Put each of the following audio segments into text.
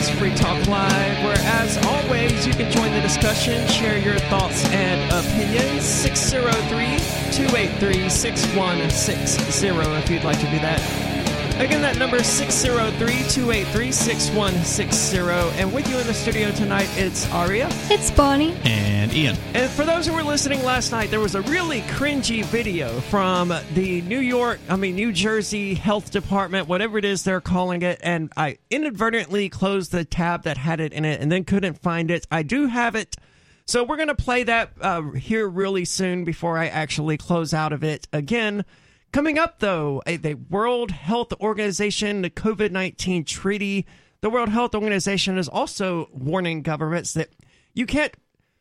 Is Free Talk Live, where, as always, you can join the discussion, share your thoughts and opinions. 603 283 6160 if you'd like to do that. Again, that number is 603 283 6160. And with you in the studio tonight, it's Aria. It's Bonnie. And Ian. And for those who were listening last night, there was a really cringy video from the New York, I mean, New Jersey Health Department, whatever it is they're calling it. And I inadvertently closed the tab that had it in it and then couldn't find it. I do have it. So we're going to play that uh, here really soon before I actually close out of it again. Coming up, though, a, the World Health Organization, the COVID 19 treaty. The World Health Organization is also warning governments that you can't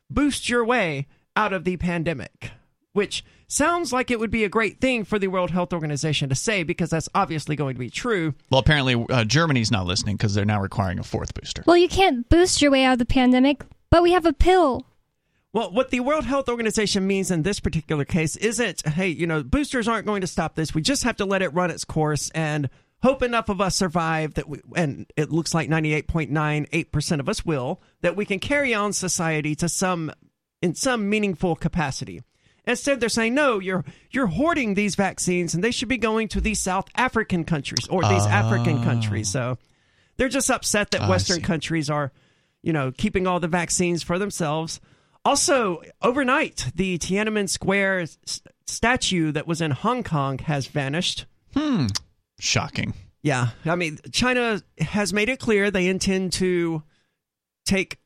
boost your way out of the pandemic, which sounds like it would be a great thing for the World Health Organization to say because that's obviously going to be true. Well, apparently, uh, Germany's not listening because they're now requiring a fourth booster. Well, you can't boost your way out of the pandemic, but we have a pill. Well, what the World Health Organization means in this particular case isn't, hey, you know, boosters aren't going to stop this. We just have to let it run its course and hope enough of us survive that we, and it looks like 98.98% of us will, that we can carry on society to some, in some meaningful capacity. Instead, they're saying, no, you're, you're hoarding these vaccines and they should be going to these South African countries or these African ah. countries. So they're just upset that ah, Western countries are, you know, keeping all the vaccines for themselves. Also, overnight, the Tiananmen Square s- statue that was in Hong Kong has vanished. Hmm. Shocking. Yeah. I mean, China has made it clear they intend to take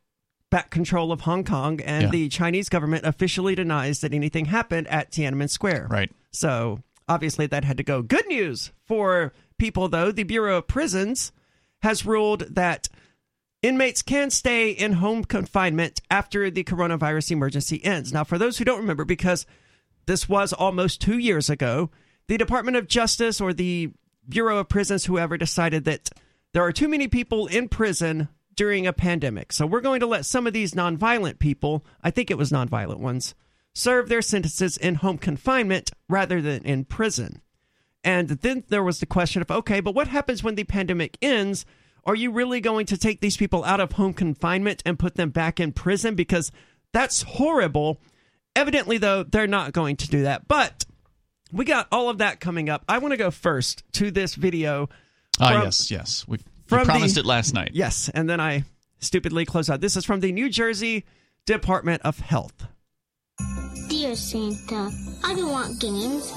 back control of Hong Kong, and Yeah. the Chinese government officially denies that anything happened at Tiananmen Square. Right. So, obviously, that had to go. Good news for people, though. The Bureau of Prisons has ruled that Inmates can stay in home confinement after the coronavirus emergency ends. Now, for those who don't remember, because this was almost two years ago, the Department of Justice or the Bureau of Prisons, whoever, decided that there are too many people in prison during a pandemic. So we're going to let some of these nonviolent people, I think it was nonviolent ones, serve their sentences in home confinement rather than in prison. And then there was the question of okay, but what happens when the pandemic ends? Are you really going to take these people out of home confinement and put them back in prison? Because that's horrible. Evidently, though, they're not going to do that. But we got all of that coming up. I want to go first to this video. Ah, from- yes, yes. We, we promised the- it last night. Yes, and then I stupidly closed out. This is from the New Jersey Department of Health. Dear Santa, I don't want games.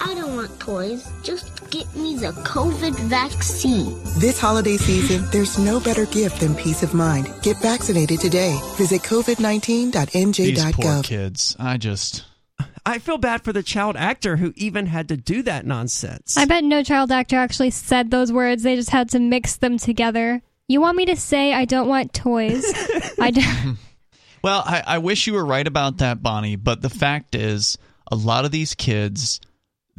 I don't want toys. Just get me the COVID vaccine. This holiday season, there's no better gift than peace of mind. Get vaccinated today. Visit covid19.nj.gov. These poor covid19.nj.gov. kids. I just. I feel bad for the child actor who even had to do that nonsense. I bet no child actor actually said those words. They just had to mix them together. You want me to say I don't want toys? I don't. Well, I, I wish you were right about that, Bonnie, but the fact is, a lot of these kids,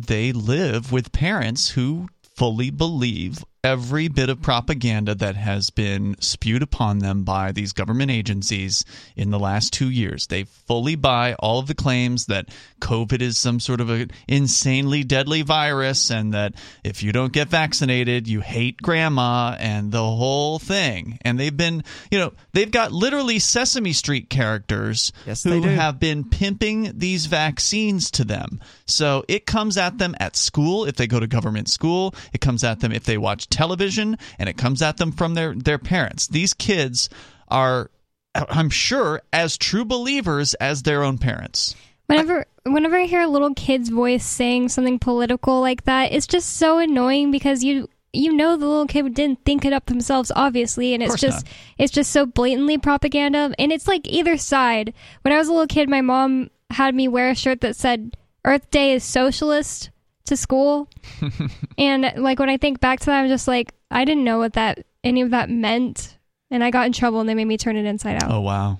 they live with parents who fully believe every bit of propaganda that has been spewed upon them by these government agencies in the last two years. They fully buy all of the claims that COVID is some sort of an insanely deadly virus and that if you don't get vaccinated, you hate grandma and the whole thing. And they've been, you know, they've got literally Sesame Street characters Yes, who have been pimping these vaccines to them. So it comes at them at school if they go to government school. It comes at them if they watch television, and it comes at them from their their parents. These kids are, I'm sure, as true believers as their own parents. Whenever whenever I hear a little kid's voice saying something political like that, it's just so annoying because you you know the little kid didn't think it up themselves obviously and it's just not. it's just so blatantly propaganda and it's like either side. When I was a little kid, my mom had me wear a shirt that said Earth Day is socialist to school. and like when I think back to that, I'm just like I didn't know what that any of that meant and I got in trouble and they made me turn it inside out. Oh wow.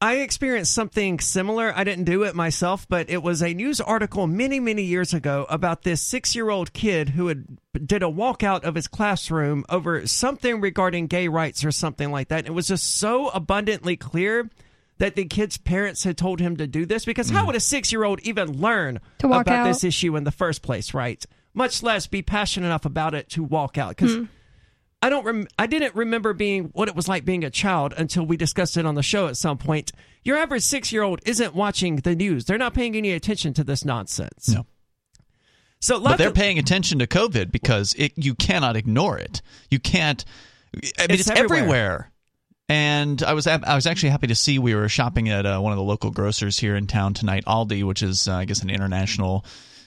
I experienced something similar. I didn't do it myself, but it was a news article many, many years ago about this six-year-old kid who had did a walkout of his classroom over something regarding gay rights or something like that. It was just so abundantly clear that the kid's parents had told him to do this because how hmm. would a six-year-old even learn To walk about out. this issue in the first place, right? Much less be passionate enough about it to walk out because. Hmm. I don't. Rem- I didn't remember being what it was like being a child until we discussed it on the show at some point. Your average six-year-old isn't watching the news. They're not paying any attention to this nonsense. No. So, But they're of- paying attention to COVID because it you cannot ignore it. You can't. I mean, It's it's, everywhere. everywhere. And I was I was actually happy to see we were shopping at uh, one of the local grocers here in town tonight, Aldi, which is uh, I guess an international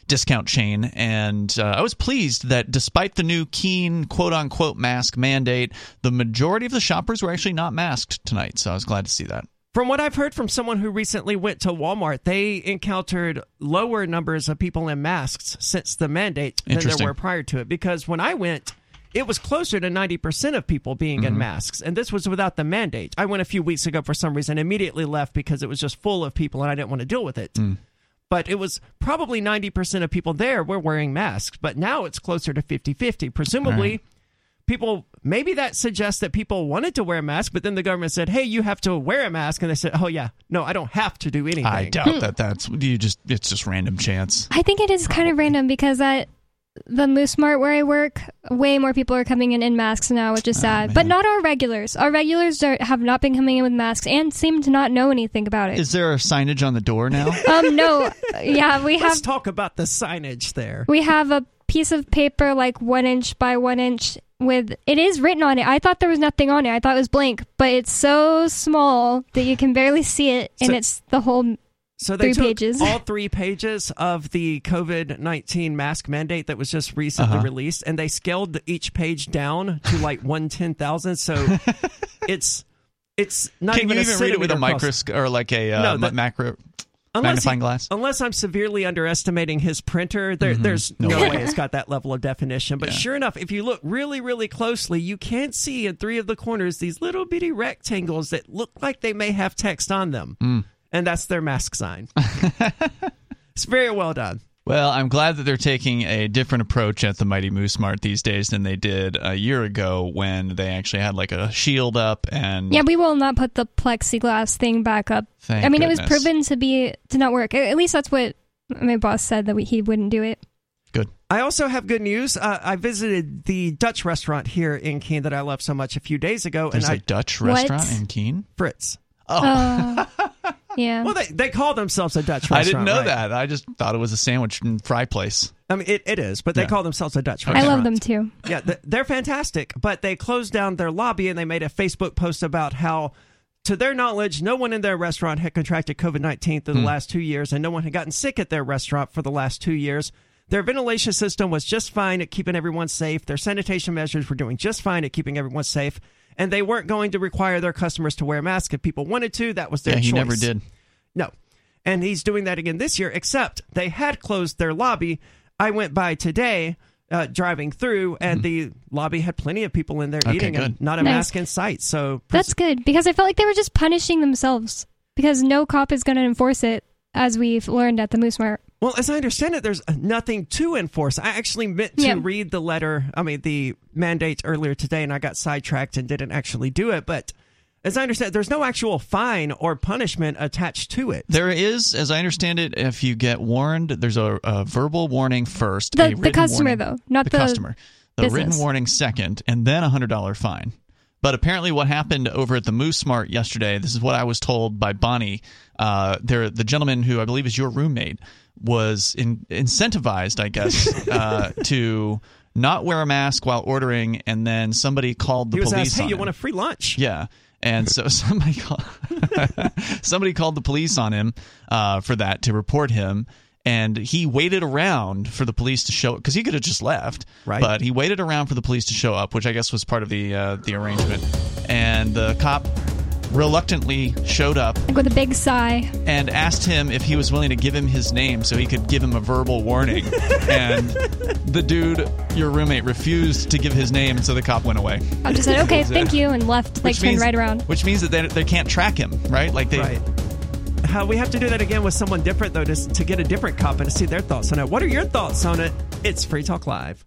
discount chain. And uh, I was pleased that despite the new Keene quote unquote mask mandate, the majority of the shoppers were actually not masked tonight. So I was glad to see that. From what I've heard from someone who recently went to Walmart, they encountered lower numbers of people in masks since the mandate than there were prior to it. Because when I went, it was closer to 90% of people being in mm-hmm. masks. And this was without the mandate. I went a few weeks ago for some reason, immediately left because it was just full of people and I didn't want to deal with it. Mm. But it was probably 90% of people there were wearing masks. But now it's closer to 50 50. Presumably, people maybe that suggests that people wanted to wear a mask, but then the government said, "Hey, you have to wear a mask," and they said, "Oh yeah, no, I don't have to do anything." I doubt that that's you just it's just random chance. I think it is kind of random because at the Moose Mart where I work, way more people are coming in in masks now, which is Oh, sad. But not our regulars. Our regulars are, have not been coming in with masks and seem to not know anything about it. Is there a signage on the door now? um, no, yeah, we have. Let's talk about the signage there. we have a piece of paper like one inch by one inch with it is written on it. I thought there was nothing on it. I thought it was blank, but it's so small that you can barely see it, and So- it's the whole. So they Three took pages. all three pages of the COVID nineteen mask mandate that was just recently Uh-huh. released, and they scaled each page down to like one ten thousand. So it's it's not Can even you a even read it with a microscope or like a uh, No, ma- that- macro Unless magnifying he- glass? Unless I'm severely underestimating his printer, there, there's Mm-hmm. No no, way. way it's got that level of definition. But Yeah. sure enough, if you look really, really closely, you can see in three of the corners these little bitty rectangles that look like they may have text on them. Mm. And that's their mask sign. it's very well done. Well, I'm glad that they're taking a different approach at the Mighty Moose Mart these days than they did a year ago when they actually had like a shield up and Yeah, we will not put the plexiglass thing back up. Thank I mean, it was proven to be to not work. At least that's what my boss said that we, he wouldn't do it. good. I also have good news. Uh, I visited the Dutch restaurant here in Keene that I love so much a few days ago, There's and a I Dutch What? restaurant in Keene. Fritz. Uh, yeah. Well, they they call themselves a Dutch restaurant. I didn't know right? that. I just thought it was a sandwich and fry place. I mean, it, it is, but they Yeah. call themselves a Dutch restaurant. I love them too. Yeah, they're fantastic, but they closed down their lobby and they made a Facebook post about how, to their knowledge, no one in their restaurant had contracted COVID 19 through the hmm. last two years, and no one had gotten sick at their restaurant for the last two years. Their ventilation system was just fine at keeping everyone safe. Their sanitation measures were doing just fine at keeping everyone safe. And they weren't going to require their customers to wear masks if people wanted to. That was their choice. Yeah, he choice. never did. No. And he's doing that again this year, except they had closed their lobby. I went by today uh, driving through, and the lobby had plenty of people in there Okay, eating and not a Nice. mask in sight. So That's good because I felt like they were just punishing themselves because no cop is going to enforce it, as we've learned at the Moose Mart. Well, as I understand it, there's nothing to enforce. I actually meant to Yeah. read the letter, I mean, the mandate earlier today, and I got sidetracked and didn't actually do it. But as I understand, there's no actual fine or punishment attached to it. There is, as I understand it, if you get warned, there's a, a verbal warning first. The- a the written customer, warning- though, not the customer. The written warning second, and then a hundred dollar fine. But apparently, what happened over at the Moose Mart yesterday? This is what I was told by Bonnie. Uh, there, the gentleman who I believe is your roommate was in, incentivized, I guess, uh, to not wear a mask while ordering, and then somebody called the he was police. asked, "Hey, you him. want a free lunch?" Yeah. And so somebody called, somebody called the police on him uh, for that to report him. And he waited around for the police to show because he could have just left, Right. But he waited around for the police to show up, which I guess was part of the uh, the arrangement. And the cop reluctantly showed up Like with a big sigh. and asked him if he was willing to give him his name so he could give him a verbal warning. and the dude, your roommate, refused to give his name, and so the cop went away. I just said, okay, thank you, and left, like, Which turned means- right around. Which means that they, they can't track him, right? Like they. Right. How we have to do that again with someone different though, just to get a different cop and to see their thoughts on it. What are your thoughts on it? It's Free Talk Live.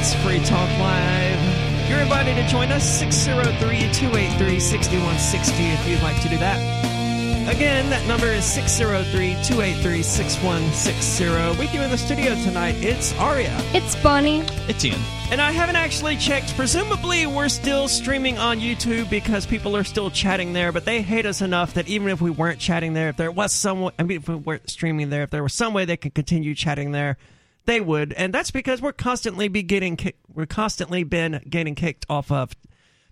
It's Free Talk Live. You're invited to join us 603 283 6160 if you'd like to do that. Again, that number is 603 283 6160. With you in the studio tonight, it's Aria. It's Bonnie. It's Ian. And I haven't actually checked. Presumably, we're still streaming on YouTube because people are still chatting there, but they hate us enough that even if we weren't chatting there, if there was some way, I mean, if we weren't streaming there, if there was some way they could continue chatting there, they would. And that's because we're constantly be getting kick, we're constantly been getting kicked off of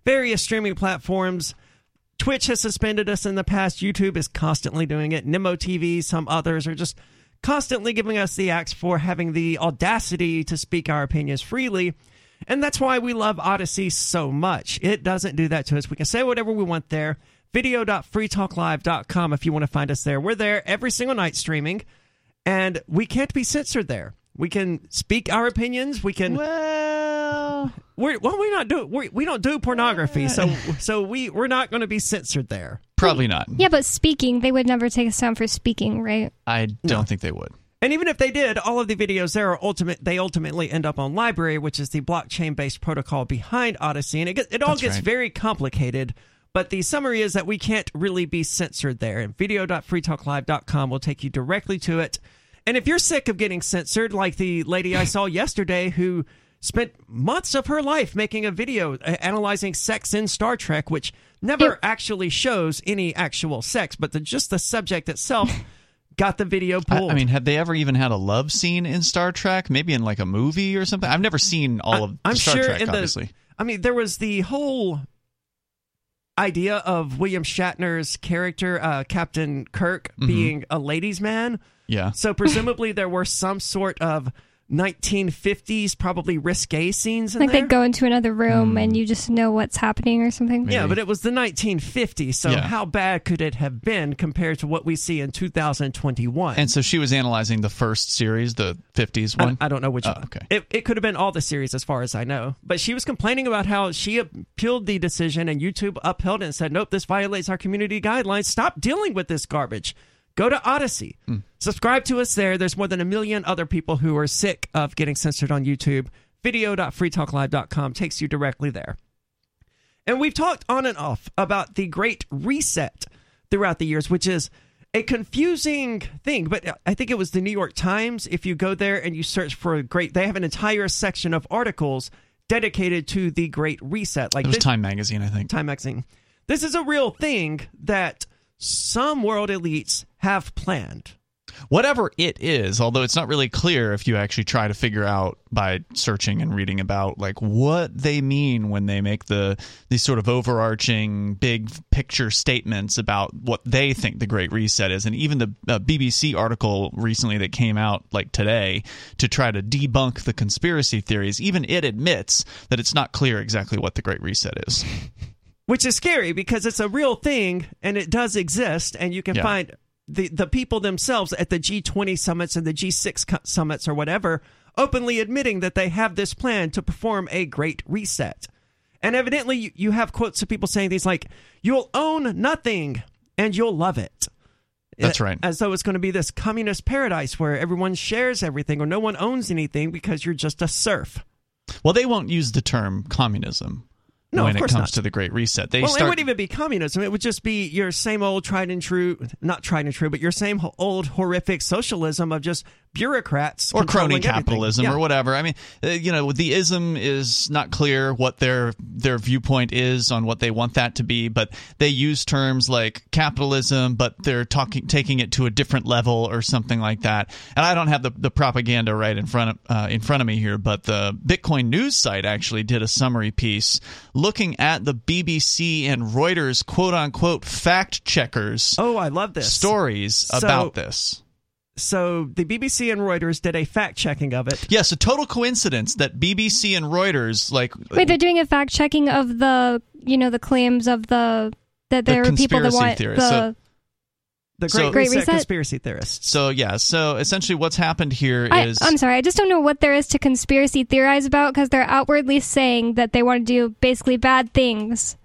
various streaming platforms. Twitch has suspended us in the past. YouTube is constantly doing it. Nemo TV, some others are just constantly giving us the axe for having the audacity to speak our opinions freely. And that's why we love Odysee so much. It doesn't do that to us. We can say whatever we want there. Video.freetalklive.com if you want to find us there. We're there every single night streaming, and we can't be censored there. We can speak our opinions. We can. Well, we're, well, we not do we, we don't do pornography, so so we we're not going to be censored there. Probably not. Yeah, but speaking, they would never take us down for speaking, right? I don't think they would. And even if they did, all of the videos there are ultimate. They ultimately end up on LBRY, which is the blockchain-based protocol behind Odysee, and it get, it all That's gets right. very complicated. But the summary is that we can't really be censored there. And video.freetalklive.com will take you directly to it. And if you're sick of getting censored, like the lady I saw yesterday who spent months of her life making a video uh, analyzing sex in Star Trek, which never actually shows any actual sex, but the, just the subject itself got the video pulled. I mean, have they ever even had a love scene in Star Trek? Maybe in like a movie or something. I've never seen all of I'm Star sure Trek, in the. obviously. I mean, there was the whole idea of William Shatner's character, uh, Captain Kirk, Mhm. being a ladies' man. Yeah. So presumably there were some sort of 1950s, probably risque scenes in Like there. they go into another room Hmm. and you just know what's happening or something. Yeah, but it was the 1950s, so Yeah. how bad could it have been compared to what we see in 2021? And so she was analyzing the first series, the 50s one. I, I don't know which Oh, one. okay. It, it could have been all the series as far as I know. But she was complaining about how she appealed the decision and YouTube upheld it and said, nope, this violates our community guidelines. Stop dealing with this garbage. Go to Odysee. Hmm. Subscribe to us there. There's more than a million other people who are sick of getting censored on YouTube. Video.freetalklive.com takes you directly there. And we've talked on and off about the Great Reset throughout the years, which is a confusing thing. But I think it was the New York Times. If you go there and you search for a great, they have an entire section of articles dedicated to the Great Reset. Like it was this- Time Magazine, I think. Time Magazine. This is a real thing that some world elites have planned. Whatever it is, although it's not really clear if you actually try to figure out by searching and reading about like what they mean when they make the these sort of overarching big picture statements about what they think the Great Reset is, and even the uh, BBC article recently that came out like today to try to debunk the conspiracy theories, even it admits that it's not clear exactly what the Great Reset is. which is scary because it's a real thing and it does exist and you can Yeah. find the the people themselves at the G20 summits and the G6 summits or whatever openly admitting that they have this plan to perform a great reset. And evidently, you, you have quotes of people saying things like, You'll own nothing and you'll love it. That's right. As though it's going to be this communist paradise where everyone shares everything or no one owns anything because you're just a serf. Well, they won't use the term communism No, when of it course comes not. to the Great Reset. They well, it wouldn't even be communism. It would just be your same old tried and true, not tried and true, but your same old horrific socialism of just bureaucrats or crony capitalism Yeah. or whatever. I mean, uh, you know, the ism is not clear what their their viewpoint is on what they want that to be, but they use terms like capitalism, but they're talking taking it to a different level or something like that. And I don't have the, the propaganda right in front of uh, in front of me here, but the Bitcoin news site actually did a summary piece looking at the BBC and Reuters quote unquote fact checkers. Oh, I love this stories So- about this. So the BBC and Reuters did a fact checking of it. Yes, a total coincidence that BBC and Reuters like Wait, they're doing a fact checking of the, you know, the claims of the that The there are people that want theorists. the. So- The So- Great, Great Reset, Reset? conspiracy theorists. So yeah, so essentially what's happened here I, is I'm sorry, I just don't know what there is to conspiracy theorize about because they're outwardly saying that they want to do basically bad things.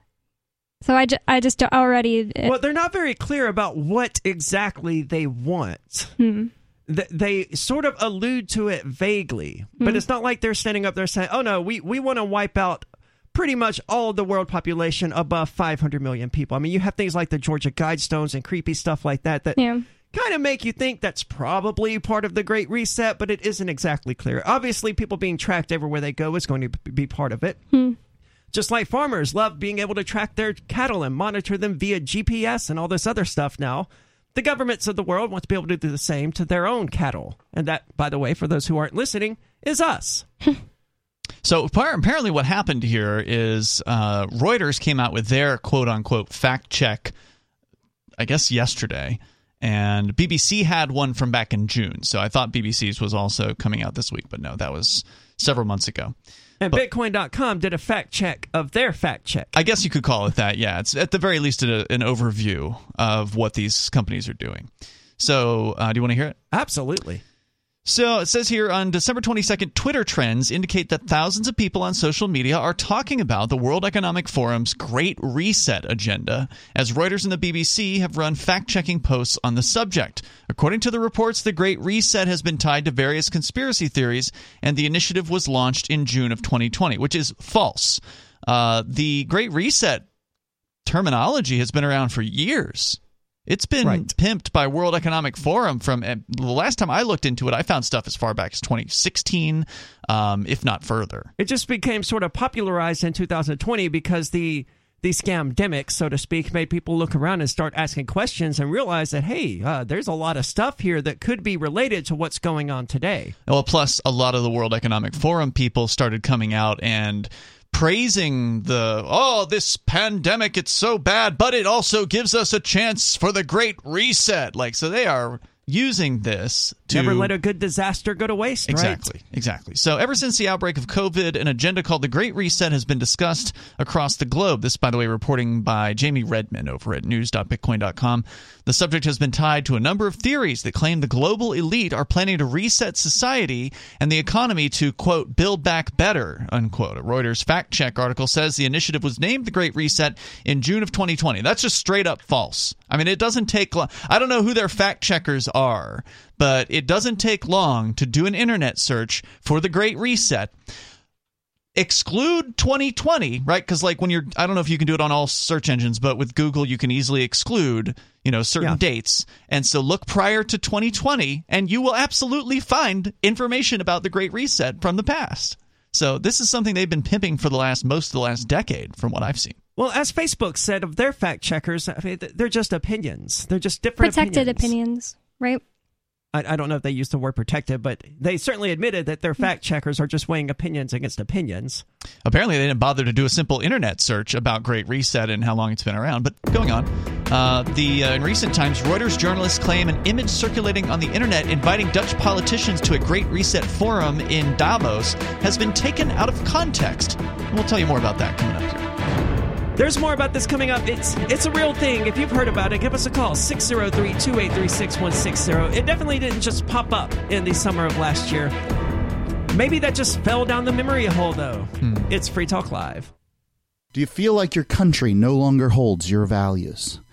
So I, ju- I just already. Well, they're not very clear about what exactly they want. Hmm. Th- They sort of allude to it vaguely, but Hmm. it's not like they're standing up there saying, "Oh no, we we want to wipe out." Pretty much all of the world population above 500 million people. I mean, you have things like the Georgia Guidestones and creepy stuff like that that Yeah. kind of make you think that's probably part of the Great Reset, but it isn't exactly clear. Obviously, people being tracked everywhere they go is going to be part of it. Hmm. Just like farmers love being able to track their cattle and monitor them via GPS and all this other stuff now. The governments of the world want to be able to do the same to their own cattle. And that, by the way, for those who aren't listening, is us. So apparently, what happened here is uh, Reuters came out with their quote unquote fact check, I guess yesterday, and BBC had one from back in June. So I thought BBC's was also coming out this week, but no, that was several months ago. And Bitcoin.com did a fact check of their fact check. I guess you could call it that. Yeah, it's at the very least a, an overview of what these companies are doing. So, uh, do you want to hear it? Absolutely. So it says here on December 22nd, Twitter trends indicate that thousands of people on social media are talking about the World Economic Forum's Great Reset agenda, as Reuters and the BBC have run fact checking posts on the subject. According to the reports, the Great Reset has been tied to various conspiracy theories, and the initiative was launched in June of 2020, which is false. Uh, the Great Reset terminology has been around for years. It's been pimped by World Economic Forum from uh, the last time I looked into it. I found stuff as far back as 2016, um, if not further. It just became sort of popularized in 2020 because the the scamdemic, so to speak, made people look around and start asking questions and realize that hey, uh, there's a lot of stuff here that could be related to what's going on today. Well, plus a lot of the World Economic Forum people started coming out and praising the oh this pandemic it's so bad but it also gives us a chance for the great reset like so they are using this to Never let a good disaster go to waste. right? Exactly, exactly. So, ever since the outbreak of COVID, an agenda called the Great Reset has been discussed across the globe. This, by the way, reporting by Jamie Redman over at news.bitcoin.com. The subject has been tied to a number of theories that claim the global elite are planning to reset society and the economy to, quote, build back better, unquote. A Reuters fact check article says the initiative was named the Great Reset in June of 2020. That's just straight up false. I mean, it doesn't take long. I don't know who their fact checkers are, but it doesn't take long to do an internet search for the Great Reset. Exclude 2020, right? Because like when you're, I don't know if you can do it on all search engines, but with Google you can easily exclude, you know, certain Yeah. dates. And so look prior to 2020, and you will absolutely find information about the Great Reset from the past. So this is something they've been pimping for the last most of the last decade, from what I've seen. Well, as Facebook said of their fact checkers, I mean, they're just opinions. They're just different Protected opinions. opinions, right? I, I don't know if they used the word protected, but they certainly admitted that their fact checkers are just weighing opinions against opinions. Apparently, they didn't bother to do a simple internet search about Great Reset and how long it's been around. But going on, uh, the uh, in recent times, Reuters journalists claim an image circulating on the internet inviting Dutch politicians to a Great Reset forum in Davos has been taken out of context. We'll tell you more about that coming up here. There's more about this coming up. It's it's a real thing. If you've heard about it, give us a call 603-283-6160. It definitely didn't just pop up in the summer of last year. Maybe that just fell down the memory hole though. Hmm. It's Free Talk Live. Do you feel like your country no longer holds your values?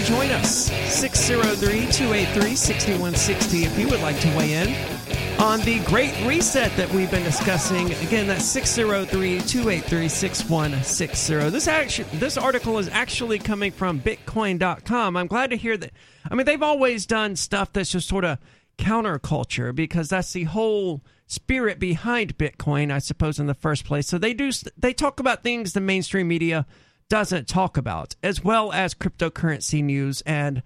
to join us. 603-283-6160 if you would like to weigh in on the Great Reset that we've been discussing. Again, that's 603-283-6160. This actually this article is actually coming from bitcoin.com. I'm glad to hear that. I mean, they've always done stuff that's just sort of counterculture because that's the whole spirit behind Bitcoin, I suppose, in the first place. So they do they talk about things the mainstream media doesn't talk about, as well as cryptocurrency news and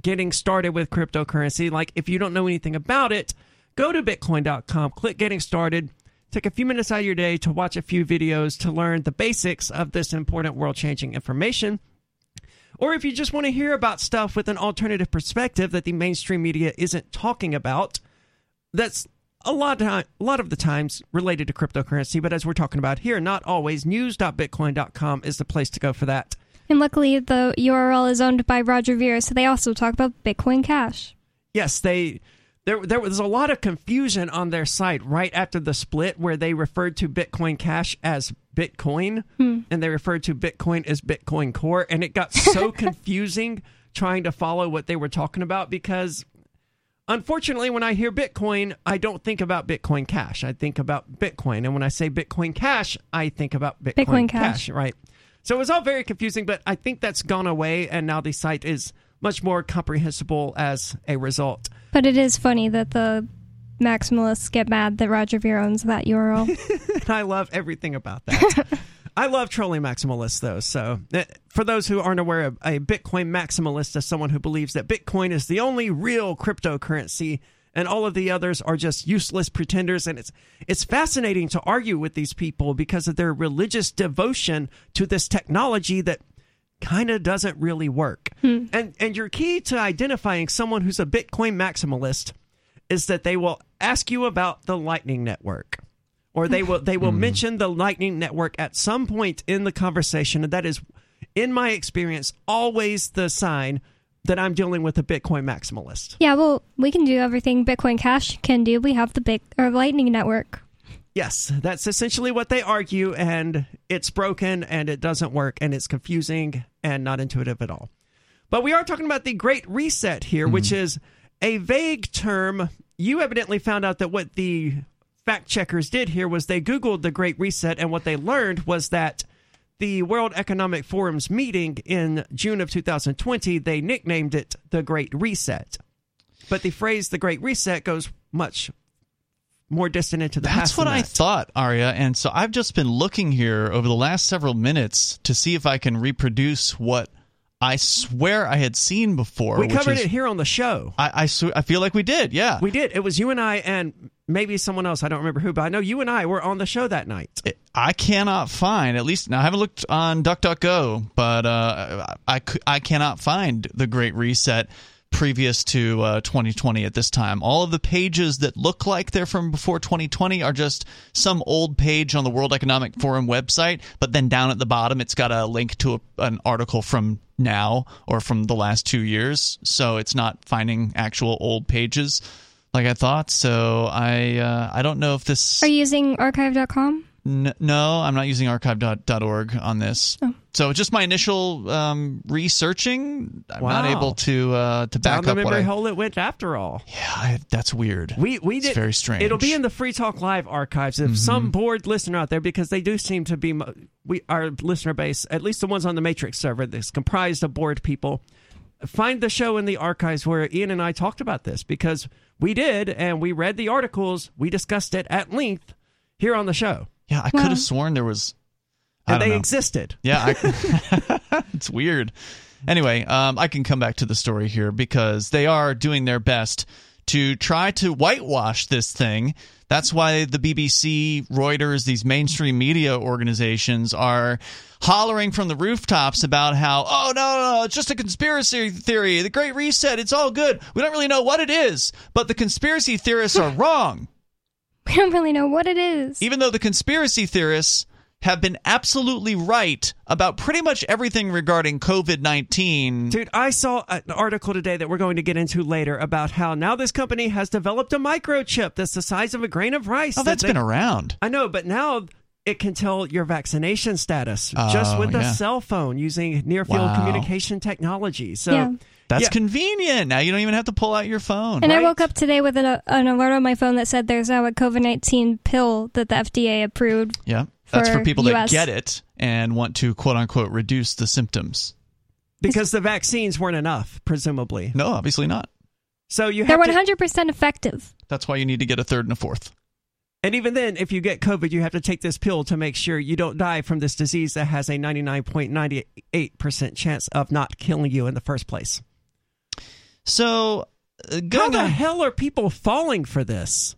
getting started with cryptocurrency. Like if you don't know anything about it, go to bitcoin.com, click getting started. Take a few minutes out of your day to watch a few videos to learn the basics of this important world changing information. Or if you just want to hear about stuff with an alternative perspective that the mainstream media isn't talking about, that's a lot a lot of the times related to cryptocurrency, but as we're talking about here, not always. News.bitcoin.com is the place to go for that. And luckily, the URL is owned by Roger Ver, so they also talk about Bitcoin Cash. Yes, they there there was a lot of confusion on their site right after the split where they referred to Bitcoin Cash as Bitcoin Hmm. and they referred to Bitcoin as Bitcoin Core and it got so confusing trying to follow what they were talking about because unfortunately when I hear Bitcoin, I don't think about Bitcoin Cash. I think about Bitcoin and when I say Bitcoin Cash, I think about Bitcoin, Bitcoin Cash, Cash. right? So it was all very confusing, but I think that's gone away and now the site is much more comprehensible as a result. But it is funny that the maximalists get mad that Roger Ver owns that URL. and I love everything about that. I love trolling maximalists, though. So, uh, for those who aren't aware, of a Bitcoin maximalist is someone who believes that Bitcoin is the only real cryptocurrency, and all of the others are just useless pretenders. And it's it's fascinating to argue with these people because of their religious devotion to this technology that kind of doesn't really work. And and your key to identifying someone who's a Bitcoin maximalist is that they will ask you about the Lightning Network. Or they will they will mm-hmm. mention the Lightning Network at some point in the conversation, and that is, in my experience, always the sign that I'm dealing with a Bitcoin maximalist. yeah, well, we can do everything Bitcoin Cash can do. We have the big or Lightning Network. Yes, that's essentially what they argue, and it's broken and it doesn't work and it's confusing and not intuitive at all. But we are talking about the Great Reset here, which mm-hmm. is a vague term. You evidently found out that what the fact checkers did here was they Googled the Great Reset, and what they learned was that the World Economic Forum's meeting in June of 2020, they nicknamed it the Great Reset. But the phrase the Great Reset goes much more distant into the past. That's what than I thought, Aria. And so I've just been looking here over the last several minutes to see if I can reproduce what I swear I had seen before. We which covered is- it here on the show. I I, sw- I feel like we did. Yeah, We did. It was you and I and maybe someone else. I don't remember who, but I know you and I were on the show that night. I cannot find at least now. I haven't looked on DuckDuckGo, but uh, I I cannot find the Great Reset previous to uh, 2020 at this time. All of the pages that look like they're from before 2020 are just some old page on the World Economic Forum website, but then down at the bottom it's got a link to a, an article from now or from the last two years. So it's not finding actual old pages like I thought. So I uh, I don't know if this Are you using archive.com? N- no, I'm not using archive.org on this. Oh. So just my initial um, researching, I'm Wow. not able to uh, to back Down the up what memory I, hole it went after all. Yeah, I, that's weird. We we It's did very strange. It'll be in the Free Talk Live archives. If some bored listener out there, because they do seem to be we our listener base, at least the ones on the Matrix server, that's comprised of bored people. Find the show in the archives where Ian and I talked about this because we did, and we read the articles. We discussed it at length here on the show, Yeah, I could have sworn there was. I and they know. existed. Yeah, I, it's weird. Anyway, um, I can come back to the story here because they are doing their best to try to whitewash this thing. That's why the BBC, Reuters, these mainstream media organizations are hollering from the rooftops about how, oh, no, no, no, it's just a conspiracy theory. The Great Reset, it's all good. We don't really know what it is, but the conspiracy theorists are wrong. We don't really know what it is. Even though the conspiracy theorists have been absolutely right about pretty much everything regarding COVID 19. Dude, I saw an article today that we're going to get into later about how now this company has developed a microchip that's the size of a grain of rice. Oh, that that's they- been around. I know, but now it can tell your vaccination status just Oh, with a yeah. cell phone using near field Wow. communication technology. So Yeah. That's yeah. convenient. Now you don't even have to pull out your phone. And I woke up today with an, an alert on my phone that said there's now a COVID 19 pill that the FDA approved. Yeah. That's for for people that get it and want to quote unquote reduce the symptoms. because the vaccines weren't enough, presumably. No, obviously not. So you They're 100% effective. That's why you need to get a third and a fourth. and even then, if you get COVID, you have to take this pill to make sure you don't die from this disease that has a 99.98% chance of not killing you in the first place. So, uh, How the on, hell are people falling for this?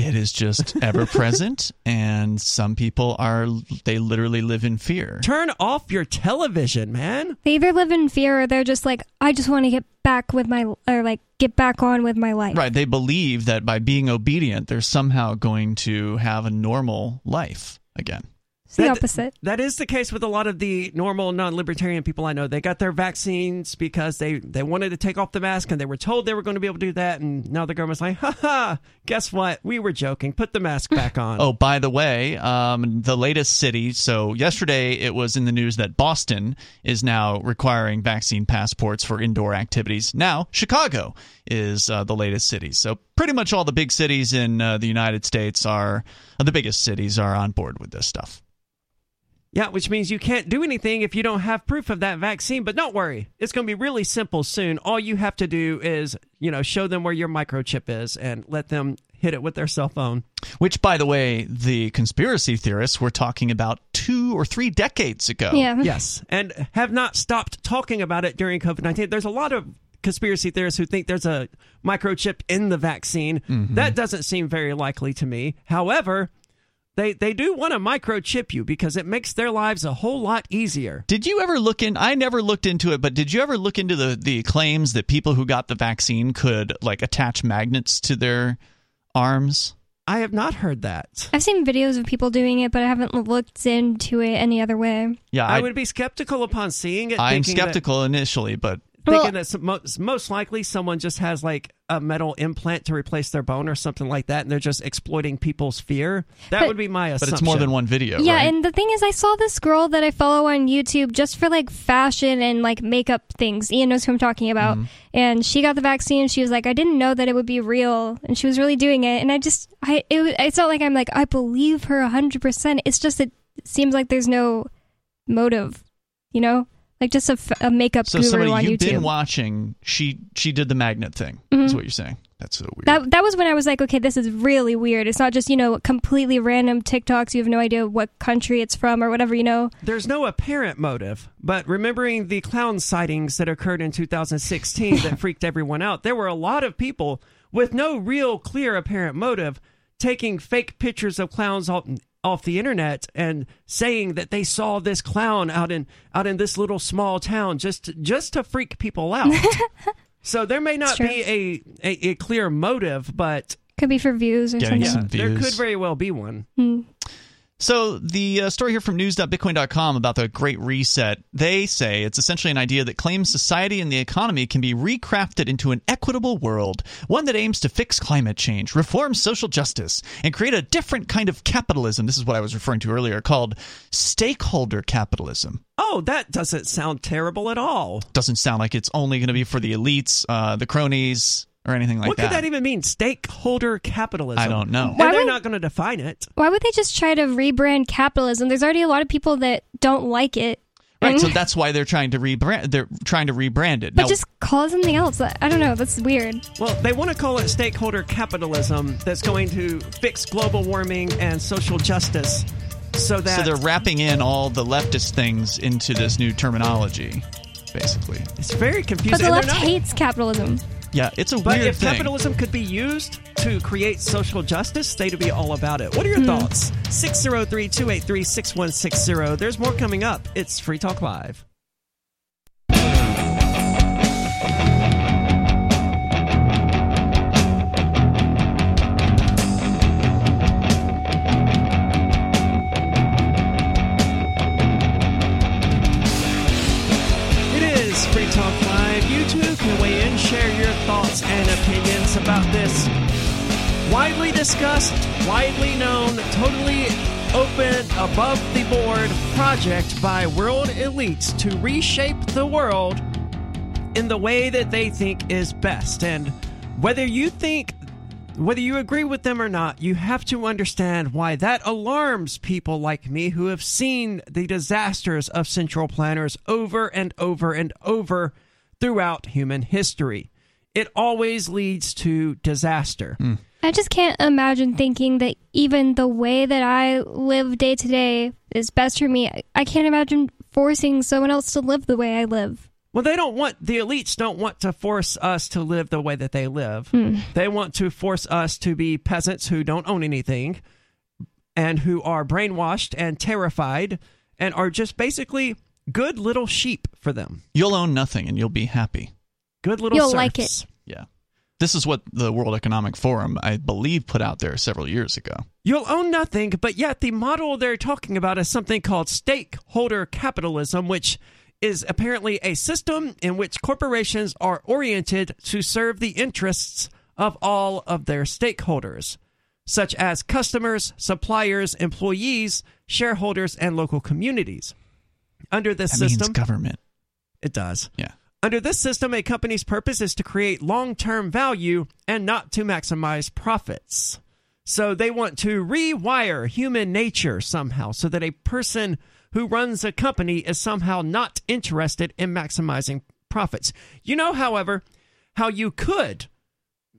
It is just ever present, and some people are, they literally live in fear. Turn off your television, man. They either live in fear or they're just like, I just want to get back with my, or like, get back on with my life. Right. They believe that by being obedient, they're somehow going to have a normal life again. It's the That- opposite. That is the case with a lot of the normal non-libertarian people I know. They got their vaccines because they, they wanted to take off the mask and they were told they were going to be able to do that. And now the government's like, ha ha, guess what? We were joking. Put the mask back on. Oh, by the way, um, the latest city. So yesterday it was in the news that Boston is now requiring vaccine passports for indoor activities. Now Chicago is uh, the latest city. So pretty much all the big cities in uh, the United States are uh, the biggest cities are on board with this stuff. Yeah, which means you can't do anything if you don't have proof of that vaccine. But don't worry, it's going to be really simple soon. All you have to do is, you know, show them where your microchip is and let them hit it with their cell phone. Which, by the way, the conspiracy theorists were talking about two or three decades ago. Yeah. Yes, and have not stopped talking about it during COVID 19. There's a lot of conspiracy theorists who think there's a microchip in the vaccine. Mm-hmm. That doesn't seem very likely to me. However, they, they do want to microchip you because it makes their lives a whole lot easier. Did you ever look in? I never looked into it, but did you ever look into the the claims that people who got the vaccine could like attach magnets to their arms? I have not heard that. I've seen videos of people doing it, but I haven't looked into it any other way. Yeah, I, I, would be skeptical upon seeing it. I'm thinking that- skeptical initially, but thinking Well- that some, most, most likely someone just has like a metal implant to replace their bone or something like that, and they're just exploiting people's fear. That But- would be my assumption. but it's more than one video. yeah, right? and the thing is, I saw this girl that I follow on YouTube just for like fashion and like makeup things. Ian knows who I'm talking about. Mm-hmm. And she got the vaccine. She was like, I didn't know that it would be real, and she was really doing it. And I just, I, it, wa- it's not like I'm like I believe her 100. percent It's just it seems like there's no motive, you know, like just a, f- a makeup so guru somebody on you've YouTube. been watching, she she did the magnet thing. Is mm-hmm. what you're saying? That's so weird. That that was when I was like, okay, this is really weird. It's not just you know completely random TikToks. You have no idea what country it's from or whatever. You know, There's no apparent motive, but remembering the clown sightings that occurred in 2016 that freaked everyone out, there were a lot of people with no real clear apparent motive taking fake pictures of clowns off, off the internet and saying that they saw this clown out in out in this little small town just just to freak people out. so there may not be a, a, a clear motive, but could be for views or Getting something. some there could very well be one. Hmm. So the uh, story here from news.bitcoin.com about the Great Reset, they say it's essentially an idea that claims society and the economy can be recrafted into an equitable world, one that aims to fix climate change, reform social justice, and create a different kind of capitalism. This is what I was referring to earlier, called stakeholder capitalism. Oh, that doesn't sound terrible at all. Doesn't sound like it's only going to be for the elites, uh, the cronies, or anything like what that. What could that even mean? Stakeholder capitalism. I don't know. Why they're would- not going to define it. Why would they just try to rebrand capitalism? There's already a lot of people that don't like it. Right, And- so that's why they're trying to rebrand. They're trying to rebrand it. but Now, just call it something else. I don't know. That's weird. Well, they want to call it stakeholder capitalism that's going to fix global warming and social justice so that so they're wrapping in all the leftist things into this new terminology, basically. it's very confusing. But the left not- hates capitalism. Yeah, it's a But weird if thing. capitalism could be used to create social justice, they'd be all about it. What are your Hmm. thoughts? 603 283 6160. There's more coming up. It's Free Talk Live. It is Free Talk Live. You too can weigh in, share your thoughts and opinions about this widely discussed, widely known, totally open, above the board project by world elites to reshape the world in the way that they think is best. And whether you think whether you agree with them or not, you have to understand why that alarms people like me who have seen the disasters of central planners over and over and over throughout human history. It always leads to disaster. Hmm. I just can't imagine thinking that even the way that I live day to day is best for me. I- I can't imagine forcing someone else to live the way I live. Well, they don't want the elites don't want to force us to live the way that they live. Hmm. They want to force us to be peasants who don't own anything and who are brainwashed and terrified and are just basically good little sheep for them. You'll own nothing and you'll be happy. Good little You'll like serfs. Yeah. This is what the World Economic Forum, I believe, put out there several years ago. You'll own nothing, but yet the model they're talking about is something called stakeholder capitalism, which is apparently a system in which corporations are oriented to serve the interests of all of their stakeholders, such as customers, suppliers, employees, shareholders, and local communities. Under this That system, means government. it does. Yeah. Under this system, a company's purpose is to create long term value and not to maximize profits. So they want to rewire human nature somehow so that a person who runs a company is somehow not interested in maximizing profits. You know, however, how you could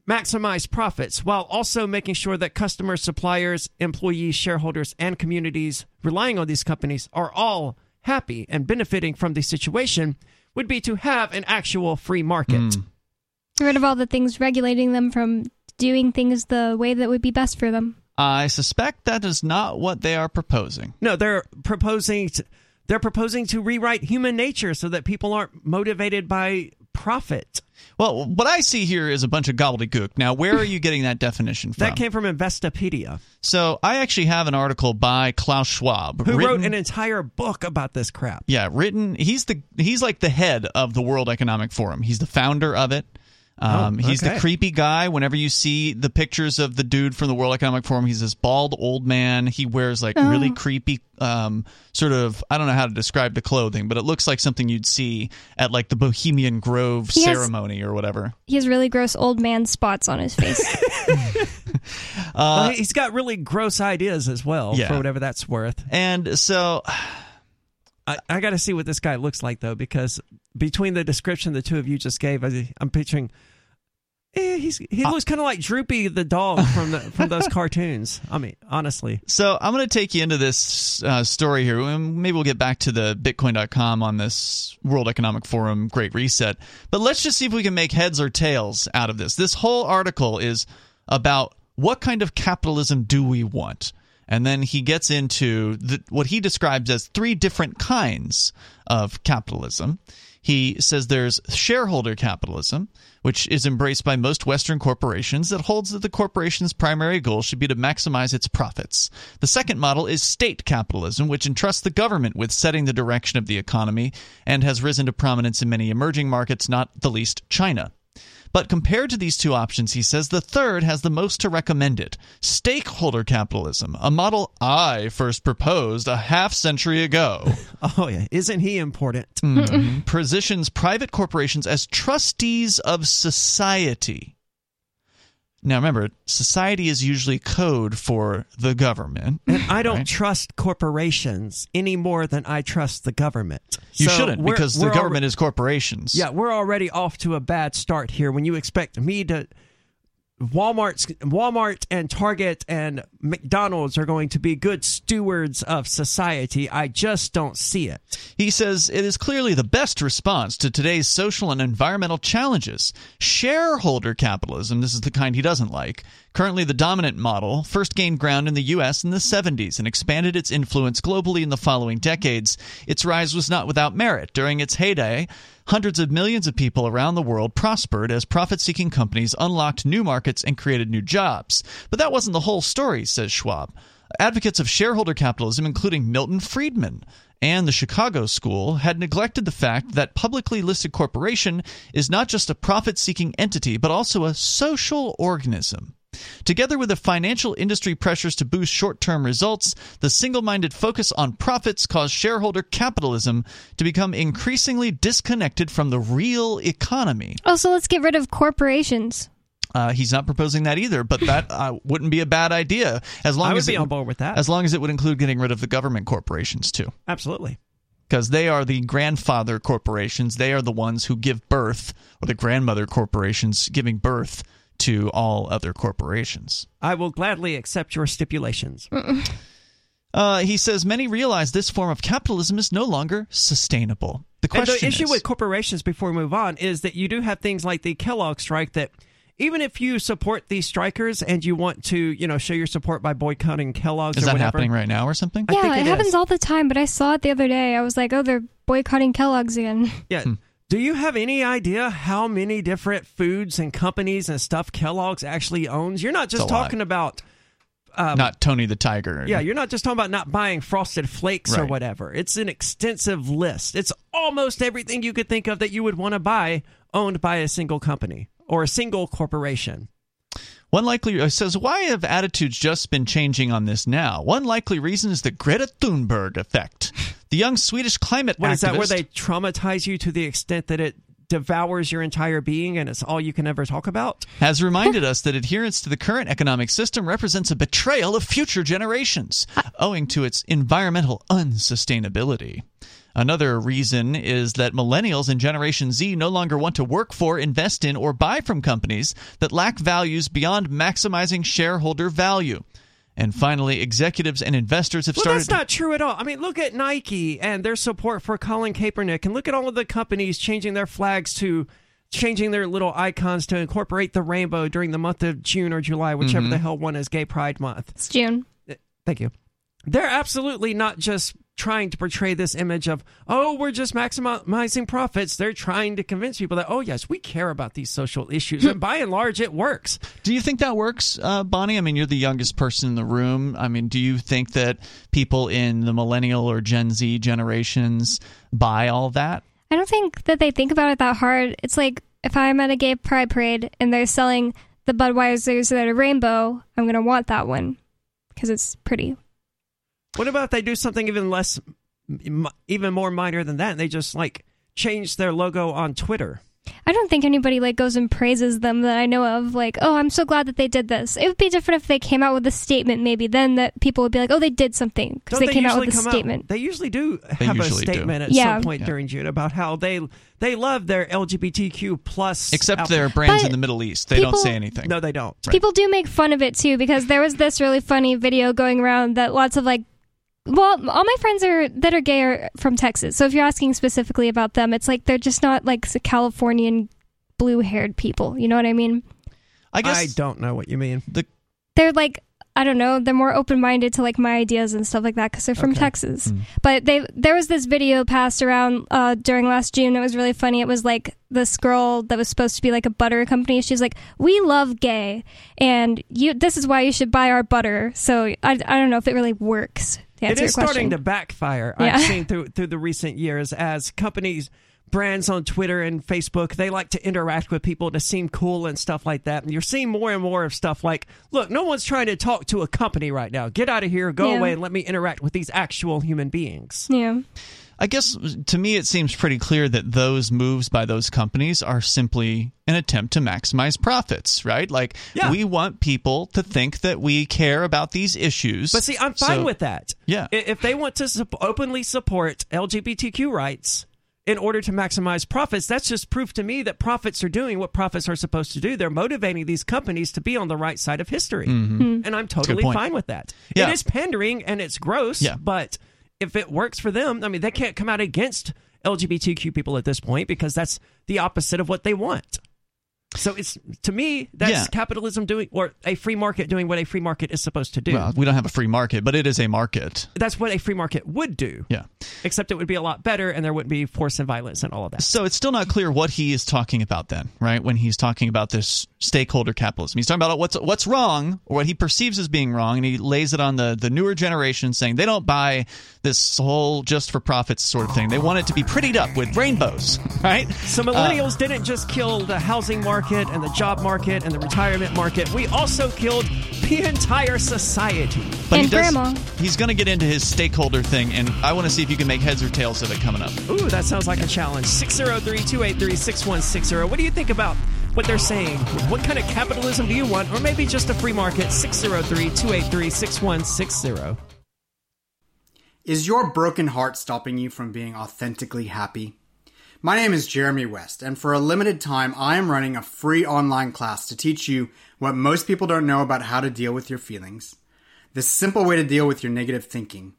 maximize profits while also making sure that customers, suppliers, employees, shareholders, and communities relying on these companies are all happy and benefiting from the situation would be to have an actual free market. Mm. Get rid of all the things regulating them from doing things the way that would be best for them. I suspect that is not what they are proposing. No, they're proposing to, they're proposing to rewrite human nature so that people aren't motivated by profit. Well, what I see here is a bunch of gobbledygook. Now, where are you getting that definition from? That came from Investopedia, so, I actually have an article by Klaus Schwab, who written- wrote an entire book about this crap. Yeah, written. He's the he's like the head of the World Economic Forum. He's the founder of it. Um, Oh, He's the creepy guy. Whenever you see the pictures of the dude from the World Economic Forum, he's this bald old man. He wears like really Oh. creepy, um, sort of. I don't know how to describe the clothing, but it looks like something you'd see at like the Bohemian Grove He has- ceremony or whatever. He has really gross old man spots on his face. Well, he's got really gross ideas as well, Yeah. for whatever that's worth. And so, I, I got to see what this guy looks like though, because between the description the two of you just gave, I, I'm picturing. Eh, he's he looks kind of like Droopy the dog from the from those cartoons. I mean, honestly. So I'm going to take you into this uh, story here. and Maybe we'll get back to the Bitcoin.com on this World Economic Forum Great Reset. But let's just see if we can make heads or tails out of this. This whole article is about what kind of capitalism do we want? And then he gets into the, what he describes as three different kinds of capitalism. He says there's shareholder capitalism, which is embraced by most Western corporations, that holds that the corporation's primary goal should be to maximize its profits. The second model is state capitalism, which entrusts the government with setting the direction of the economy and has risen to prominence in many emerging markets, not the least China. But compared to these two options, he says the third has the most to recommend it stakeholder capitalism, a model I first proposed a half century ago. oh, yeah. Isn't he important? Mhm. Positions private corporations as trustees of society. Now, remember, society is usually code for the government. And I don't right? trust corporations any more than I trust the government. You So shouldn't, because the government alre- is corporations. Yeah, we're already off to a bad start here when you expect me to. Walmart's Walmart and Target and McDonald's are going to be good stewards of society. I just don't see it. He says it is clearly the best response to today's social and environmental challenges. Shareholder capitalism, this is the kind he doesn't like, currently the dominant model, first gained ground in the U.S. in the 70s and expanded its influence globally in the following decades. Its rise was not without merit. During its heyday, hundreds of millions of people around the world prospered as profit seeking companies unlocked new markets and created new jobs. But that wasn't the whole story, says Schwab. Advocates of shareholder capitalism, including Milton Friedman and the Chicago School, had neglected the fact that publicly listed corporation is not just a profit seeking entity, but also a social organism. Together with the financial industry pressures to boost short term results, the single minded focus on profits caused shareholder capitalism to become increasingly disconnected from the real economy. Oh, so let's get rid of corporations. Uh, he's not proposing that either, but that uh, wouldn't be a bad idea as long I would as be it on board with that. As long as it would include getting rid of the government corporations too, Absolutely. because they are the grandfather corporations. They are the ones who give birth, or the grandmother corporations giving birth to all other corporations. I will gladly accept your stipulations. Uh, he says many realize this form of capitalism is no longer sustainable. The And question the issue is, with corporations, before we move on, is that you do have things like the Kellogg strike that even if you support these strikers and you want to, you know, show your support by boycotting Kellogg's is or that whatever, happening right now or something? I yeah, think it, it happens is. all the time, but I saw it the other day. I was like, oh, they're boycotting Kellogg's again. Yeah. Do you have any idea how many different foods and companies and stuff Kellogg's actually owns? You're not just a lot. talking about. Um, Not Tony the Tiger. yeah, you're not just talking about not buying frosted flakes or whatever. It's an extensive list. It's almost everything you could think of that you would want to buy owned by a single company or a single corporation. One likely uh, says, why have attitudes just been changing on this now? One likely reason is the Greta Thunberg effect. The young Swedish climate What activist. is that where they traumatize you to the extent that it devours your entire being and it's all you can ever talk about? has reminded us that adherence to the current economic system represents a betrayal of future generations, owing to its environmental unsustainability. Another reason is that millennials and Generation Z no longer want to work for, invest in, or buy from companies that lack values beyond maximizing shareholder value. And finally, executives and investors have Well, started. Well, that's not true at all. I mean, look at Nike and their support for Colin Kaepernick, and look at all of the companies changing their flags to changing their little icons to incorporate the rainbow during the month of June or July, whichever Mhm. the hell one is Gay Pride Month. It's June. Thank you. They're absolutely not just trying to portray this image of, oh, we're just maximizing profits. They're trying to convince people that, oh, yes, we care about these social issues. and by and large, it works. Do you think that works, uh, Bonnie? I mean, you're the youngest person in the room. I mean, do you think that people in the millennial or Gen Z generations buy all that? I don't think that they think about it that hard. It's like if I'm at a gay pride parade and they're selling the Budweisers that are rainbow, I'm going to want that one because it's pretty. What about if they do something even less, even more minor than that, and they just like change their logo on Twitter? I don't think anybody like goes and praises them that I know of. Like, oh, I'm so glad that they did this. It would be different if they came out with a statement, maybe then that people would be like, oh, they did something because Don't they, came out usually with a come statement. they usually do They have usually a do. statement at Yeah. some point Yeah. during June about how they they love their LGBTQ plus. Except out- their brands But in the Middle East. They don't say anything. No, they don't. People do make fun of it too because there was this really funny video going around that lots of like well, all my friends are that are gay are from Texas. So if you're asking specifically about them, it's like they're just not like s- Californian blue-haired people. You know what I mean? I guess I don't know what you mean. the They're like I don't know, they're more open minded to like my ideas and stuff like that because they're from Texas. Hmm. But they there was this video passed around uh, during last June. It was really funny. It was like this girl that was supposed to be like a butter company. She's like, "We love gay, and you. This is why you should buy our butter." So I, I don't know if it really works. To It is starting to backfire. Yeah. I've seen through through the recent years as companies, brands on Twitter and Facebook, they like to interact with people to seem cool and stuff like that. And you're seeing more and more of stuff like, look, no one's trying to talk to a company right now. Get out of here, go Yeah. away, and let me interact with these actual human beings. Yeah. I guess to me it seems pretty clear that those moves by those companies are simply an attempt to maximize profits, right? Like we want people to think that we care about these issues. But see, I'm fine So- with that. Yeah. If they want to sup- openly support LGBTQ rights in order to maximize profits, that's just proof to me that profits are doing what profits are supposed to do. They're motivating these companies to be on the right side of history. Mhm. And I'm That's a good totally fine with that. Yeah. It is pandering and it's gross, Yeah. but if it works for them, I mean, they can't come out against LGBTQ people at this point because that's the opposite of what they want. So it's to me that's Yeah. capitalism doing or a free market doing what a free market is supposed to do. Well, we don't have a free market, but it is a market. That's what a free market would do. Yeah. Except it would be a lot better and there wouldn't be force and violence and all of that. So it's still not clear what he is talking about then, right? When he's talking about this stakeholder capitalism, he's talking about what's what's wrong or what he perceives as being wrong, and he lays it on the the newer generation, saying they don't buy this whole just for profits sort of thing. They want it to be prettied up with rainbows, right? So uh, millennials didn't just kill the housing market and the job market and the retirement market. We also killed the entire society. But he does, He's going to get into his stakeholder thing, and I want to see if you can make heads or tails of it coming up. Ooh, that sounds like a challenge. 603-283-6160. What do you think about what they're saying? What kind of capitalism do you want? Or maybe just a free market? 603-283-6160. Is your broken heart stopping you from being authentically happy? My name is Jeremy West, and for a limited time, I am running a free online class to teach you what most people don't know about how to deal with your feelings, the simple way to deal with your negative thinking,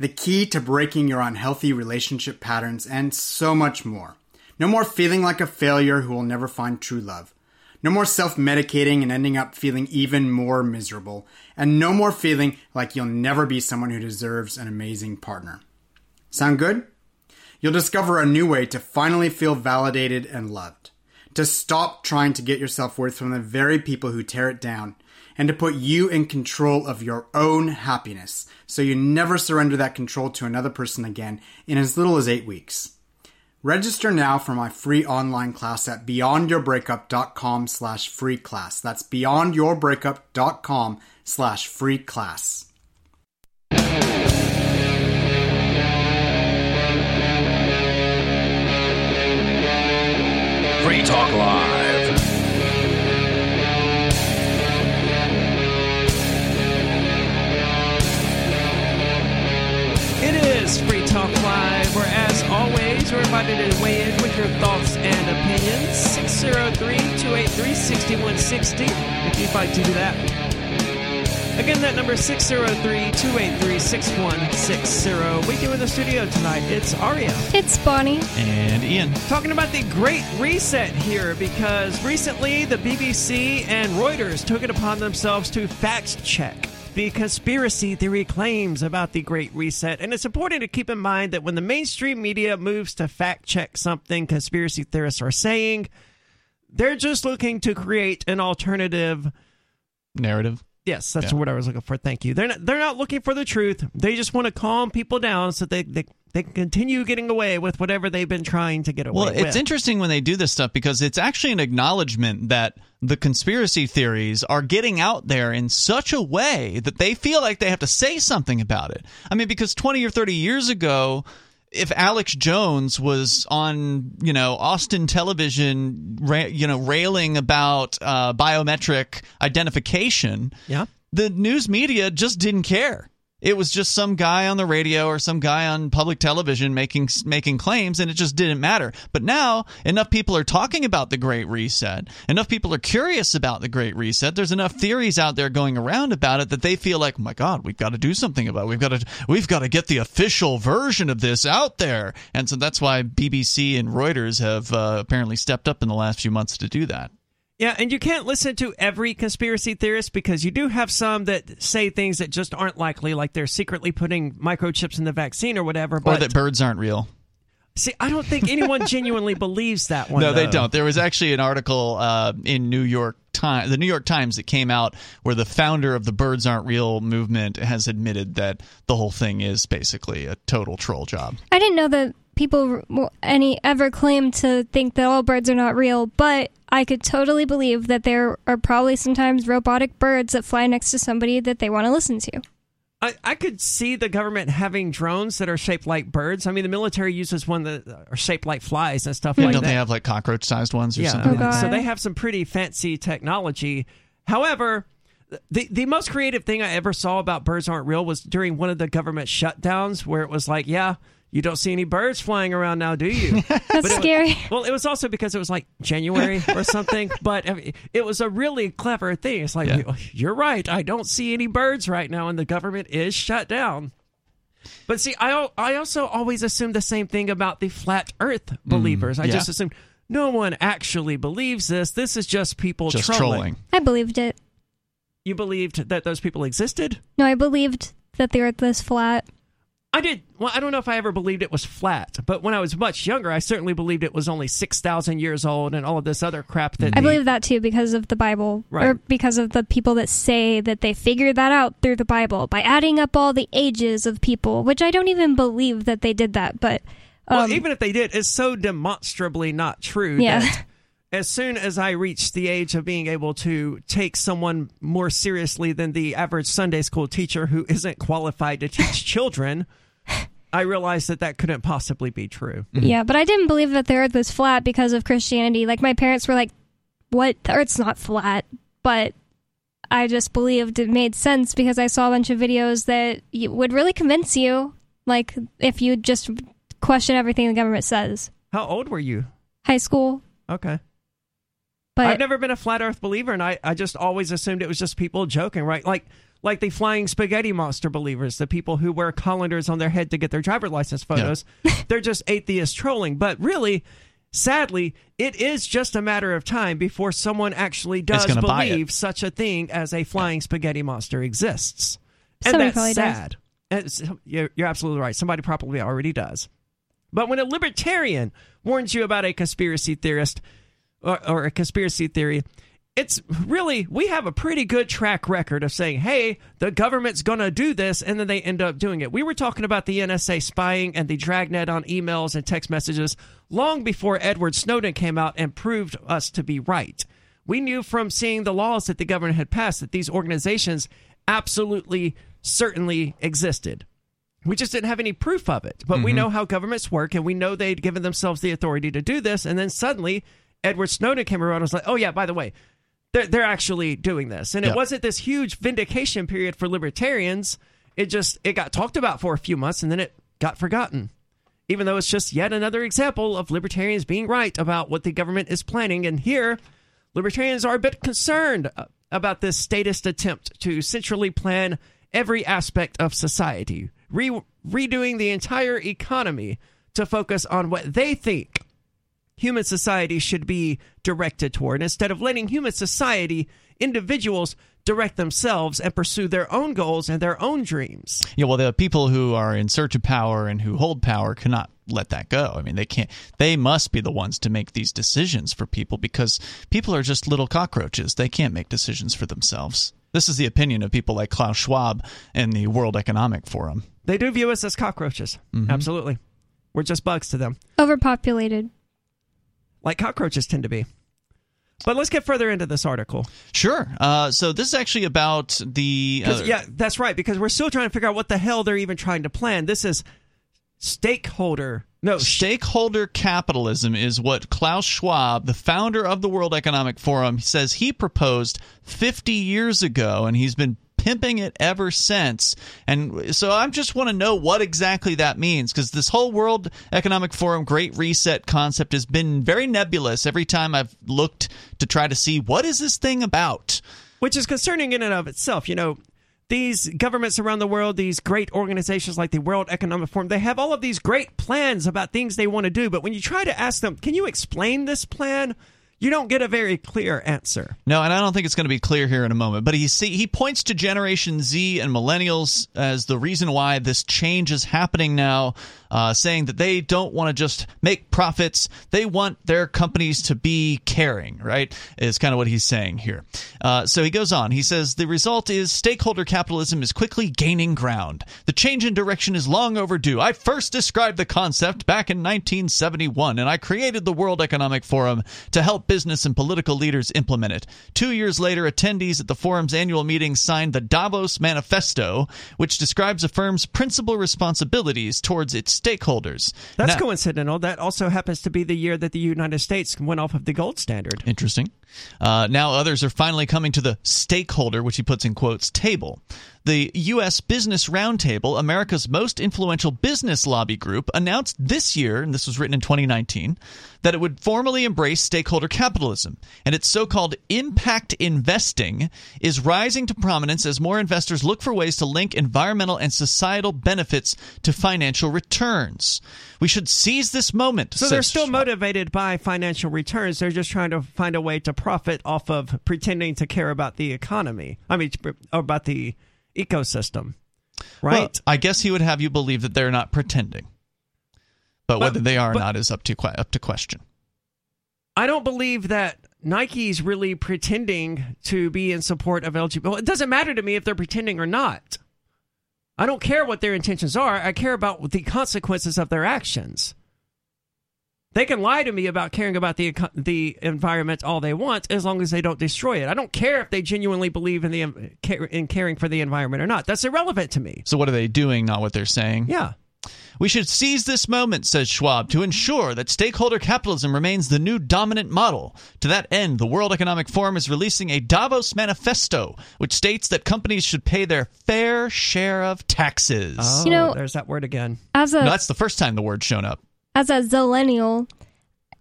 the key to breaking your unhealthy relationship patterns, and so much more. No more feeling like a failure who will never find true love. No more self medicating and ending up feeling even more miserable. And no more feeling like you'll never be someone who deserves an amazing partner. Sound good? You'll discover a new way to finally feel validated and loved. To stop trying to get your self worth from the very people who tear it down. And to put you in control of your own happiness so you never surrender that control to another person again in as little as eight weeks. Register now for my free online class at beyondyourbreakup.com slash free class. That's beyondyourbreakup.com slash free class. Free Talk Live. Always, we're invited to weigh in with your thoughts and opinions. 603 283 6160 if you'd like to do that. Again, that number is 603 283 6160. With you in the studio tonight, it's Aria. It's Bonnie. And Ian. Talking about the Great Reset here because recently the BBC and Reuters took it upon themselves to fact check the conspiracy theory claims about the Great Reset. And it's important to keep in mind that when the mainstream media moves to fact check something conspiracy theorists are saying, they're just looking to create an alternative narrative. Yes, that's Yeah. the word I was looking for. Thank you. They're not, they're not looking for the truth. They just want to calm people down so they, they they can continue getting away with whatever they've been trying to get away Well, with. it's interesting when they do this stuff because it's actually an acknowledgement that the conspiracy theories are getting out there in such a way that they feel like they have to say something about it. I mean, because 20 or 30 years ago, if Alex Jones was on, you know, Austin television, ra- you know, railing about uh, biometric identification, yeah, the news media just didn't care. It was just some guy on the radio or some guy on public television making making claims, and it just didn't matter. But now enough people are talking about the Great Reset. Enough people are curious about the Great Reset. There's enough theories out there going around about it that they feel like, oh my God, we've got to do something about. it. We've got to we've got to get the official version of this out there. And so that's why BBC and Reuters have uh, apparently stepped up in the last few months to do that. Yeah, and you can't listen to every conspiracy theorist because you do have some that say things that just aren't likely, like they're secretly putting microchips in the vaccine or whatever. But or that birds aren't real. see, I don't think anyone genuinely believes that one. no, they don't. There was actually an article uh, in New York Times, the New York Times, that came out where the founder of the "Birds Aren't Real" movement has admitted that the whole thing is basically a total troll job. I didn't know that people w- any ever claim to think that all birds are not real, but I could totally believe that there are probably sometimes robotic birds that fly next to somebody that they want to listen to. I, I could see the government having drones that are shaped like birds. I mean, the military uses one that uh, are shaped like flies and stuff like that. Yeah, like don't that. they have like cockroach-sized ones or yeah, something? Oh, so they have some pretty fancy technology. However, the the most creative thing I ever saw about birds aren't real was during one of the government shutdowns, where it was like, yeah. You don't see any birds flying around now, do you? That's But it was- scary. well, it was also because it was like January or something, but I mean, it was a really clever thing. It's like, oh, you're right. I don't see any birds right now, and the government is shut down. But see, I, I also always assumed the same thing about the flat earth mm, believers. I yeah. just assumed no one actually believes this. This is just people Just trolling. trolling. I believed it. You believed that those people existed? No, I believed that the earth was flat. I did. Well, I don't know if I ever believed it was flat, but when I was much younger, I certainly believed it was only 6,000 years old and all of this other crap that I the- believe that too because of the Bible, or because of the people that say that they figured that out through the Bible by adding up all the ages of people, which I don't even believe that they did that. But um, Well, even if they did, it's so demonstrably not true Yeah. that as soon as I reached the age of being able to take someone more seriously than the average Sunday school teacher who isn't qualified to teach children, I realized that that couldn't possibly be true. Mm-hmm. yeah, but I didn't believe that the earth was flat because of Christianity. Like my parents were like, "What? The earth's not flat." But I just believed it made sense because I saw a bunch of videos that would really convince you, like if you just question everything the government says. How old were you? High school, Okay. But I've never been a flat earth believer and I, I just always assumed it was just people joking, right? Like like the flying spaghetti monster believers, the people who wear colanders on their head to get their driver license photos. They're just atheist trolling. But really, sadly, it is just a matter of time before someone actually does gonna buy it. believe such a thing as a flying spaghetti monster exists. And Somebody that's probably sad. And You're, you're absolutely right. Somebody probably already does. But when a libertarian warns you about a conspiracy theorist or, or a conspiracy theory, it's really, we have a pretty good track record of saying, hey, the government's going to do this, and then they end up doing it. We were talking about the NSA spying and the dragnet on emails and text messages long before Edward Snowden came out and proved us to be right. We knew from seeing the laws that the government had passed that these organizations absolutely, certainly existed. We just didn't have any proof of it. But we mm-hmm. know how governments work, and we know they'd given themselves the authority to do this. And then suddenly, Edward Snowden came around and was like, oh, yeah, by the way, they're, they're actually doing this. And Yeah. it wasn't this huge vindication period for libertarians. It just, it got talked about for a few months, and then it got forgotten. Even though it's just yet another example of libertarians being right about what the government is planning. And here, libertarians are a bit concerned about this statist attempt to centrally plan every aspect of society, re- redoing the entire economy to focus on what they think human society should be directed toward instead of letting human society individuals direct themselves and pursue their own goals and their own dreams Yeah, well, the people who are in search of power and who hold power cannot let that go. I mean, they can't. They must be the ones to make these decisions for people because people are just little cockroaches. They can't make decisions for themselves. This is the opinion of people like Klaus Schwab and the World Economic Forum. they do view us as cockroaches mm-hmm. absolutely we're just bugs to them overpopulated. Like cockroaches tend to be but let's get further into this article Sure. Uh, so this is actually about the. Uh, yeah that's right because we're still trying to figure out what the hell they're even trying to plan this is stakeholder no Stakeholder capitalism is what Klaus Schwab, the founder of the World Economic Forum, says he proposed 50 years ago, and he's been pimping it ever since. And so I just want to know what exactly that means because this whole World Economic Forum Great Reset concept has been very nebulous every time I've looked to try to see what is this thing about. which is concerning in and of itself. You know, these governments around the world, these great organizations like the World Economic Forum, they have all of these great plans about things they want to do. But when you try to ask them, can you explain this plan? You don't get a very clear answer. No, and I don't think it's going to be clear here in a moment. But he see, he points to Generation Z and millennials as the reason why this change is happening now, uh, saying that they don't want to just make profits; they want their companies to be caring. Right is kind of what he's saying here. Uh, so he goes on. He says the result is stakeholder capitalism is quickly gaining ground. The change in direction is long overdue. I first described the concept back in 1971, and I created the World Economic Forum to help business and political leaders implement it. Two years later, attendees at the forum's annual meeting signed the Davos Manifesto, which describes a firm's principal responsibilities towards its stakeholders. That's Now- coincidental. That also happens to be the year that the United States went off of the gold standard. Interesting. Uh, now others are finally coming to the stakeholder, which he puts in quotes, table. The U.S. Business Roundtable, America's most influential business lobby group, announced this year, and this was written in 2019, that it would formally embrace stakeholder capitalism. And its so called impact investing is rising to prominence as more investors look for ways to link environmental and societal benefits to financial returns. We should seize this moment. So they're still motivated by financial returns. They're just trying to find a way to profit off of pretending to care about the economy. I mean, about the ecosystem. Right? Well, I guess he would have you believe that they're not pretending. But, whether they are or not is up to up to question. I don't believe that Nike's really pretending to be in support of LGBT. Well, it doesn't matter to me if they're pretending or not. I don't care what their intentions are. I care about the consequences of their actions. They can lie to me about caring about the the environment all they want, as long as they don't destroy it. I don't care if they genuinely believe in the in caring for the environment or not. That's irrelevant to me. So what are they doing? Not what they're saying. Yeah. We should seize this moment, says Schwab, to ensure that stakeholder capitalism remains the new dominant model. To that end, the World Economic Forum is releasing a Davos Manifesto, which states that companies should pay their fair share of taxes. Oh, You know- there's that word again. As a No, that's the first time the word's shown up. As a zillennial,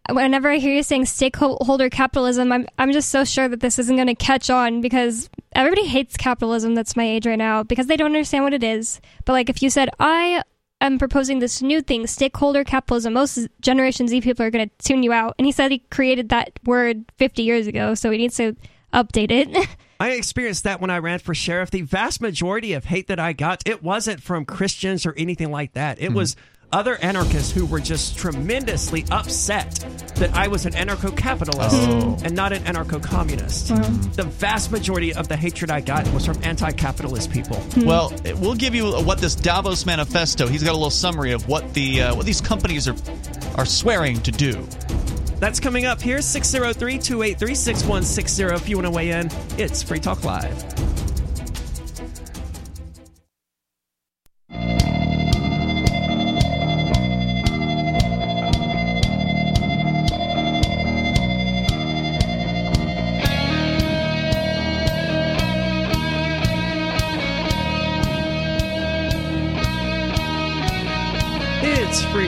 whenever I hear you saying stakeholder capitalism, I'm I'm just so sure that this isn't going to catch on because everybody hates capitalism. That's my age right now because they don't understand what it is. But like if you said I am proposing this new thing, stakeholder capitalism, most Generation Z people are going to tune you out. And he said he created that word 50 years ago, so he needs to update it. I experienced that when I ran for sheriff. The vast majority of hate that I got, it wasn't from Christians or anything like that. It mm-hmm. was other anarchists who were just tremendously upset that I was an anarcho capitalist Oh. and not an anarcho communist. The vast majority of the hatred I got was from anti capitalist people. Well, we'll give you what this Davos Manifesto. He's got a little summary of what the uh, what these companies are are swearing to do. That's coming up here 603 283 6160 if you want to weigh in. It's Free Talk Live.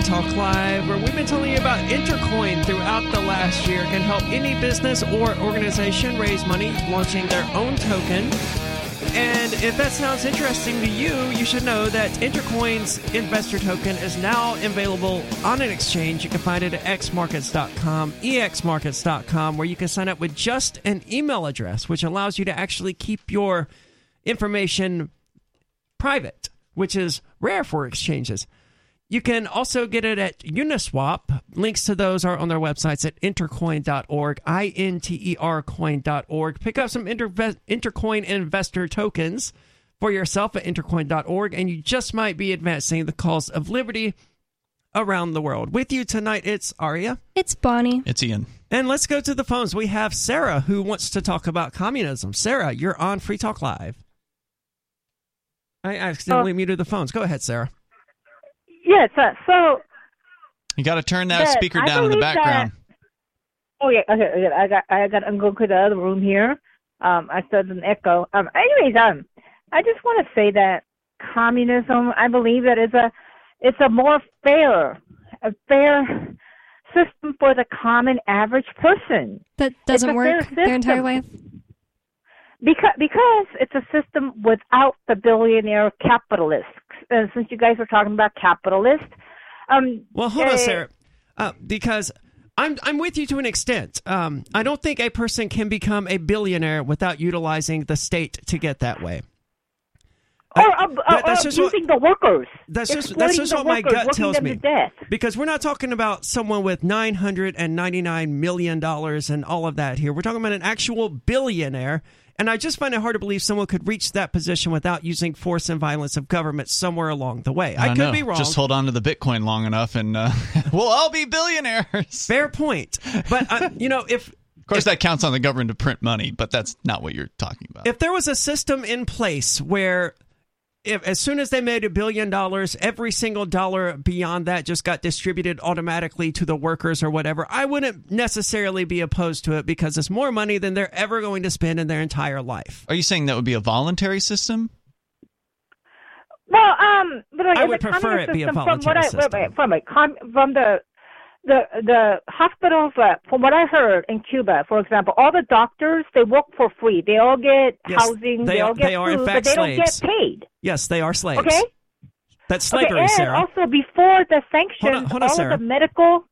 Talk Live, where we've been telling you about Intercoin throughout the last year. Can help any business or organization raise money launching their own token. And if that sounds interesting to you, you should know that Intercoin's investor token is now available on an exchange. You can find it at xmarkets.com, exmarkets.com, where you can sign up with just an email address, which allows you to actually keep your information private, which is rare for exchanges. You can also get it at Uniswap. Links to those are on their websites at intercoin.org, I N T E R coin.org. Pick up some Inter- Intercoin investor tokens for yourself at intercoin.org, and you just might be advancing the cause of liberty around the world. With you tonight, it's Aria. it's Bonnie. It's Ian. And let's go to the phones. We have Sarah who wants to talk about communism. Sarah, you're on Free Talk Live. I accidentally oh. muted the phones. Go ahead, Sarah. Yes, uh, so You got to turn that speaker I down in the believe background. Oh yeah, okay, okay. I got I got I'm going to the other room here. Um, I said an echo. Um, anyways, um, I just want to say that communism. I believe that is a it's a more fair a fair system for the common average person. That doesn't work their entire life. Because because it's a system without the billionaire capitalists. And since you guys are talking about capitalist, um, Well, hold on, eh, Sarah. Uh, because I'm I'm with you to an extent. Um, I don't think a person can become a billionaire without utilizing the state to get that way. Or, uh, That- that's just what- abusing the workers. That's just that's just what my gut tells me. Because we're not talking about someone with nine hundred and ninety nine million dollars and all of that here. We're talking about an actual billionaire. And I just find it hard to believe someone could reach that position without using force and violence of government somewhere along the way. I, don't could know. be wrong. Just hold on to the Bitcoin long enough, and uh, we'll all be billionaires. Fair point. But uh, you know, if Of course, that counts on the government to print money, but that's not what you're talking about. if there was a system in place where if as soon as they made a billion dollars every single dollar beyond that just got distributed automatically to the workers or whatever. I wouldn't necessarily be opposed to it because it's more money than they're ever going to spend in their entire life. Are you saying that would be a voluntary system? Well, um, but like I would prefer communist it be a system, from what I, voluntary wait, wait, from a com, from the the the hospitals. Uh, from what I heard in Cuba, for example, all the doctors they work for free. They all get Yes, housing. they They, all get they are, in food, fact, but they don't get slaves. paid. yes they are slaves Okay. that's slavery okay, and sarah also before the sanctions, Hold on- hold on, all Sarah. of the medical.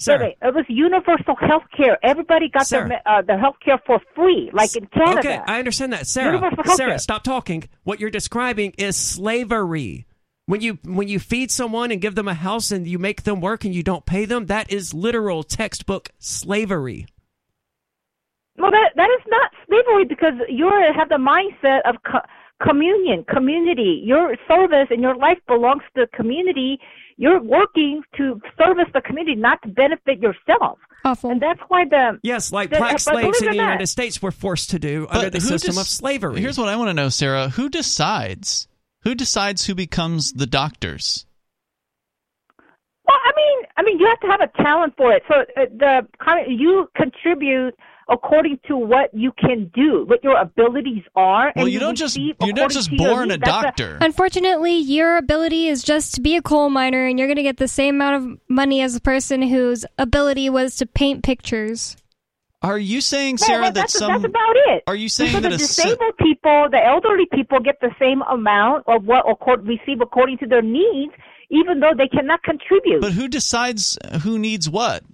Sarah. it was universal health care. Everybody got Sarah. the uh, the health care for free, like in Canada. Okay, I understand that, Sarah. Sarah, stop talking. What you're describing is slavery. When you when you feed someone and give them a house and you make them work and you don't pay them, that is literal textbook slavery. Well, that that is not slavery because you have the mindset of co- communion, community. Your service and your life belongs to the community. You're working to service the community, not to benefit yourself. Awful. And that's why the Yes, like the- black slaves in the or United States were forced to do under the system dec- of slavery. Here's what I want to know, Sarah. Who decides? Who decides who becomes the doctors? Well, I mean, I mean, you have to have a talent for it. So uh, the you contribute according to what you can do, what your abilities are. Well, and you don't just you're not just to your born a needs. That's doctor. Unfortunately, your ability is just to be a coal miner, and you're going to get the same amount of money as a person whose ability was to paint pictures. Are you saying, Sarah, well, that some that's about it. Are you saying because that the si- disabled people, the elderly people, get the same amount of what accord, receive according to their needs, even though they cannot contribute? But who decides who needs what?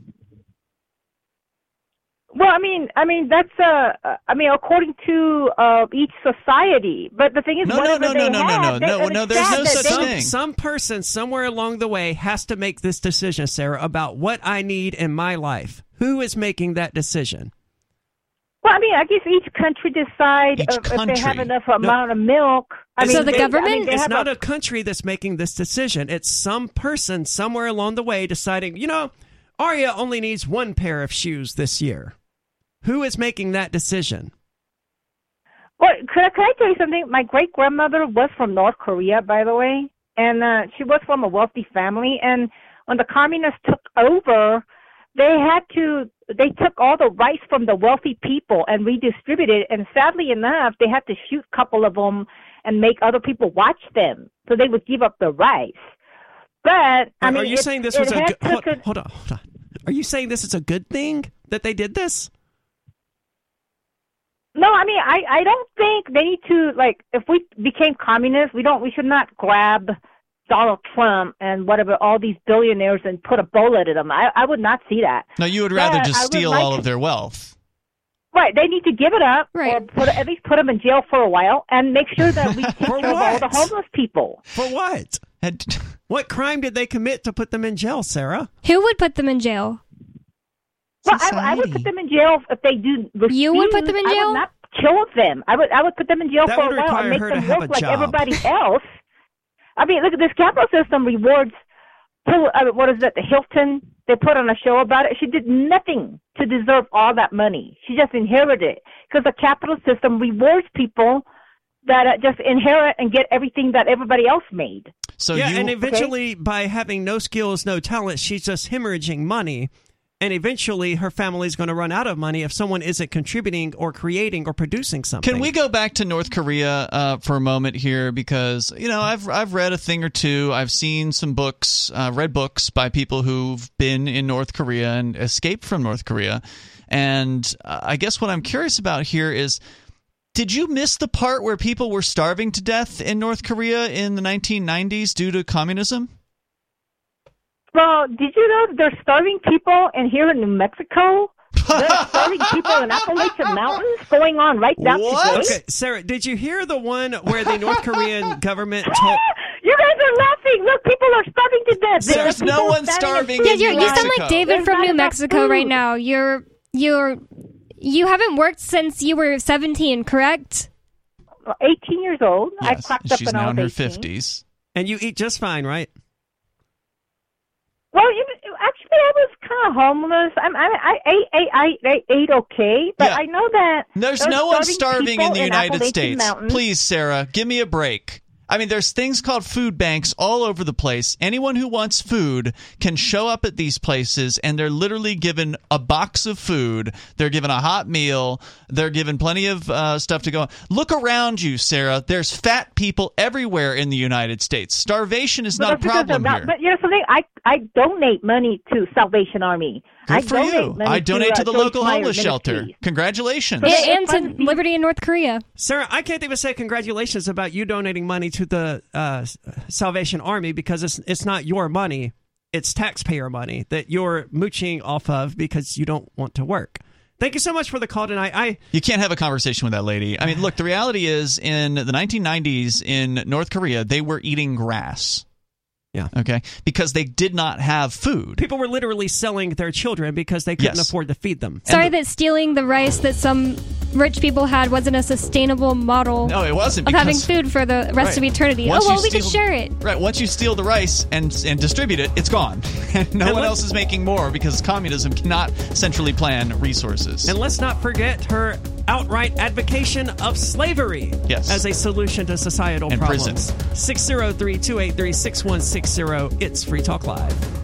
Well, I mean, I mean that's uh, uh, I mean according to uh each society. But the thing is, No, no, no, no, no, no, have, no, they- no, and no, there's no such they- some, thing. some person somewhere along the way has to make this decision, Sarah, about what I need in my life. Who is making that decision? Well, I mean, I guess each country decide Each if, if they have country. enough No. amount of milk. I mean, they- I mean, it's not a, a country that's making this decision. It's some person somewhere along the way deciding, you know, Aria only needs one pair of shoes this year. Who is making that decision? Well, could I, could I tell you something? My great grandmother was from North Korea, by the way, and uh, she was from a wealthy family. And when the communists took over, they had to they took all the rights from the wealthy people and redistributed. It. And sadly enough, they had to shoot a couple of them and make other people watch them, so they would give up the rights. But I Are, mean, are you it- saying this was a good? Hold, a- hold on, hold on. Are you saying this is a good thing that they did this? No, I mean, I I don't think they need to like. If we became communists, we don't. We should not grab Donald Trump and whatever all these billionaires and put a bullet in them. I I would not see that. No, you would rather But just I steal like all to- of their wealth. Right, they need to give it up, right. or put at least put them in jail for a while, and make sure that we take care of all the homeless people. For what? what crime did they commit to put them in jail, Sarah? Who would put them in jail? Well, I, I would put them in jail if they do. Refuse. You would put them in I jail? would not kill them. I would. I would put them in jail That for a while and make them to have work like everybody else. I mean, look at this capital system rewards. To, uh, what is that? The Hilton. They put on a show about it. She did nothing to deserve all that money. She just inherited it because the capital system rewards people that uh, just inherit and get everything that everybody else made. So yeah, you and eventually, by having no skills, no talent, she's just hemorrhaging money. And eventually, her family's going to run out of money if someone isn't contributing or creating or producing something. Can we go back to North Korea uh, for a moment here? Because you know, I've I've read a thing or two. I've seen some books, uh, read books by people who've been in North Korea and escaped from North Korea. And uh, I guess what I'm curious about here is. Did you miss the part where people were starving to death in North Korea in the 1990s due to communism? Well, did you know that they're starving people in here in New Mexico? They're starving people in Appalachian Mountains going on right now today. Okay, Sarah, did you hear the one where the North Korean government told? You guys are laughing. Look, people are starving to death. There are There's no people one standing starving in Yeah, in you're, New you sound Mexico. like David There's from not New enough Mexico right food. now. You're you're you haven't worked since you were 17, correct? 18 years old. I Yes, cracked up she's when I now in her 18. 50s. And you eat just fine, right? Well, you, actually, I was kind of homeless. I'm, I, I, I, I, I ate okay, but Yeah. I know that There's no one starving in the United States. Please, Sarah, give me a break. I mean, there's things called food banks all over the place. Anyone who wants food can show up at these places and they're literally given a box of food. They're given a hot meal. They're given plenty of uh, stuff to go on. Look around you, Sarah. There's fat people everywhere in the United States. Starvation is But not a problem that- here. But you know something? I I donate money to Salvation Army. I Good for donate you. money I donate uh, to the George local Meyer homeless shelter. Ministries. Congratulations. Yeah, and to Liberty in North Korea. Sarah, I can't even say congratulations about you donating money to the uh, Salvation Army because it's it's not your money; it's taxpayer money that you're mooching off of because you don't want to work. Thank you so much for the call tonight. I You can't have a conversation with that lady. I mean, look, the reality is in the 1990s in North Korea, they were eating grass. Yeah. Okay. Because they did not have food. people were literally selling their children because they couldn't Yes. afford to feed them. Sorry that stealing the rice that some rich people had wasn't a sustainable model No, it wasn't. of having food for the rest of Right. eternity. Once oh, well, you we can steal- share it. Right. Once you steal the rice and and distribute it, it's gone. And no And one let- else is making more because communism cannot centrally plan resources. And let's not forget her outright advocation of slavery Yes. as a solution to societal And prison. problems. 603 283 6160. It's Free Talk Live.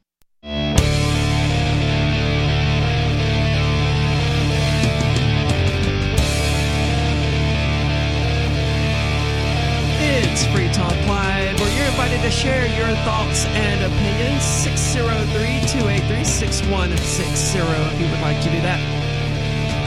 It's Free Talk Live, where you're invited to share your thoughts and opinions. 603-283-6160 if you would like to do that.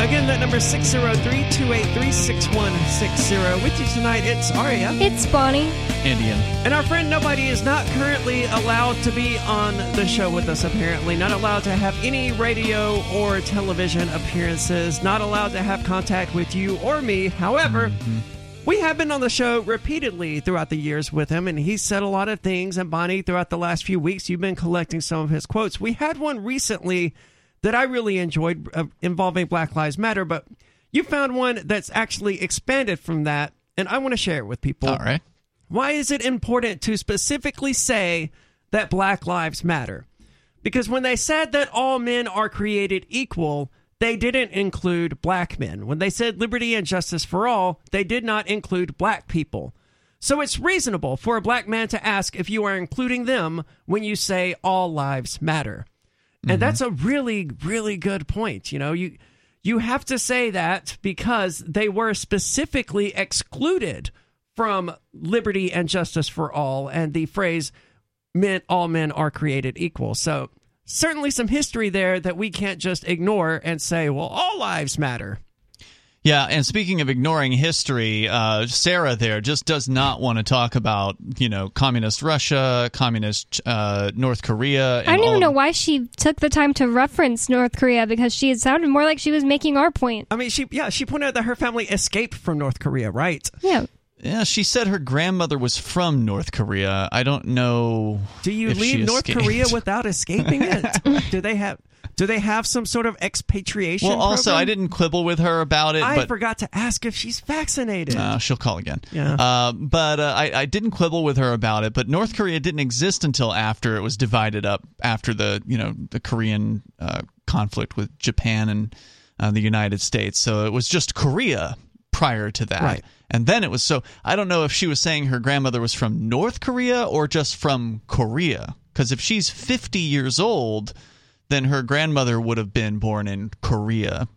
Again, that number is 603-283-6160. With you tonight, it's Aria. It's Bonnie. And Ian. And our friend Nobody is not currently allowed to be on the show with us, apparently. Not allowed to have any radio or television appearances. Not allowed to have contact with you or me. However, mm-hmm. We have been on the show repeatedly throughout the years with him, and he's said a lot of things. And Bonnie, throughout the last few weeks, you've been collecting some of his quotes. We had one recently that I really enjoyed uh, involving Black Lives Matter, but you found one that's actually expanded from that, and I want to share it with people. All right. Why is it important to specifically say that Black Lives Matter? Because when they said that all men are created equal, they didn't include black men. When they said liberty and justice for all, they did not include black people. So it's reasonable for a black man to ask if you are including them when you say all lives matter. And that's mm-hmm. a really, really good point. You know, you you have to say that because they were specifically excluded from liberty and justice for all and the phrase men all men are created equal. So certainly some history there that we can't just ignore and say, well, all lives matter. Yeah, and speaking of ignoring history, uh, Sarah there just does not want to talk about you know communist Russia, communist uh, North Korea. And I don't all even of- know why she took the time to reference North Korea because she had sounded more like she was making our point. I mean, she yeah, she pointed out that her family escaped from North Korea, right? Yeah. Yeah, she said her grandmother was from North Korea. I don't know. Do you leave North escaped. Korea without escaping it? do they have do they have some sort of expatriation? Well, also, program? I didn't quibble with her about it. I forgot to ask if she's vaccinated. Uh, she'll call again. Yeah. Uh, but uh, I, I didn't quibble with her about it. But North Korea didn't exist until after it was divided up after the you know the Korean uh, conflict with Japan and uh, the United States. So it was just Korea prior to that. Right. And then it was so I don't know if she was saying her grandmother was from North Korea or just from Korea. Because if she's 50 years old, then her grandmother would have been born in Korea,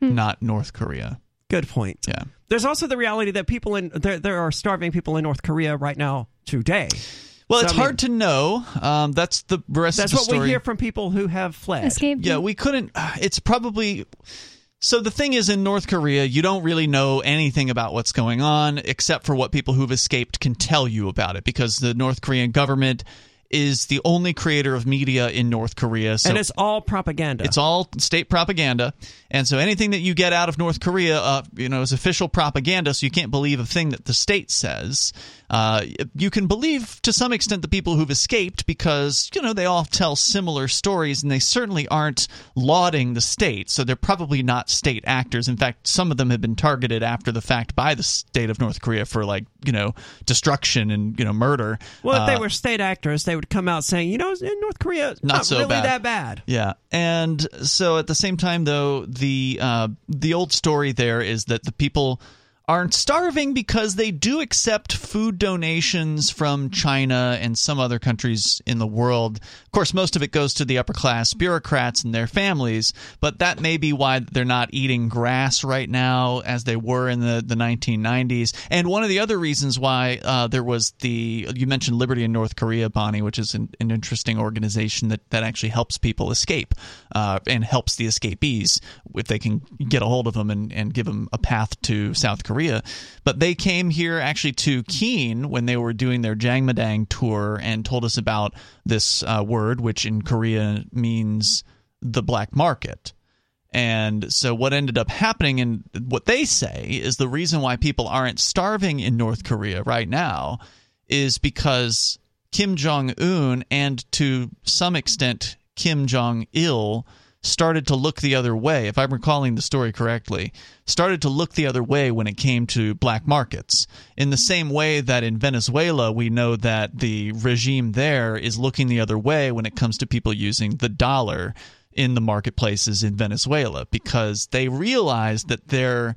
not North Korea. Good point. Yeah. There's also the reality that people in there there are starving people in North Korea right now today. Well, So, it's I mean, hard to know. Um, that's the rest That's of the what story. we hear from people who have fled. Yeah, we couldn't. It's probably. So the thing is, in North Korea, you don't really know anything about what's going on except for what people who've escaped can tell you about it, because the North Korean government is the only creator of media in North Korea. So and it's all propaganda. it's all state propaganda, and so anything that you get out of North Korea, uh, you know, is official propaganda. So you can't believe a thing that the state says. Uh, you can believe to some extent the people who've escaped because you know they all tell similar stories, and they certainly aren't lauding the state. So they're probably not state actors. In fact, some of them have been targeted after the fact by the state of North Korea for like you know destruction and you know murder. well, if they Uh, were state actors, they would come out saying, you know, in North Korea, Not not, so really bad. that bad. Yeah, and so at the same time, though, the uh, the old story there is that the people aren't starving because they do accept food donations from China and some other countries in the world. Of course, most of it goes to the upper class bureaucrats and their families, but that may be why they're not eating grass right now as they were in the, the 1990s. And one of the other reasons why uh, there was the, you mentioned Liberty in North Korea, Bonnie, which is an, an interesting organization that, that actually helps people escape uh, and helps the escapees if they can get a hold of them and, and give them a path to South Korea. But they came here actually to Keene when they were doing their Jangmadang tour and told us about this uh, word, which in Korea means the black market. And so, what ended up happening, and what they say is the reason why people aren't starving in North Korea right now is because Kim Jong un and to some extent Kim Jong il started to look the other way, if I'm recalling the story correctly, started to look the other way when it came to black markets. In the same way that in Venezuela, we know that the regime there is looking the other way when it comes to people using the dollar in the marketplaces in Venezuela because they realize that their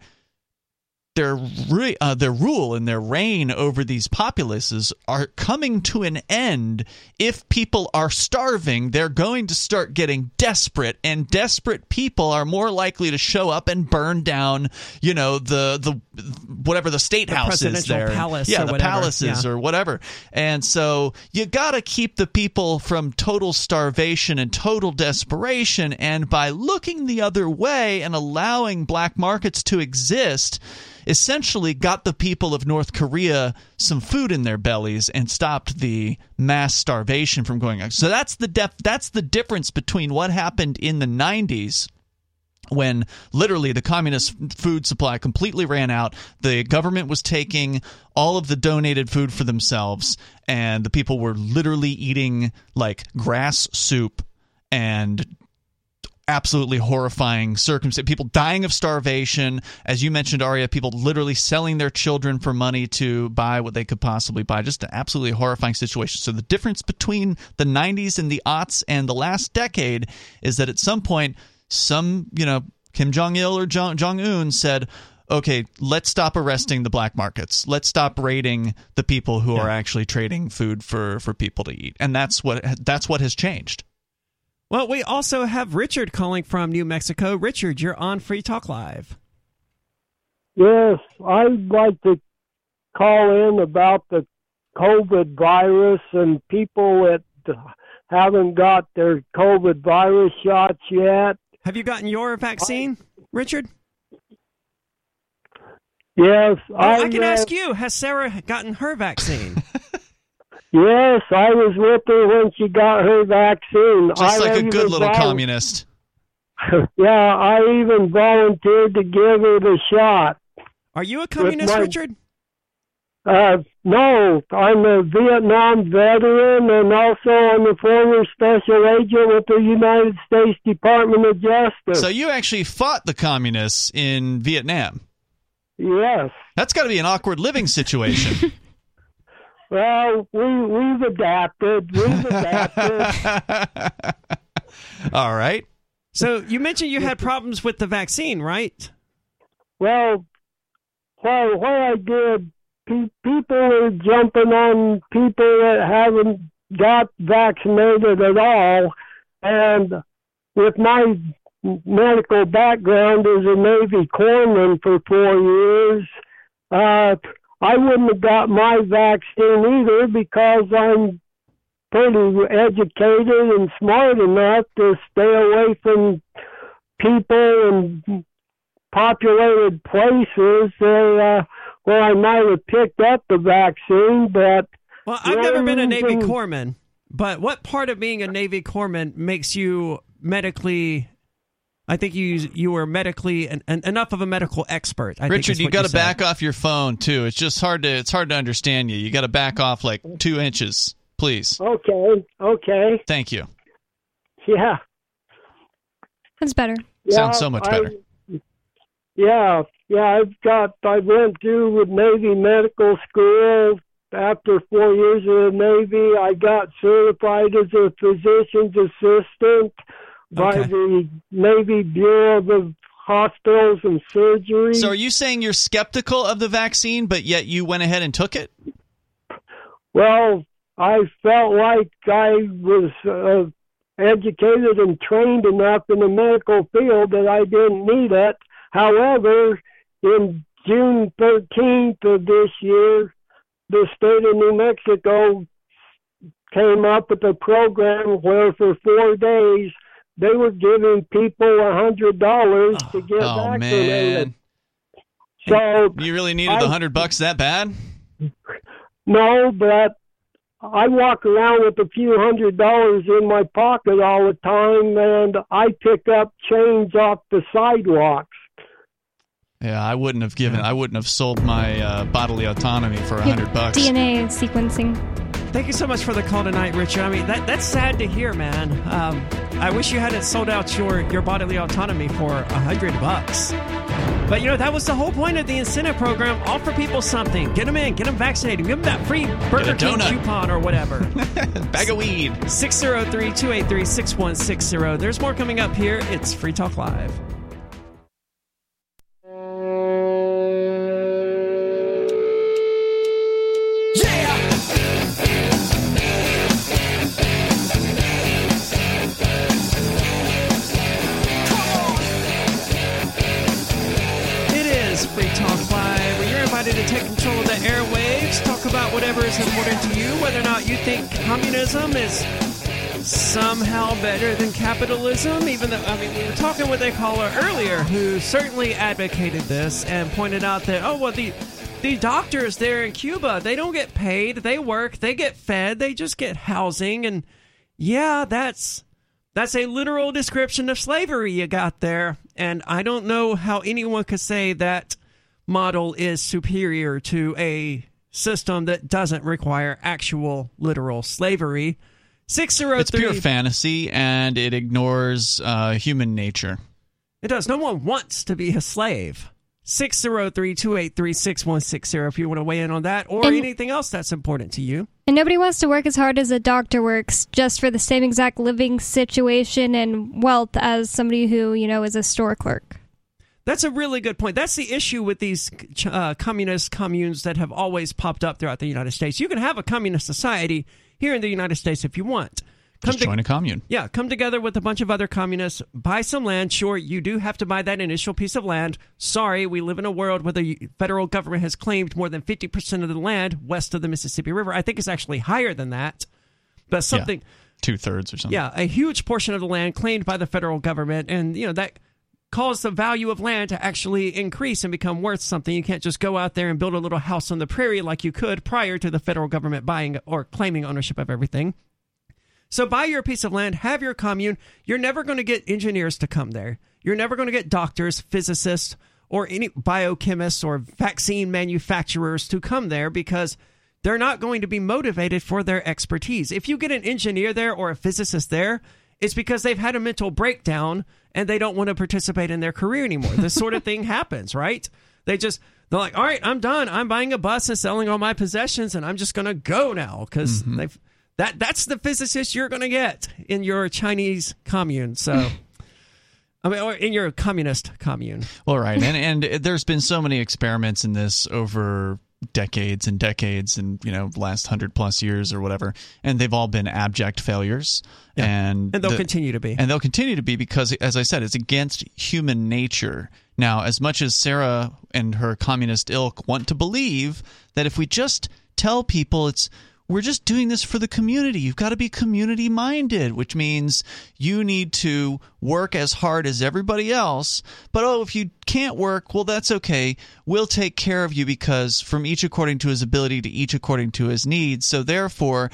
their re- uh, their rule and their reign over these populaces are coming to an end. If people are starving, they're going to start getting desperate, and desperate people are more likely to show up and burn down, you know, the the whatever the state The house is there, palace yeah, or the whatever, palaces yeah. or whatever. And so you got to keep the people from total starvation and total desperation. And by looking the other way and allowing black markets to exist, essentially got the people of North Korea some food in their bellies and stopped the mass starvation from going on. So that's the def- that's the difference between what happened in the 90s when literally the communist food supply completely ran out. The government was taking all of the donated food for themselves, and the people were literally eating like grass soup and absolutely horrifying circumstances. People dying of starvation, as you mentioned, Aria. People literally selling their children for money to buy what they could possibly buy. Just an absolutely horrifying situation. So the difference between the '90s and the aughts and the last decade is that at some point, some you know Kim Jong Il or Jong Un said. Okay, let's stop arresting the black markets. Let's stop raiding the people who are actually trading food for, for people to eat, and that's what that's what has changed. Well, we also have Richard calling from New Mexico. Richard, you're on Free Talk Live. Yes, I'd like to call in about the COVID virus and people that haven't got their COVID virus shots yet. Have you gotten your vaccine, Richard? Yes, I, I can ask you. Has Sarah gotten her vaccine? Yes, I was with her when she got her vaccine. Just I like a good little vol- communist. yeah, I even volunteered to give her the shot. Are you a communist, my- Richard? Uh, no, I'm a Vietnam veteran and also I'm a former special agent with the United States Department of Justice. So you actually fought the communists in Vietnam. Yes. That's got to be an awkward living situation. Well, we we've adapted. We've adapted. All right. So you mentioned you had problems with the vaccine, right? Well, what what I did, pe- people are jumping on people that haven't got vaccinated at all, and with my medical background as a Navy corpsman for four years, uh, I wouldn't have got my vaccine either because I'm pretty educated and smart enough to stay away from people and populated places that, uh, where I might have picked up the vaccine, but Well, I've never been a Navy Corps. corpsman, but what part of being a Navy corpsman makes you medically? I think you you were medically an, an, enough of a medical expert. I think Richard, is you got to back off your phone too. It's just hard to it's hard to understand you. You got to back off like two inches, please. Okay, okay, Thank you. yeah. That's better. Sounds so much I- better. Yeah, yeah, I've got, I went through with Navy medical school. After four years of the Navy, I got certified as a physician's assistant by Okay. the Navy Bureau of Hospitals and Surgery. So, are you saying you're skeptical of the vaccine, but yet you went ahead and took it? Well, I felt like I was uh, educated and trained enough in the medical field that I didn't need it. However, in June 13th of this year, the state of New Mexico came up with a program where for four days they were giving people a hundred dollars to get Oh vaccinated. man, So you really needed the hundred bucks that bad? No, but I walk around with a few hundred dollars in my pocket all the time, and I pick up change off the sidewalks. Yeah, I wouldn't have given. I wouldn't have sold my uh, bodily autonomy for a hundred bucks. DNA sequencing. Thank you so much for the call tonight, Richard. I mean, that that's sad to hear, man. Um, I wish you hadn't sold out your your bodily autonomy for a hundred bucks. But you know that was the whole point of the incentive program: offer people something, get them in, get them vaccinated, give them that free Burger King coupon or whatever. Bag of weed. 603-283-6160. There's more coming up here. It's Free Talk Live. About whatever is important to you, whether or not you think communism is somehow better than capitalism, even though, I mean, we were talking with a caller earlier who certainly advocated this and pointed out that, oh, well, the. The doctors there in Cuba, they don't get paid. They work. They get fed. They just get housing. And yeah, that's that's a literal description of slavery you got there. And I don't know how anyone could say that model is superior to a system that doesn't require actual literal slavery. 603 It's pure fantasy, and it ignores uh, human nature. It does. No one wants to be a slave. 603-283-6160 if you want to weigh in on that or And- anything else that's important to you. And nobody wants to work as hard as a doctor works just for the same exact living situation and wealth as somebody who, you know, is a store clerk. That's a really good point. That's the issue with these uh, communist communes that have always popped up throughout the United States. You can have a communist society here in the United States if you want. Just join a commune. Yeah, come together with a bunch of other communists, buy some land. Sure, you do have to buy that initial piece of land. Sorry, we live in a world where the federal government has claimed more than 50% of the land west of the Mississippi River. I think it's actually higher than that. But something. Two thirds or something. Yeah, a huge portion of the land claimed by the federal government, and you know that caused the value of land to actually increase and become worth something. You can't just go out there and build a little house on the prairie like you could prior to the federal government buying or claiming ownership of everything. So buy your piece of land, have your commune. You're never going to get engineers to come there. You're never going to get doctors, physicists, or any biochemists or vaccine manufacturers to come there because they're not going to be motivated for their expertise. If you get an engineer there or a physicist there, it's because they've had a mental breakdown and they don't want to participate in their career anymore. This sort of thing happens, right? They just they're like, "All right, I'm done. I'm buying a bus and selling all my possessions and I'm just going to go now because mm-hmm. they've that that's the physicist you're going to get in your Chinese commune." So I mean, or in your communist commune. Well, right, and and there's been so many experiments in this over decades and decades, and you know, last hundred plus years or whatever, and they've all been abject failures, and And they'll the- continue to be. and they'll continue to be because, as I said, it's against human nature. Now, as much as Sarah and her communist ilk want to believe that if we just tell people it's we're just doing this for the community. You've got to be community minded, which means you need to work as hard as everybody else. But oh, if you can't work, well, that's okay. We'll take care of you because from each according to his ability to each according to his needs. So therefore,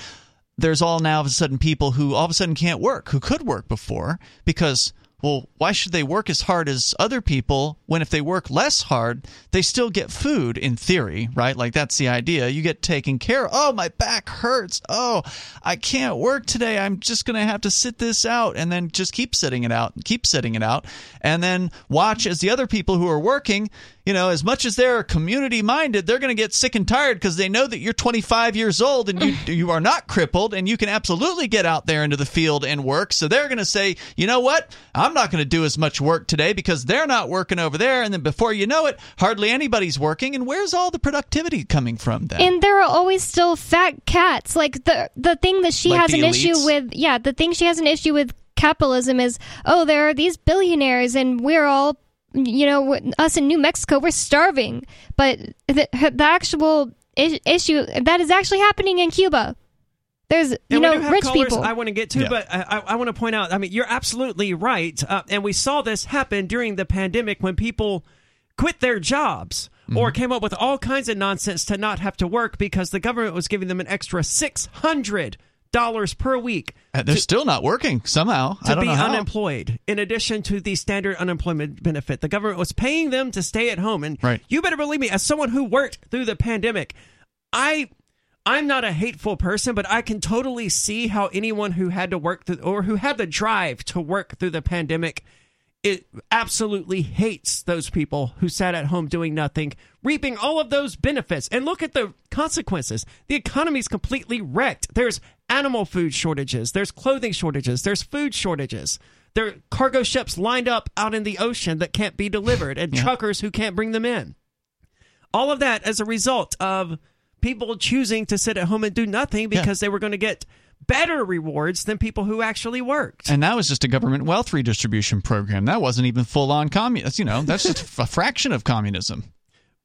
there's all now of a sudden people who all of a sudden can't work, who could work before because well, why should they work as hard as other people when if they work less hard, they still get food in theory, right? Like that's the idea. You get taken care of. Oh, my back hurts. Oh, I can't work today. I'm just going to have to sit this out and then just keep sitting it out and keep sitting it out and then watch as the other people who are working, you know, as much as they're community minded, they're going to get sick and tired because they know that you're 25 years old and you you are not crippled and you can absolutely get out there into the field and work. So they're going to say, you know what? I'm not going to do as much work today because they're not working over there. And then before you know it, hardly anybody's working. And where's all the productivity coming from then? And there are always still fat cats. Like the the thing that she Like has an issue with, yeah, the thing she has an issue with capitalism is, oh, there are these billionaires, and we're all, you know, us in New Mexico, we're starving. But the, the actual issue that is actually happening in Cuba. There's, you and know, we do have rich callers people. I want to get to, Yeah. but I, I, I want to point out. I mean, you're absolutely right, uh, and we saw this happen during the pandemic when people quit their jobs Mm-hmm. or came up with all kinds of nonsense to not have to work because the government was giving them an extra six hundred dollars per week Uh, they're still not working somehow. to I don't be know how. unemployed in addition to the standard unemployment benefit the government was paying them to stay at home and Right. you better believe me as someone who worked through the pandemic i i'm not a hateful person but i can totally see how anyone who had to work through or who had the drive to work through the pandemic it absolutely hates those people who sat at home doing nothing, reaping all of those benefits. And look at the consequences. The economy's completely wrecked. There's animal food shortages, there's clothing shortages, there's food shortages. There are cargo ships lined up out in the ocean that can't be delivered, and truckers who can't bring them in. All of that as a result of people choosing to sit at home and do nothing because they were going to get better rewards than people who actually worked. And that was just a government wealth redistribution program. That wasn't even full on communist. You know, that's just a fraction of communism.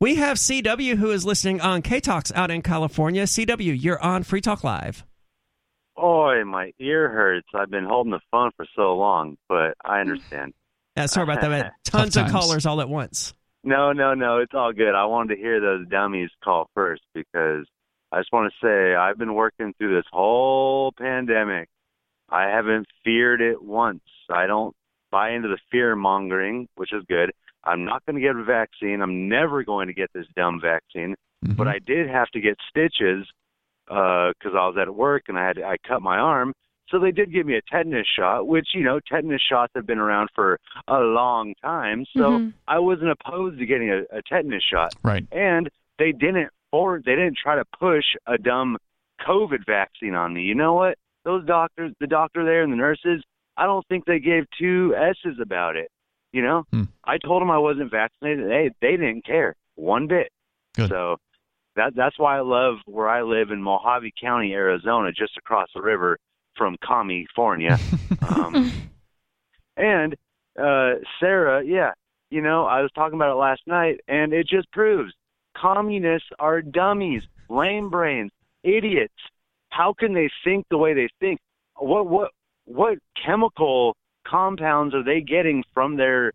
We have CW who is listening on K Talks out in California. CW, you're on Free Talk Live. Oi, my ear hurts. I've been holding the phone for so long, but I understand. Yeah, sorry about that. man. Tons Tough of times. callers all at once. No, no, no, it's all good. I wanted to hear those dummies call first because I just want to say I've been working through this whole pandemic. I haven't feared it once. I don't buy into the fear mongering, which is good. I'm not going to get a vaccine. I'm never going to get this dumb vaccine. But mm-hmm. I did have to get stitches uh, because I was at work and I had I cut my arm. So they did give me a tetanus shot, which you know tetanus shots have been around for a long time. So Mm-hmm. Mhm. I wasn't opposed to getting a, a tetanus shot. Right. And they didn't or they didn't try to push a dumb COVID vaccine on me. You know what? Those doctors, the doctor there and the nurses, I don't think they gave two s's about it. You know, Hmm. I told them I wasn't vaccinated. They they didn't care one bit. Good. So that that's why I love where I live in Mohave County, Arizona, just across the river from California. um, and uh, Sarah, yeah, you know, I was talking about it last night, and it just proves communists are dummies, lame brains, idiots. How can they think the way they think? What what what chemical compounds are they getting from their?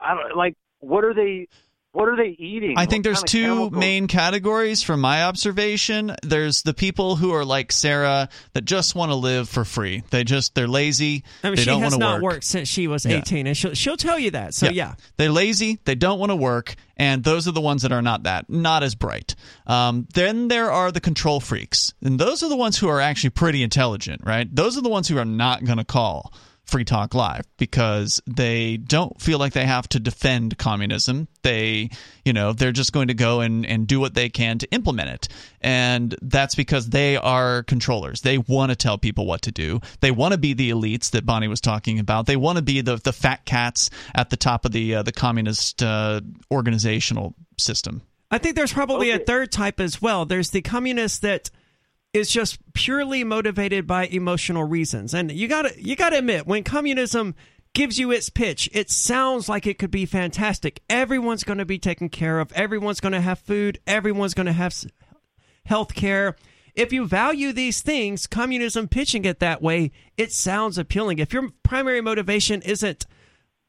I don't like. What are they? What are they eating? I think What there's two chemicals? main categories from my observation. There's the people who are like Sarah that just want to live for free. They just they're lazy. I mean, they she don't has not work. worked since she was Yeah. 18, and she'll she'll tell you that. So yeah. They're lazy, they don't want to work, and those are the ones that are not that, not as bright. Um, then there are the control freaks, and those are the ones who are actually pretty intelligent, right? Those are the ones who are not going to call Free Talk Live because they don't feel like they have to defend communism. They, you know, they're just going to go and, and do what they can to implement it. And that's because they are controllers. They want to tell people what to do. They want to be the elites that Bonnie was talking about. They want to be the, the fat cats at the top of the, uh, the communist uh, organizational system. I think there's probably a third type as well. There's the communists that is just purely motivated by emotional reasons. And you got to you got to admit when communism gives you its pitch, it sounds like it could be fantastic. Everyone's going to be taken care of. Everyone's going to have food. Everyone's going to have health care. If you value these things, communism pitching it that way, it sounds appealing. If your primary motivation isn't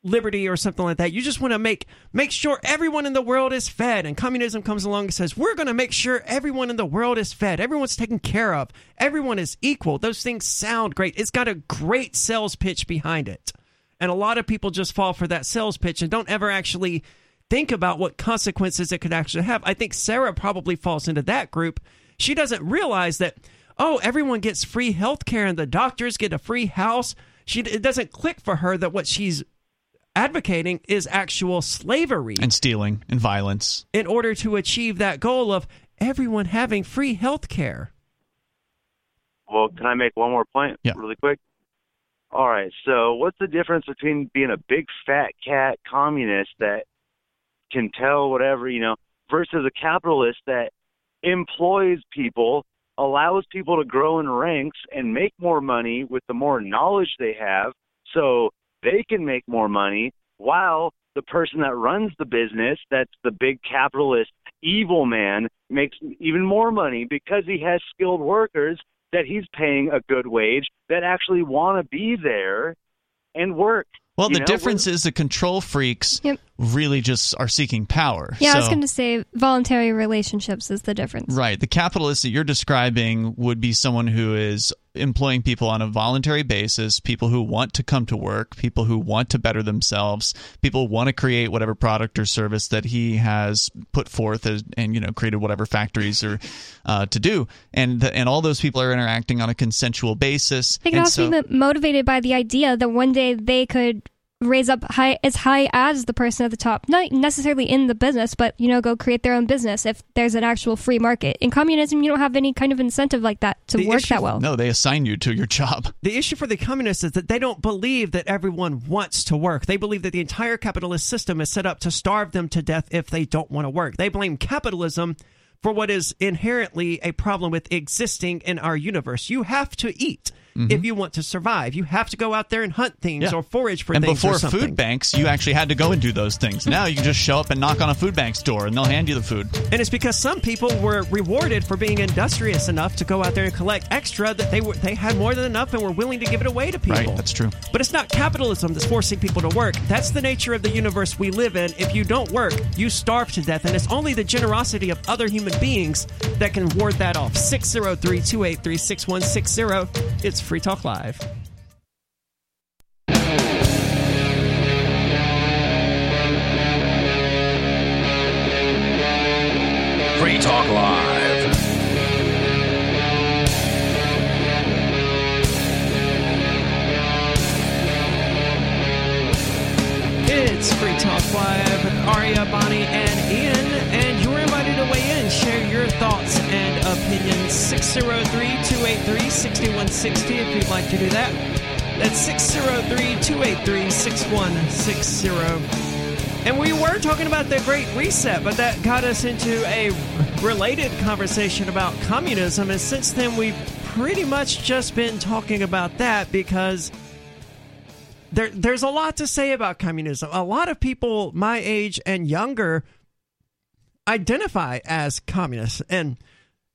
liberty or something like that. You just want to make make sure everyone in the world is fed. And communism comes along and says, "We're going to make sure everyone in the world is fed. Everyone's taken care of. Everyone is equal." Those things sound great. It's got a great sales pitch behind it. And a lot of people just fall for that sales pitch and don't ever actually think about what consequences it could actually have. I think Sarah probably falls into that group. She doesn't realize that oh, everyone gets free health care and the doctors get a free house. She it doesn't click for her that what she's advocating is actual slavery and stealing and violence in order to achieve that goal of everyone having free health care. Well, can I make one more point Yeah. really quick? All right. So, what's the difference between being a big fat cat communist that can tell whatever, you know, versus a capitalist that employs people, allows people to grow in ranks and make more money with the more knowledge they have so they can make more money while the person that runs the business, that's the big capitalist evil man, makes even more money because he has skilled workers that he's paying a good wage that actually want to be there and work. Well, You the know, difference is the control freaks really just are seeking power. Yeah, I was going to say voluntary relationships is the difference. Right. The capitalist that you're describing would be someone who is employing people on a voluntary basis, people who want to come to work, people who want to better themselves, people who want to create whatever product or service that he has put forth as, and you know created whatever factories or uh, to do, and the, and all those people are interacting on a consensual basis. They can and also so, be motivated by the idea that one day they could raise up high as high as the person at the top not necessarily in the business but you know go create their own business if there's an actual free market in communism you don't have any kind of incentive like that to The work issue- that well no, they assign you to your job. The issue for the communists is that they don't believe that everyone wants to work. They believe that the entire capitalist system is set up to starve them to death if they don't want to work. They blame capitalism for what is inherently a problem with existing in our universe. You have to eat if you want to survive. You have to go out there and hunt things Mm-hmm. Yeah. or forage for and things before or something. food banks, you actually had to go and do those things. Now you can just show up and knock on a food bank door and they'll hand you the food. And it's because some people were rewarded for being industrious enough to go out there and collect extra that they were they had more than enough and were willing to give it away to people. Right, that's true. But it's not capitalism that's forcing people to work. That's the nature of the universe we live in. If you don't work, you starve to death, and it's only the generosity of other human beings that can ward that off. 603 283 6160. It's Free Talk Live. Free Talk Live. It's Free Talk Live with Aria, Bonnie, and Ian, and you're invited to weigh in. Share your thoughts and opinions. 603 283 6160 if you'd like to do that. That's 603 283 6160. And we were talking about the Great Reset, but that got us into a related conversation about communism. And since then, we've pretty much just been talking about that because there, there's a lot to say about communism. A lot of people my age and younger identify as communists. And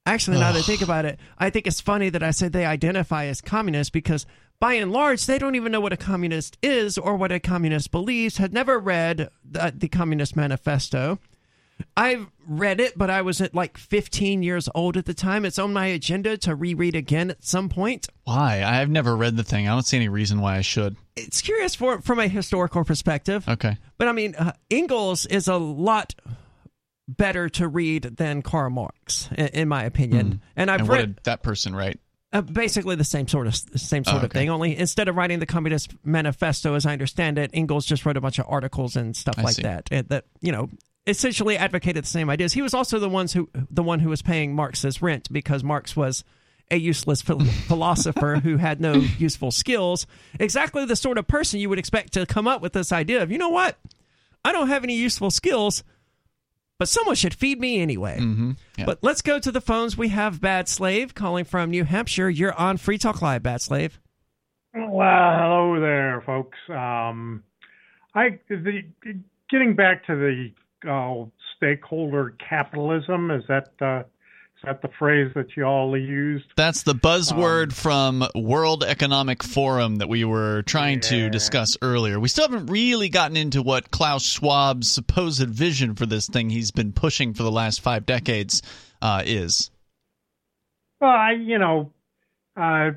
actually, now that I think about it, I think it's funny that I said they identify as communists because by and large, they don't even know what a communist is or what a communist believes, had never read the, the Communist Manifesto. I've read it, but I was at like 15 years old at the time. It's on my agenda to reread again at some point. Why? I've never read the thing. I don't see any reason why I should. It's curious for from a historical perspective. Okay. But I mean, uh, Engels is a lot better to read than Karl Marx, in, in my opinion. Hmm. And I've and read that person write? uh, basically the same sort of same sort Oh, of thing. Only instead of writing the Communist Manifesto, as I understand it, Engels just wrote a bunch of articles and stuff I like see. that. And that you know essentially advocated the same ideas. He was also the ones who the one who was paying Marx's rent because Marx was a useless phil- philosopher who had no useful skills. Exactly the sort of person you would expect to come up with this idea of, you know what? I don't have any useful skills, but someone should feed me anyway. Mm-hmm. But let's go to the phones. We have Bad Slave calling from New Hampshire. You're on Free Talk Live, Bad Slave. Well, hello there, folks. Um, I the getting back to the uh, stakeholder capitalism is that uh, is that the phrase that you all used? That's the buzzword from World Economic Forum that we were trying to discuss earlier. We still haven't really gotten into what Klaus Schwab's supposed vision for this thing he's been pushing for the last five decades uh, is. Well, I, you know, uh,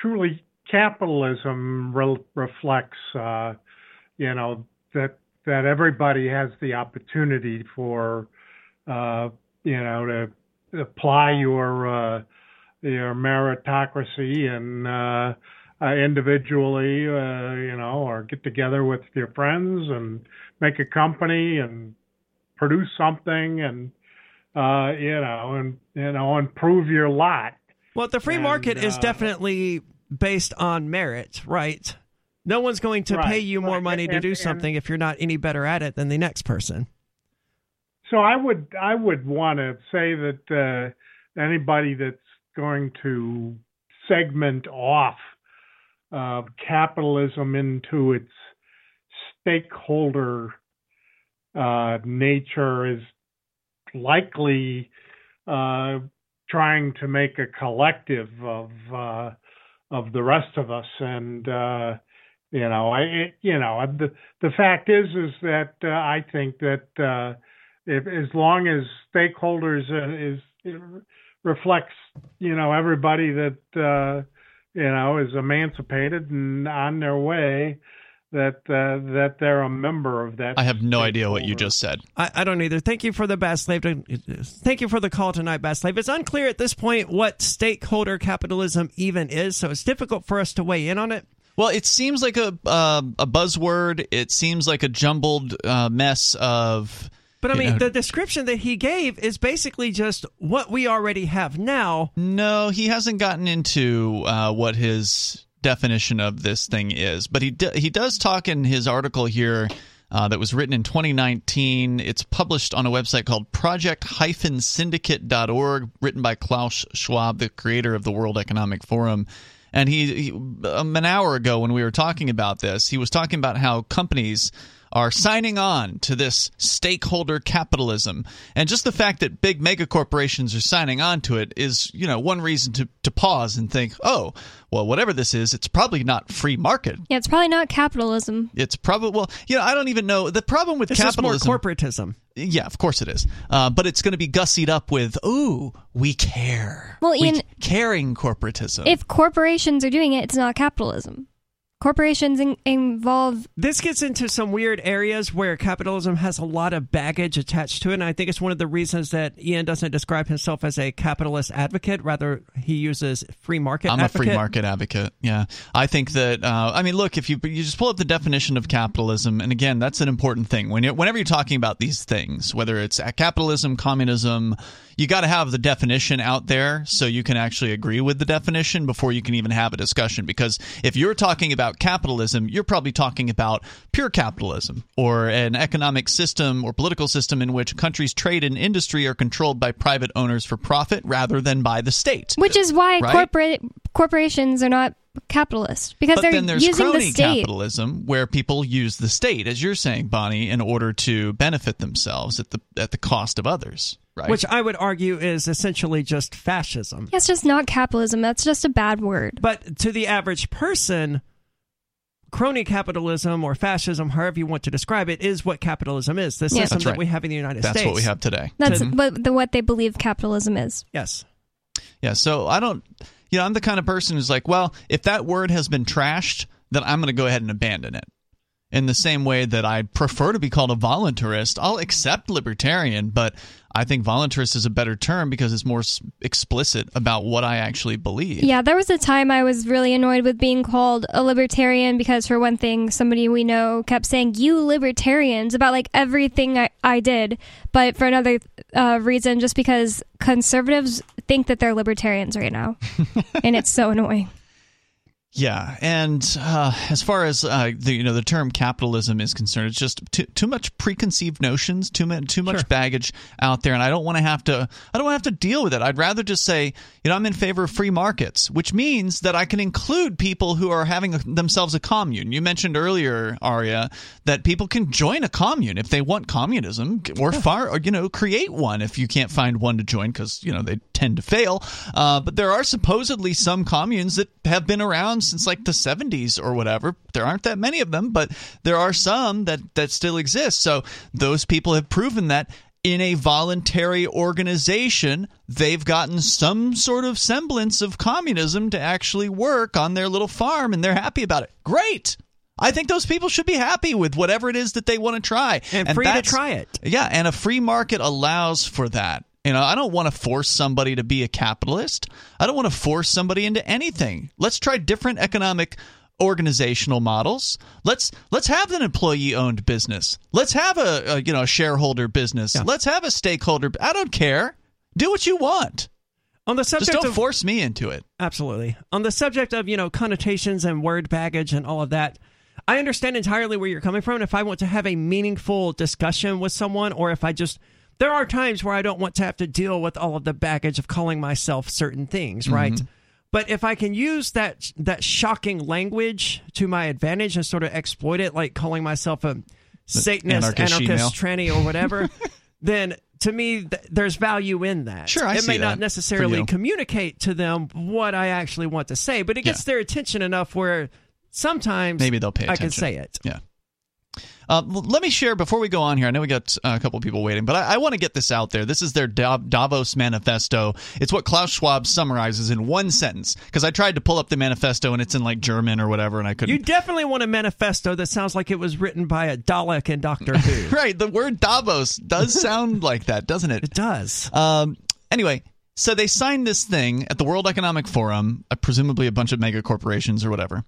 truly capitalism re- reflects, uh, you know, that that everybody has the opportunity for, uh, you know, to apply your uh, your meritocracy and uh, uh, individually, uh, you know, or get together with your friends and make a company and produce something and uh, you know, and you know, improve your lot. Well, the free And, market is uh, definitely based on merit, right? No one's going to Right, pay you more money to do something if you're not any better at it than the next person. So I would I would want to say that uh, anybody that's going to segment off uh, capitalism into its stakeholder uh, nature is likely uh, trying to make a collective of uh, of the rest of us. And uh, you know I you know the the fact is is that I think that if as long as stakeholders uh, is it reflects you know everybody that uh, you know is emancipated and on their way that uh, that they're a member of that I have no idea what you just said. I, I don't either. Thank you for the Bad Slave. Thank you for the call tonight, Bad Slave. It's unclear at this point what stakeholder capitalism even is, so it's difficult for us to weigh in on it. Well, it seems like a uh, a buzzword. It seems like a jumbled uh, mess of. But I mean, know- the description that he gave is basically just what we already have now. No, he hasn't gotten into uh, what his definition of this thing is, but he d- he does talk in his article here uh, that was written in 2019. It's published on a website called project-syndicate.org, written by Klaus Schwab, the creator of the World Economic Forum. And he, he um, an hour ago when we were talking about this, he was talking about how companies are signing on to this stakeholder capitalism. And just the fact that big mega corporations are signing on to it is, you know, one reason to, to pause and think, oh, well, whatever this is, it's probably not free market. Yeah, it's probably not capitalism. It's probably, well, you know, I don't even know. The problem with This is more corporatism. Yeah, of course it is. Uh, but it's going to be gussied up with, ooh, we care. Well, We- Ian- caring corporatism. If corporations are doing it, it's not capitalism. Corporations in- involve This gets into some weird areas where capitalism has a lot of baggage attached to it, and I think it's one of the reasons that Ian doesn't describe himself as a capitalist advocate. Rather, he uses free market. I'm advocate. a free market advocate. Yeah, I think that. Uh, I mean, look, if you you just pull up the definition of capitalism, and again, that's an important thing. When you whenever you're talking about these things, whether it's capitalism, communism, you got to have the definition out there so you can actually agree with the definition before you can even have a discussion. Because if you're talking about capitalism, you're probably talking about pure capitalism or an economic system or political system in which countries' trade and industry are controlled by private owners for profit rather than by the state. which is why Right? corporate corporations are not capitalist because but they're then there's using the state. capitalism where people use the state, as you're saying, Bonnie, in order to benefit themselves at the at the cost of others. Right. Which I would argue is essentially just fascism. Yeah, it's just not capitalism. That's just a bad word. But to the average person, crony capitalism or fascism, however you want to describe it, is what capitalism is. The system That's that right. we have in the United That's States. That's what we have today. That's To- what, the, what they believe capitalism is. yes. Yeah, so I don't, you know, I'm the kind of person who's like, well, if that word has been trashed, then I'm going to go ahead and abandon it. In the same way that I prefer to be called a voluntarist, I'll accept libertarian, but I think voluntarist is a better term because it's more explicit about what I actually believe. Yeah, there was a time I was really annoyed with being called a libertarian because, for one thing, somebody we know kept saying, You libertarians, about like everything I, I did. But for another uh, reason, just because conservatives think that they're libertarians right now. and it's so annoying. Yeah, and uh, as far as uh, the you know the term capitalism is concerned, it's just too, too much preconceived notions, too much too much baggage out there, and I don't want to have to I don't want to have to deal with it. I'd rather just say you know I'm in favor of free markets, which means that I can include people who are having a, themselves a commune. You mentioned earlier, Aria, that people can join a commune if they want communism, or far or you know create one if you can't find one to join because you know they tend to fail. Uh, but there are supposedly some communes that have been around since like the 70s or whatever. There aren't that many of them, but there are some that that still exist. So those people have proven that in a voluntary organization, they've gotten some sort of semblance of communism to actually work on their little farm and they're happy about it. Great. I think those people should be happy with whatever it is that they want to try. And free to try it. Yeah, and a free market allows for that. You know, I don't want to force somebody to be a capitalist. I don't want to force somebody into anything. Let's try different economic organizational models. Let's let's have an employee owned business. Let's have a, a you know a shareholder business. Let's have a stakeholder. I don't care. Do what you want. On the subject Just don't of force me into it. Absolutely. On the subject of, you know, connotations and word baggage and all of that, I understand entirely where you're coming from. If I want to have a meaningful discussion with someone, or if I just, there are times where I don't want to have to deal with all of the baggage of calling myself certain things, right? Mhm. But if I can use that that shocking language to my advantage and sort of exploit it, like calling myself a Satanist, anarchist anarchist, tranny, or whatever, then to me, th- there's value in that. Sure, I it may not necessarily communicate to them what I actually want to say, but it gets their attention enough where sometimes Maybe they'll pay Attention. I can say it. Yeah. Uh, let me share before we go on here. I know we got uh, a couple people waiting, but I, I want to get this out there. This is their Davos manifesto. It's what Klaus Schwab summarizes in one sentence. Because I tried to pull up the manifesto and it's in like German or whatever, and I couldn't. You definitely want a manifesto that sounds like it was written by a Dalek and Doctor Who. right. The word Davos does sound like that, doesn't it? It does. Um, anyway, so they signed this thing at the World Economic Forum, uh, presumably a bunch of mega corporations or whatever.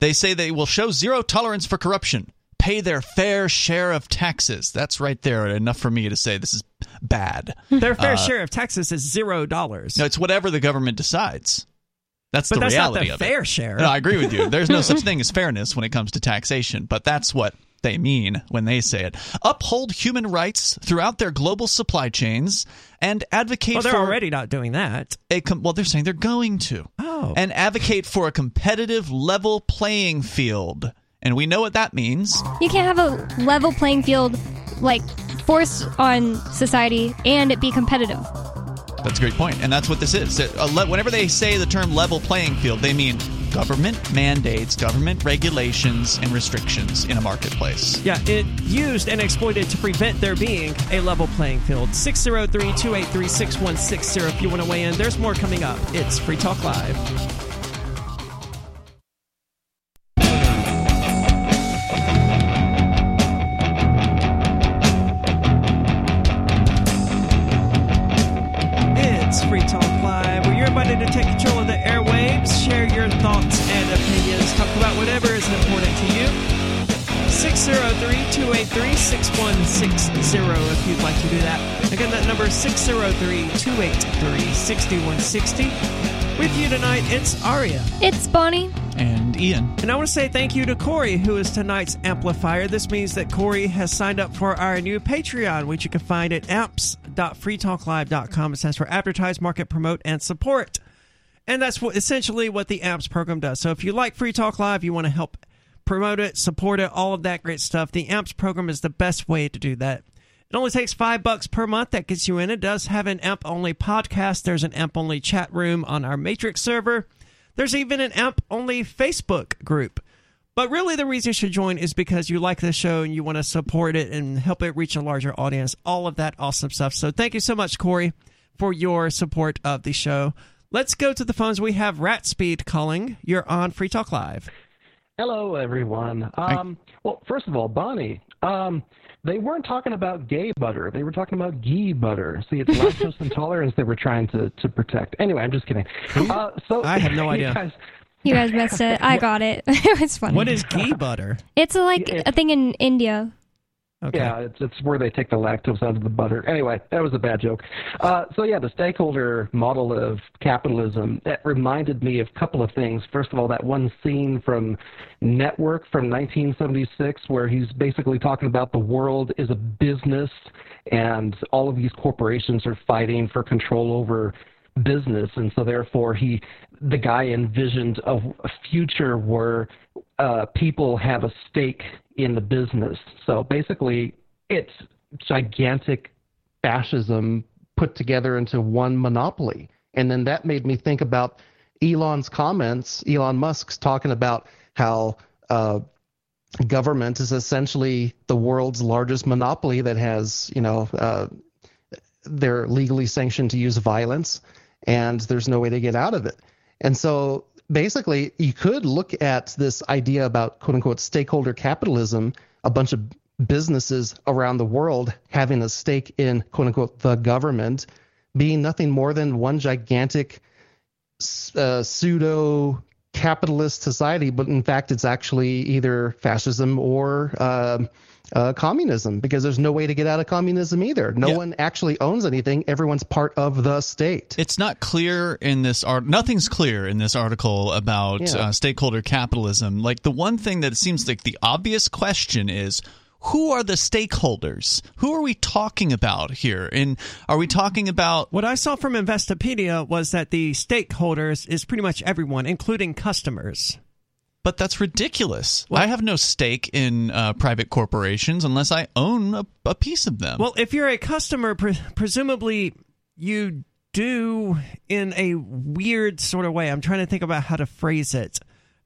They say they will show zero tolerance for corruption, pay their fair share of taxes. That's right there, enough for me to say this is bad. Their fair Uh, share of taxes is zero dollars. No, it's whatever the government decides. That's But the that's not reality the of fair it. share. No, I agree with you. There's no such thing as fairness when it comes to taxation, but that's what they mean when they say it. Uphold human rights throughout their global supply chains and advocate Well, they're for already not doing that. a com- well, they're saying they're going to. Oh. And advocate for a competitive level playing field. And we know what that means. You can't have a level playing field, like, forced on society and it be competitive. That's a great point. And that's what this is. Uh, Whenever they say the term level playing field, they mean government mandates, government regulations, and restrictions in a marketplace. Yeah, it used and exploited to prevent there being a level playing field. 603 283 6160 if you want to weigh in. There's more coming up. It's Free Talk Live. You'd like to do that. Again, that number is 603-283-6160. With you tonight, it's Aria. It's Bonnie. And Ian. And I want to say thank you to Corey, who is tonight's amplifier. This means that Corey has signed up for our new Patreon, which you can find at amps.freetalklive.com. It stands for Advertise, Market, Promote, and Support. And that's what essentially what the AMPS program does. So if you like Free Talk Live, you want to help promote it, support it, all of that great stuff, the AMPS program is the best way to do that. It only takes five bucks per month. That gets you in. It does have an AMP only podcast. There's an AMP only chat room on our Matrix server. There's even an AMP only Facebook group. But really, the reason you should join is because you like the show and you want to support it and help it reach a larger audience. All of that awesome stuff. So thank you so much, Corey, for your support of the show. Let's go to the phones. We have Rat Speed calling. You're on Free Talk Live. Hello, everyone. Um, well, first of all, Bonnie, um, they weren't talking about gay butter. They were talking about ghee butter. See, it's lactose intolerance they were trying to, to protect. Anyway, I'm just kidding. Uh, so I have no you idea. guys- You guys missed it. I got it. it was funny. What is ghee butter? It's like a thing in India. Yeah, it's it's where they take the lactose out of the butter. Anyway, that was a bad joke. Uh, so yeah, the stakeholder model of capitalism that reminded me of a couple of things. First of all, that one scene from Network from 1976, where he's basically talking about the world is a business, and all of these corporations are fighting for control over business, and so therefore he, the guy envisioned a, a future where uh, people have a stake in the business. So basically, it's gigantic fascism put together into one monopoly. And then that made me think about Elon's comments, Elon Musk's talking about how uh, government is essentially the world's largest monopoly that has, you know, uh, they're legally sanctioned to use violence, and there's no way to get out of it. And so basically, you could look at this idea about quote unquote stakeholder capitalism, a bunch of businesses around the world having a stake in quote unquote the government, being nothing more than one gigantic uh, pseudo capitalist society, but in fact, it's actually either fascism or uh, uh, communism because there's no way to get out of communism either. No one actually owns anything. Everyone's part of the state. It's not clear in this art. Nothing's clear in this article about Yeah. uh, stakeholder capitalism. Like the one thing that seems like the obvious question is. Who are the stakeholders? Who are we talking about here? And are we talking about What I saw from Investopedia was that the stakeholders is pretty much everyone, including customers. But that's ridiculous. I have no stake in uh, private corporations unless I own a, a piece of them. Well, if you're a customer, pre- presumably you do in a weird sort of way. I'm trying to think about how to phrase it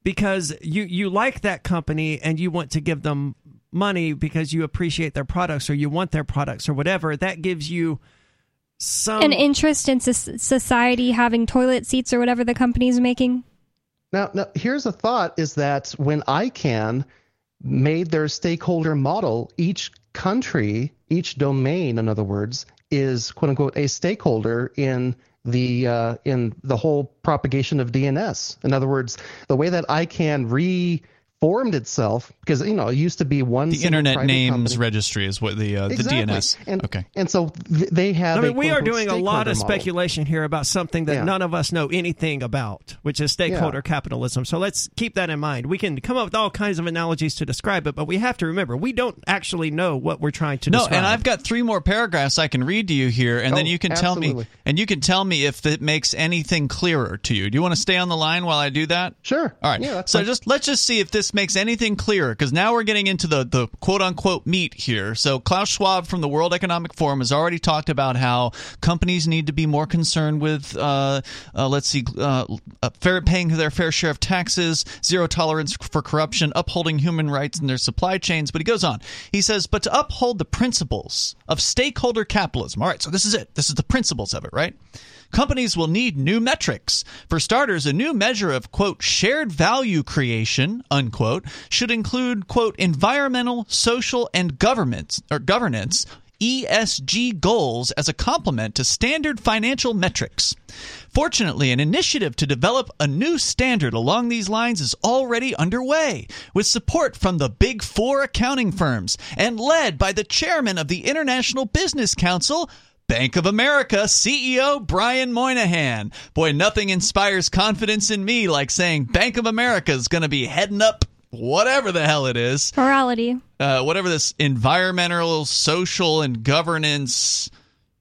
because you you like that company and you want to give them money because you appreciate their products or you want their products or whatever. That gives you some An interest in society having toilet seats or whatever the company's making. Now, now here's a thought: is that when ICANN made their stakeholder model, each country, each domain, in other words, is quote unquote a stakeholder in the uh, in the whole propagation of DNS. In other words, the way that ICANN reformed itself, because you know it used to be one the Internet Names company. Registry is what the uh, Exactly. the DNS. And, okay. And so th- they have. I mean, a, we are doing a lot of stakeholder model. speculation here about something that Yeah. none of us know anything about, which is stakeholder capitalism. So let's keep that in mind. We can come up with all kinds of analogies to describe it, but we have to remember we don't actually know what we're trying to No, describe. and I've got three more paragraphs I can read to you here, and then Oh, you can tell me, and you can tell me if it makes anything clearer to you. Do you want to stay on the line while I do that? Sure. All right. Yeah, so fine. just let's just see if this makes anything clearer, because now we're getting into the the quote unquote meat here. So Klaus Schwab from the World Economic Forum has already talked about how companies need to be more concerned with, uh, uh, let's see, uh, uh, fair paying their fair share of taxes, zero tolerance for corruption, upholding human rights in their supply chains. But he goes on. He says, but to uphold the principles of stakeholder capitalism. All right, so this is it. This is the principles of it, right? Companies will need new metrics. For starters, a new measure of, quote, shared value creation, unquote, should include, quote, environmental, social, and government, or governance, ESG goals as a complement to standard financial metrics. Fortunately, an initiative to develop a new standard along these lines is already underway, with support from the big four accounting firms and led by the chairman of the International Business Council, Bank of America CEO Brian Moynihan. Boy, nothing inspires confidence in me like saying Bank of America is going to be heading up whatever the hell it is Morality. uh, whatever this environmental, social, and governance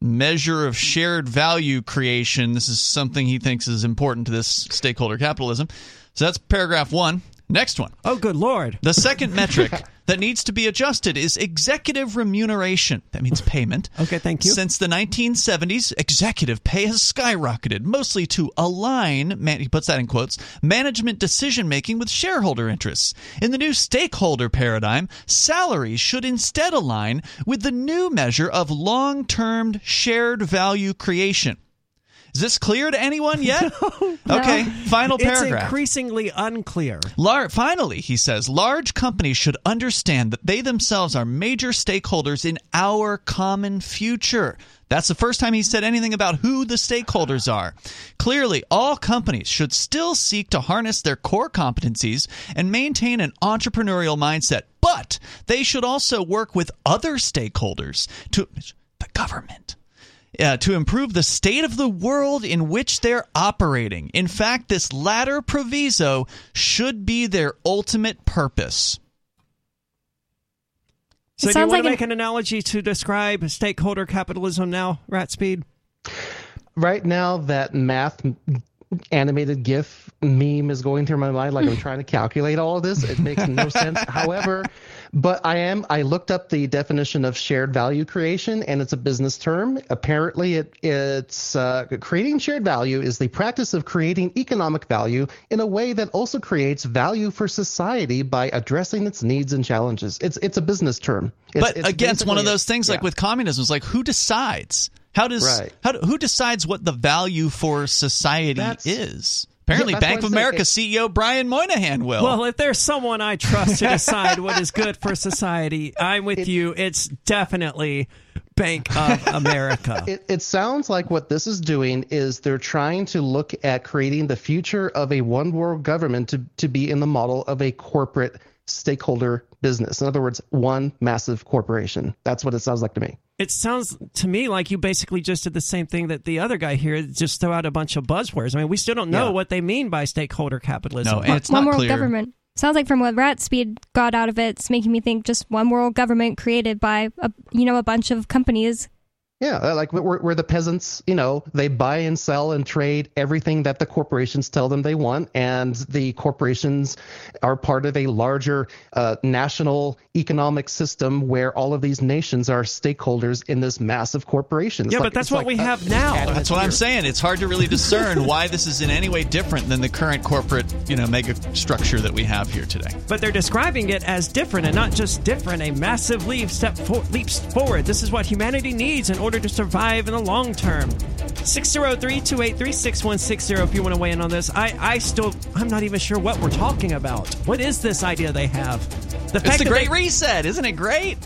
measure of shared value creation. This is something he thinks is important to this stakeholder capitalism. So that's paragraph one. Next one. Oh, good lord. The second metric that needs to be adjusted is executive remuneration. That means payment. okay, thank you. Since the 1970s, executive pay has skyrocketed, mostly to align, man, he puts that in quotes, management decision making with shareholder interests. In the new stakeholder paradigm, salaries should instead align with the new measure of long term shared value creation. Is this clear to anyone yet? Okay, final It's paragraph. increasingly unclear. Lar- finally, he says, large companies should understand that they themselves are major stakeholders in our common future. That's the first time he said anything about who the stakeholders are. Clearly, all companies should still seek to harness their core competencies and maintain an entrepreneurial mindset, but they should also work with other stakeholders to the government uh, to improve the state of the world in which they're operating. In fact, this latter proviso should be their ultimate purpose. So, do you sounds want like to an- make an analogy to describe stakeholder capitalism now, Rat Speed? Right now, that math animated GIF meme is going through my mind like I'm trying to calculate all of this. It makes no sense. However, but I am I looked up the definition of shared value creation and it's a business term. Apparently, it it's uh, creating shared value is the practice of creating economic value in a way that also creates value for society by addressing its needs and challenges. It's it's a business term. It's, but it's again, it's one of those things like yeah. with communism. It's like who decides? How does Right. how who decides what the value for society That's- is? Apparently, Yeah, Bank of America it- CEO Brian Moynihan will. Well, if there's someone I trust to decide what is good for society, I'm with you. It's definitely Bank of America. It, it sounds like what this is doing is they're trying to look at creating the future of a one world government to, to be in the model of a corporate stakeholder business. In other words, one massive corporation. That's what it sounds like to me. It sounds to me like you basically just did the same thing that the other guy here just threw out a bunch of buzzwords. I mean, we still don't know Yeah. what they mean by stakeholder capitalism. No, and it's one not world clear. government. Sounds like from what Rat Speed got out of it, it's making me think just one world government created by a you know a bunch of companies. Yeah, uh, like we're, we're the peasants, you know, they buy and sell and trade everything that the corporations tell them they want. And the corporations are part of a larger uh, national economic system where all of these nations are stakeholders in this massive corporation. It's Yeah, like- but that's what like, we uh, have now. That's what I'm saying. It's hard to really discern why this is in any way different than the current corporate, you know, mega structure that we have here today. But they're describing it as different, and not just different, a massive leap step for, leaps forward. This is what humanity needs in order to survive in the long term. 603-283-6160 if you want to weigh in on this. I, I still I'm not even sure what we're talking about. What is this idea they have? The It's the Great they- Reset, isn't it great?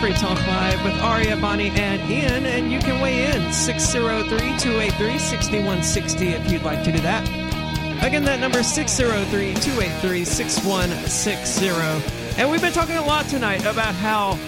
Free Talk Live with Aria, Bonnie, and Ian, and you can weigh in 603-283-6160 if you'd like to do that. Again, that number is 603-283-6160. And we've been talking a lot tonight about how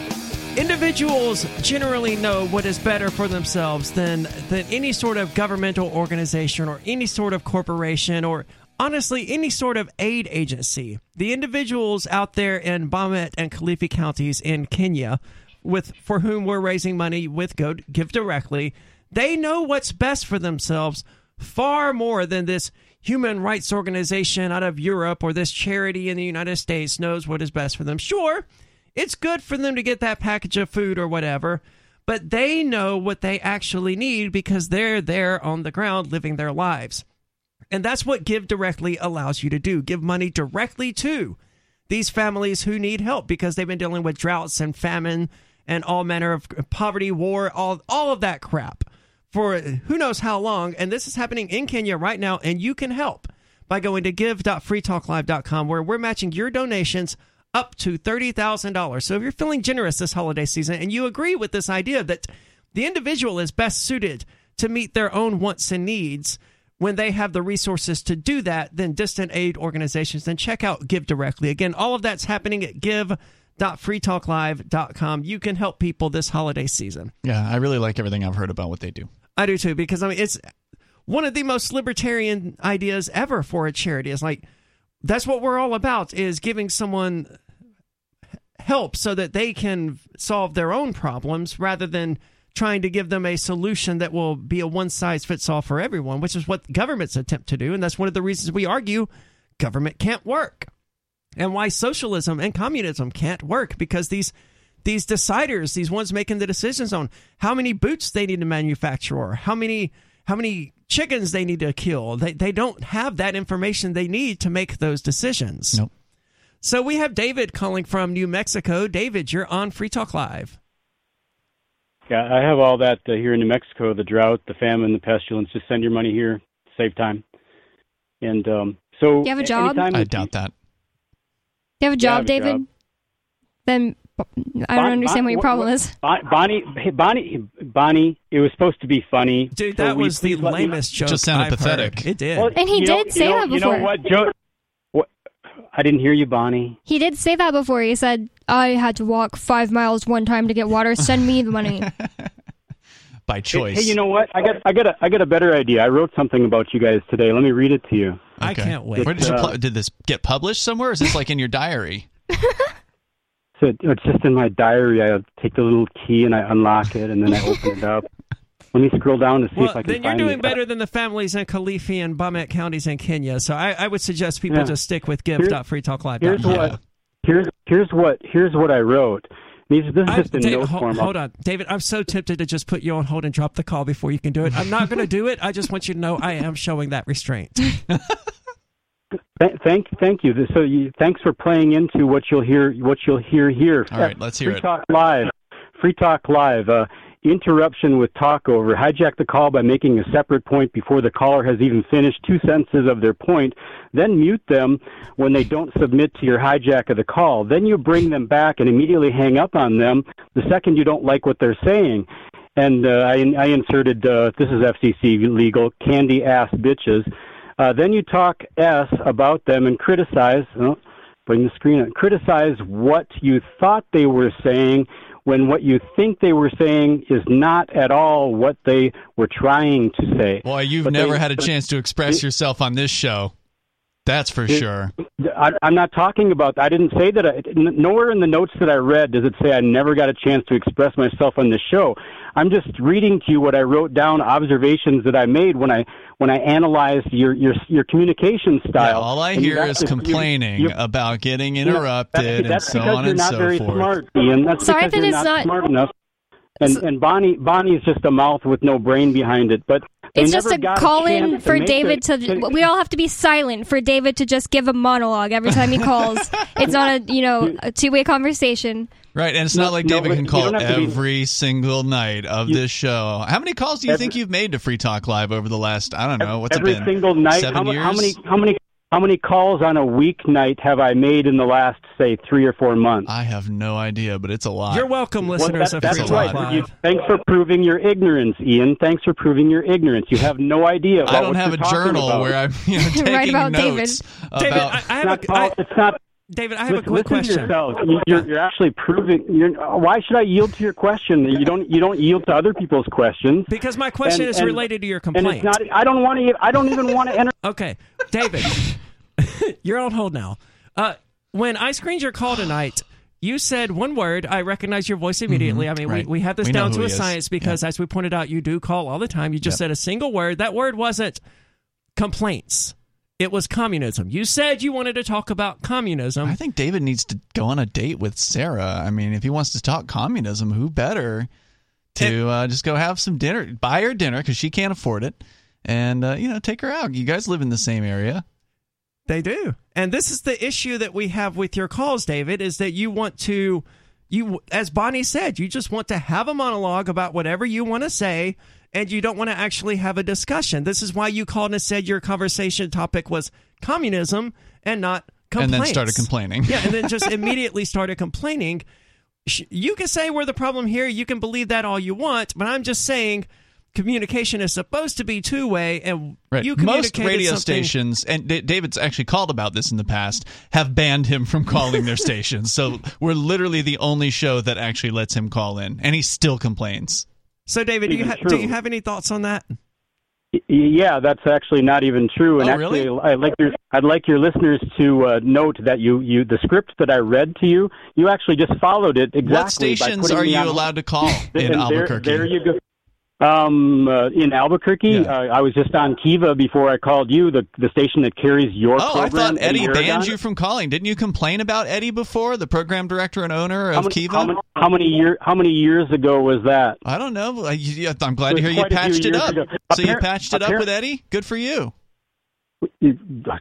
individuals generally know what is better for themselves than than any sort of governmental organization or any sort of corporation or honestly any sort of aid agency. The individuals out there in Bomet and Kilifi counties in Kenya with for whom we're raising money with Go Give Directly, they know what's best for themselves far more than this human rights organization out of Europe or this charity in the United States knows what is best for them. Sure, it's good for them to get that package of food or whatever, but they know what they actually need because they're there on the ground living their lives. And that's what Give Directly allows you to do give money directly to these families who need help because they've been dealing with droughts and famine and all manner of poverty, war, all, all of that crap for who knows how long. And this is happening in Kenya right now, and you can help by going to give.freetalklive.com where we're matching your donations up to $30,000. So if you're feeling generous this holiday season and you agree with this idea that the individual is best suited to meet their own wants and needs when they have the resources to do that than distant aid organizations, then check out Give Directly. Again, all of that's happening at give.freetalklive.com. You can help people this holiday season. Yeah, I really like everything I've heard about what they do. I do too, because I mean, it's one of the most libertarian ideas ever for a charity. Is like that's what we're all about is giving someone help so that they can solve their own problems rather than trying to give them a solution that will be a one size fits all for everyone, which is what governments attempt to do. And that's one of the reasons we argue government can't work and why socialism and communism can't work because these these deciders, these ones making the decisions on how many boots they need to manufacture or how many how many chickens they need to kill, they they don't have that information they need to make those decisions. Nope. So we have David calling from New Mexico. David, you're on Free Talk Live. Yeah, I have all that uh, here in New Mexico: the drought, the famine, the pestilence. Just send your money here, save time. And um, so, You have a job? I doubt that. You have a Yeah, job, have a David? job. Then I don't Bon- understand Bon- what your problem is. Bon- Bonnie, hey, Bonnie, Bonnie. It was supposed to be funny. Dude, so that will was the please let me- lamest joke. Just sounded I've pathetic. heard. It did. Well, And he you know- did say you know, that before. You know what, Joe? What? I didn't hear you, Bonnie. He did say that before. He said, I had to walk five miles one time to get water. Send me the money. By choice. Hey, you know what? I got, I got, a, I got a better idea. I wrote something about you guys today. Let me read it to you. I can't wait. Where did you Uh, pl- did this get published somewhere? Is this like in your diary? So it's just in my diary. I take the little key and I unlock it, and then I open it up. Let me scroll down to see Well, if I can then you're doing it. better than the families in Kilifi and Bomet counties in Kenya. So I, I would suggest people Yeah. just stick with Here's- give.freetalklive.com. Here's what. Here's here's what here's what I wrote. These, this is I- just in David, note hold, form. hold on, David. I'm so tempted to just put you on hold and drop the call before you can do it. I'm not going to do it. I just want you to know I am showing that restraint. Th- thank thank you. So you, thanks for playing into what you'll hear what you'll hear here. All right, let's hear Free it. Talk Live. Free Talk Live. Uh, interruption with talkover. Hijack the call by making a separate point before the caller has even finished two sentences of their point. Then mute them when they don't submit to your hijack of the call. Then you bring them back and immediately hang up on them the second you don't like what they're saying. And uh, I, I inserted uh, this is FCC legal candy ass bitches. Uh, then you talk S about them and criticize. Oh, bring the screen up. Criticize what you thought they were saying when what you think they were saying is not at all what they were trying to say. Boy, you've But never they- had a chance to express yourself on this show. That's for It- sure. I, I'm not talking about. I didn't say that. I, n- nowhere in the notes that I read does it say I never got a chance to express myself on the show. I'm just reading to you what I wrote down, observations that I made when I when I analyzed your your your communication style. Yeah, all I And hear that's- is complaining you- you- about getting Yeah, interrupted that's, and that's so because on you're and not so very forth. smart, Ian. That's Sorry because that you're it's not, not- smart enough. And and Bonnie Bonnie's just a mouth with no brain behind it. But they It's just a got call in for make David it- to. We all have to be silent for David to just give a monologue every time he calls. it's not a you know a two way conversation. Right, and it's No, not like David but can call don't have to be- every single night of this show. How many calls do you Every- think you've made to Free Talk Live over the last, I don't know, what's every it been? Every single night. Seven how, years? how many how many how many calls on a weeknight have I made in the last say three or four months? I have no idea, but it's a lot. You're welcome, Well, listeners that- of that's Free Talk right. You- thanks for proving your ignorance, Ian. Thanks for proving your ignorance. You have no idea. About I don't what have you're a journal about. where I'm you know, taking Right about notes David, about. I, I It's have not, a, I, it's not David, I have a quick listen to question. yourself. You- You're, you're actually proving. You're, why should I yield to your question? You don't. You don't yield to other people's questions. Because my question And- is and- related to your And complaint. it's not. I don't want to. I don't even want to enter. Okay, David, you're on hold now. Uh, when I screened your call tonight, you said one word. I recognize your voice immediately. I mean, right. we, we have this We down to a he is. science because, as we pointed out, you do call all the time. You just Yep. said a single word. That word wasn't complaints. It was communism. You said you wanted to talk about communism. I think David needs to go on a date with Sarah. I mean, if he wants to talk communism, who better to uh, just go have some dinner, buy her dinner because she can't afford it, and uh, you know, take her out. You guys live in the same area. They do. And this is the issue that we have with your calls, David, is that you want to you as Bonnie said, you just want to have a monologue about whatever you want to say and you don't want to actually have a discussion. This is why you called and said your conversation topic was communism and not And then started complaining. yeah, and then just immediately started complaining. You can say we're the problem here. You can believe that all you want, but I'm just saying communication is supposed to be two way, and Right. you Most communicated radio something- stations, and D- David's actually called about this in the past, have banned him from calling their stations. So we're literally the only show that actually lets him call in, and he still complains. So, David, do you, ha- do you have any thoughts on that? Yeah, that's actually not even true. And Oh, actually, really? I'd like your I'd like your listeners to uh, note that you, you the script that I read to you, you actually just followed it exactly. What stations putting are you on- allowed to call And in there- Albuquerque? There you go. Um, uh, in Albuquerque, uh, I was just on Kiva before I called you, the the station that carries your Oh, I thought Eddie banned you from calling. Didn't you complain about Eddie before, the program director and owner of How many, Kiva? how many, how many year how many years ago was that? I don't know. I, I'm glad to hear you quite a few patched it up. ago. So you patched it up with Eddie? Good for you.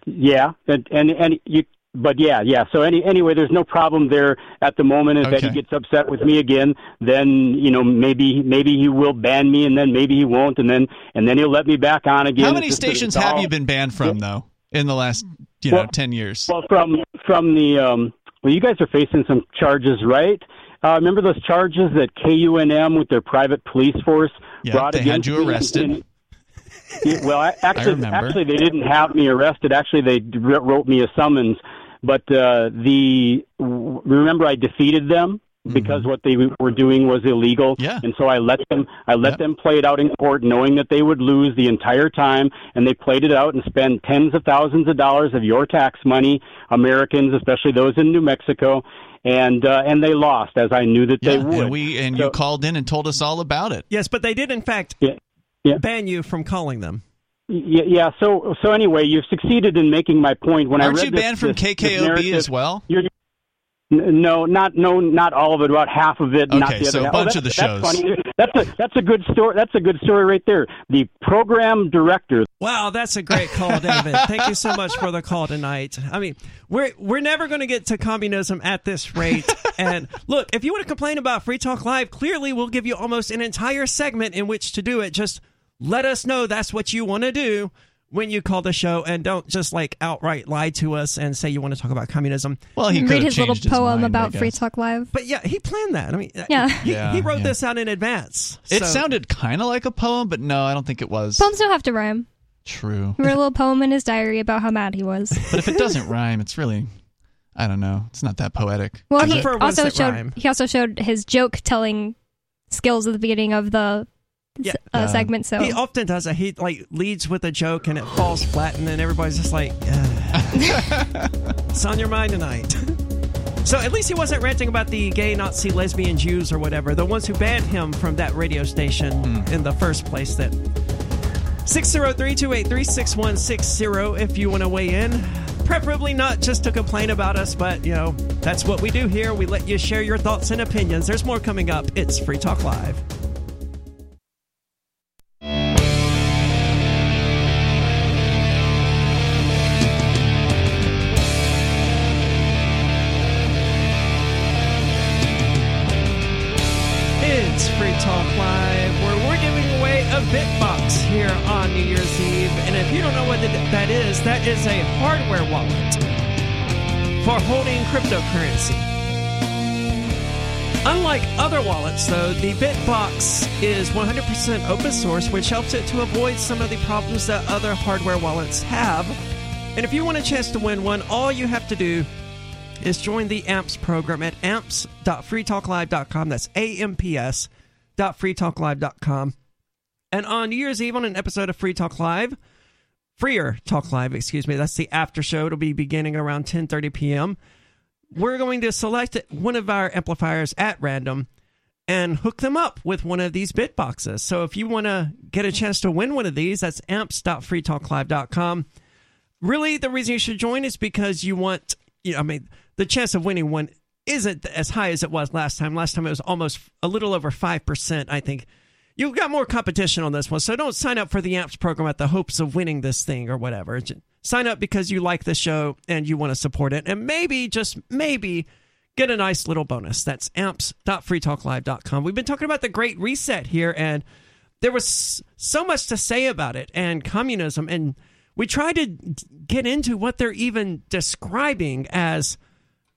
Yeah, and and, and you, but yeah, yeah. So any anyway, there's no problem there at the moment. If Okay. Eddie gets upset with me again, then you know maybe maybe he will ban me, and then maybe he won't, and then and then he'll let me back on again. How many just stations have you been banned from, though, in the last you know Well- ten years? Well, from from the um, well, you guys are facing some charges, right? Uh, remember those charges that KUNM with their private police force Yeah, brought they had against you me in- arrested. in- well, actually, actually, they didn't have me arrested. Actually, they wrote me a summons. But uh, the remember, I defeated them because what they were doing was illegal. Mm-hmm. Yeah. And so I let them, I let them play it out in court, knowing that they would lose the entire time. And they played it out and spent tens of thousands of dollars of your tax money, Americans, especially those in New Mexico. And uh, and they lost, as I knew that yeah, they would. and we and you called in and told us all about it. Yes, but they did in fact ban you from calling them. Yeah, yeah. So, so anyway, you've succeeded in making my point. When Aren't I read you this- banned from this- this KKOB narrative- as well? You're, no, not no, not all of it. About half of it. not Okay, the other so a half. Oh, bunch oh, of the shows. That's, funny. that's a that's a good story. That's a good story right there. The program director. Wow, that's a great call, David. Thank you so much for the call tonight. I mean, we're we're never going to get to communism at this rate. and look, if you want to complain about Free Talk Live, clearly we'll give you almost an entire segment in which to do it. Just let us know that's what you want to do when you call the show, and don't just like outright lie to us and say you want to talk about communism. Well, he read his little poem about Free Talk Live. But yeah, he planned that. I mean, uh, Yeah. he, Yeah, he wrote yeah. this out in advance. It sounded kind of like a poem, but no, I don't think it was. Poems don't have to rhyme. True. He wrote a little poem in his diary about how mad he was. But if it doesn't rhyme, it's really, I don't know. It's not that poetic. Well, he also showed rhyme. he also showed his joke telling skills at the beginning of the Yeah. uh, segment. So He often does that. He like leads with a joke and it falls flat, and then everybody's just like, "It's on your mind tonight." so at least he wasn't ranting about the gay Nazi lesbian Jews or whatever, the ones who banned him from that radio station Hmm. in the first place. That 603-283-6160 if you want to weigh in. Preferably not just to complain about us, but you know that's what we do here. We let you share your thoughts and opinions. There's more coming up. It's Free Talk Live. It's Free Talk Live, where we're giving away a Bitbox here on New Year's Eve. And if you don't know what that is, that is a hardware wallet for holding cryptocurrency. Unlike other wallets, though, the Bitbox is 100% open source, which helps it to avoid some of the problems that other hardware wallets have. And if you want a chance to win one, all you have to do is join the AMPS program at amps.freetalklive.com. That's A-M-P-S dot amps.freetalklive.com. And on New Year's Eve, on an episode of Free Talk Live, Freer Talk Live, excuse me, that's the after show. It'll be beginning around 10:30 p.m. We're going to select one of our amplifiers at random and hook them up with one of these bit boxes. So if you want to get a chance to win one of these, that's amps.freetalklive.com. Really, the reason you should join is because you want, you know, I mean, the chance of winning one isn't as high as it was last time. Last time it was almost a little over 5%, I think. You've got more competition on this one, so don't sign up for the AMPS program at the hopes of winning this thing or whatever. Sign up because you like the show and you want to support it, and maybe, just maybe, get a nice little bonus. That's amps.freetalklive.com. We've been talking about the Great Reset here, and there was so much to say about it and communism, and we tried to get into what they're even describing as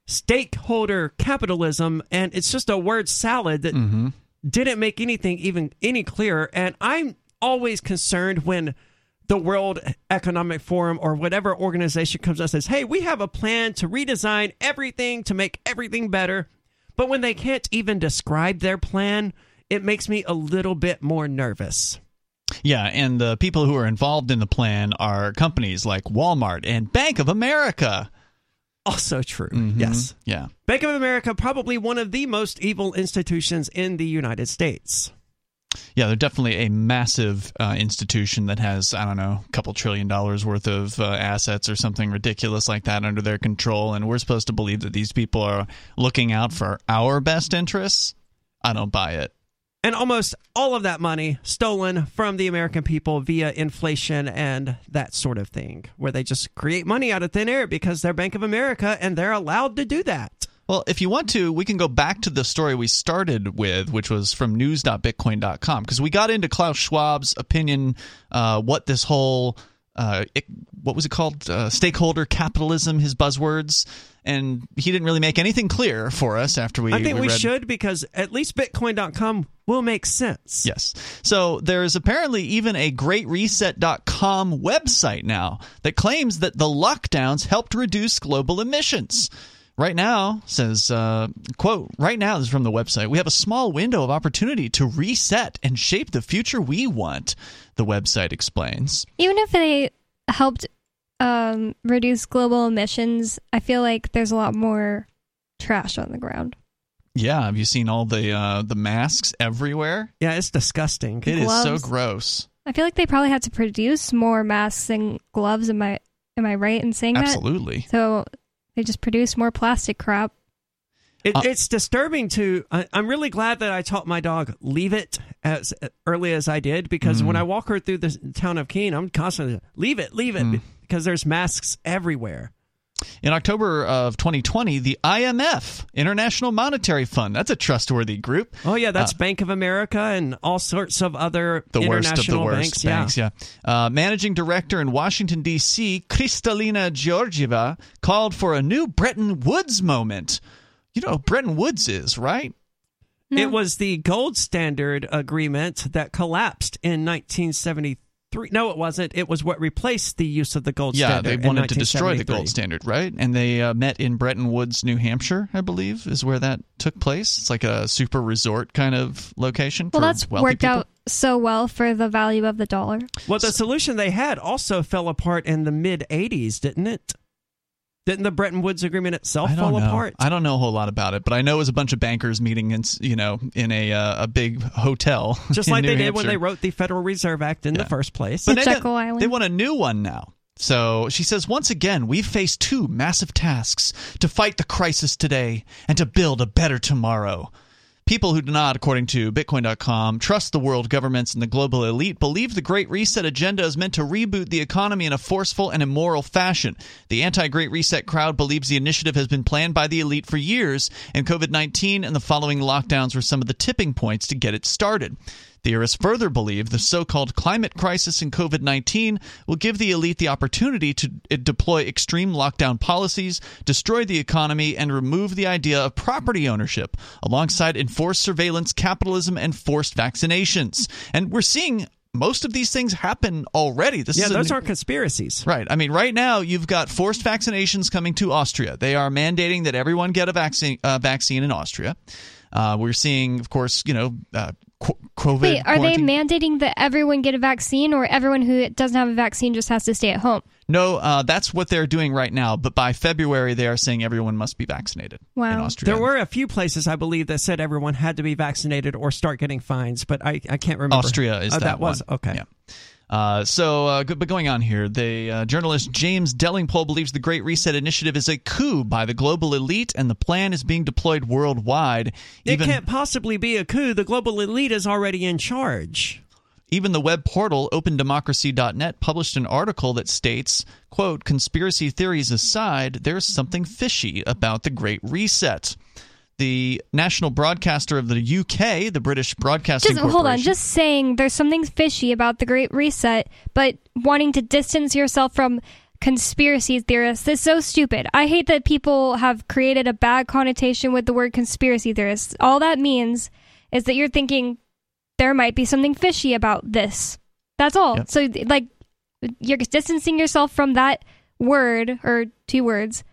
stakeholder capitalism, and it's just a word salad that mm-hmm. didn't make anything even any clearer. And I'm always concerned when the World Economic Forum or whatever organization comes up and says, hey, we have a plan to redesign everything to make everything better. But when they can't even describe their plan, it makes me a little bit more nervous. Yeah, and the people who are involved in the plan are companies like Walmart and Bank of America. Also true. Mhm. Yes. Yeah. Bank of America, probably one of the most evil institutions in the United States. Yeah, they're definitely a massive uh, institution that has, I don't know, a couple trillion dollars worth of uh, assets or something ridiculous like that under their control. And we're supposed to believe that these people are looking out for our best interests. I don't buy it. And almost all of that money stolen from the American people via inflation and that sort of thing, where they just create money out of thin air because they're Bank of America and they're allowed to do that. Well, if you want to, we can go back to the story we started with, which was from news.bitcoin.com, because we got into Klaus Schwab's opinion, uh, what this whole, uh, it, what was it called? Uh, stakeholder capitalism, his buzzwords. And he didn't really make anything clear for us after we. I think we, read- should because at least Bitcoin.com will make sense. Yes. So there's apparently even a greatreset.com website now that claims that the lockdowns helped reduce global emissions. Right now, says, uh, quote, right now, this is from the website, we have a small window of opportunity to reset and shape the future we want, the website explains. Even if they helped um, reduce global emissions, I feel like there's a lot more trash on the ground. Yeah, have you seen all the uh, the masks everywhere? Yeah, it's disgusting. It is so gross. I feel like they probably had to produce more masks and gloves. Am I am I right in saying that? Absolutely. So they just produce more plastic crap. It, uh, it's disturbing to. I, I'm really glad that I taught my dog leave it as early as I did because when mm. I walk her through the town of Keene, I'm constantly leave it, leave it, mm. because there's masks everywhere. In October of 2020, the IMF, International Monetary Fund, that's a trustworthy group. Oh yeah, that's Uh, Bank of America and all sorts of other the worst of the worst banks. yeah. Uh, managing director in Washington D.C., Kristalina Georgieva, called for a new Bretton Woods moment. You know Bretton Woods is, right? It was the gold standard agreement that collapsed in 1973. No, it wasn't. It was what replaced the use of the gold yeah, standard. they in wanted to destroy the gold standard, right? And they uh, met in Bretton Woods, New Hampshire, I believe, is where that took place. It's like a super resort kind of location. Well, for that's wealthy worked people. out so well for the value of the dollar. Well, the solution they had also fell apart in the mid 80s, didn't it? Didn't the Bretton Woods Agreement itself I don't fall know. apart? I don't know a whole lot about it, but I know it was a bunch of bankers meeting in, you know, in a uh, a big hotel, Just in like New they did when they wrote the Federal Reserve Act in the first place. But they, got- they want a new one now. So she says, once again, we've faced two massive tasks to fight the crisis today and to build a better tomorrow. People who do not, according to Bitcoin.com, trust the world governments and the global elite believe the Great Reset agenda is meant to reboot the economy in a forceful and immoral fashion. The anti Great Reset crowd believes the initiative has been planned by the elite for years, and COVID 19 and the following lockdowns were some of the tipping points to get it started. Theorists further believe the so called climate crisis and COVID 19 will give the elite the opportunity to uh, deploy extreme lockdown policies, destroy the economy, and remove the idea of property ownership, alongside enforced surveillance, capitalism, and forced vaccinations. And we're seeing most of these things happen already. This yeah, a those aren't conspiracies. Right. I mean, right now you've got forced vaccinations coming to Austria. They are mandating that everyone get a vaccine uh, vaccine in Austria. Uh, we're seeing, of course, you know, uh, COVID. Wait, are they mandating that everyone get a vaccine, or everyone who doesn't have a vaccine just has to stay at home? No, uh, that's what they're doing right now. But by February, they are saying everyone must be vaccinated Wow. in Austria. There were a few places, I believe, that said everyone had to be vaccinated or start getting fines, but I, I can't remember. Austria is oh, that, was one. okay. Yeah. Uh, so, uh, but going on here, the uh, journalist James Delingpole believes the Great Reset Initiative is a coup by the global elite, and the plan is being deployed worldwide. It can't possibly be a coup. The global elite is already in charge. Even the web portal opendemocracy.net published an article that states, quote, conspiracy theories aside, there's something fishy about the Great Reset. The national broadcaster of the UK, the British Broadcasting Just hold on. Just saying there's something fishy about the Great Reset, but wanting to distance yourself from conspiracy theorists is so stupid. I hate that people have created a bad connotation with the word conspiracy theorists. All that means is that you're thinking there might be something fishy about this. That's all. So like you're distancing yourself from that word or two words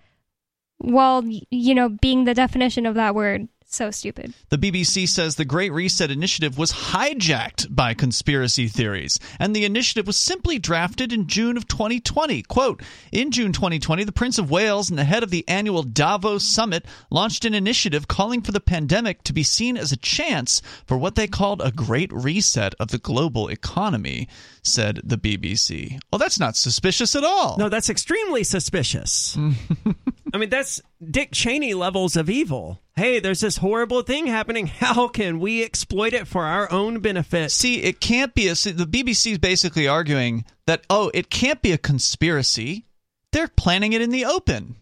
y- you know being the definition of that word. So stupid. The BBC says the Great Reset initiative was hijacked by conspiracy theories, and the initiative was simply drafted in June of 2020. Quote In June 2020, the Prince of Wales and the head of the annual Davos summit launched an initiative calling for the pandemic to be seen as a chance for what they called a great reset of the global economy, said the BBC. Well, that's not suspicious at all. No, that's extremely suspicious. I mean, that's Dick Cheney levels of evil. Hey, there's this horrible thing happening. How can we exploit it for our own benefit? See, it can't be a. The BBC is basically arguing that, oh, it can't be a conspiracy. They're planning it in the open.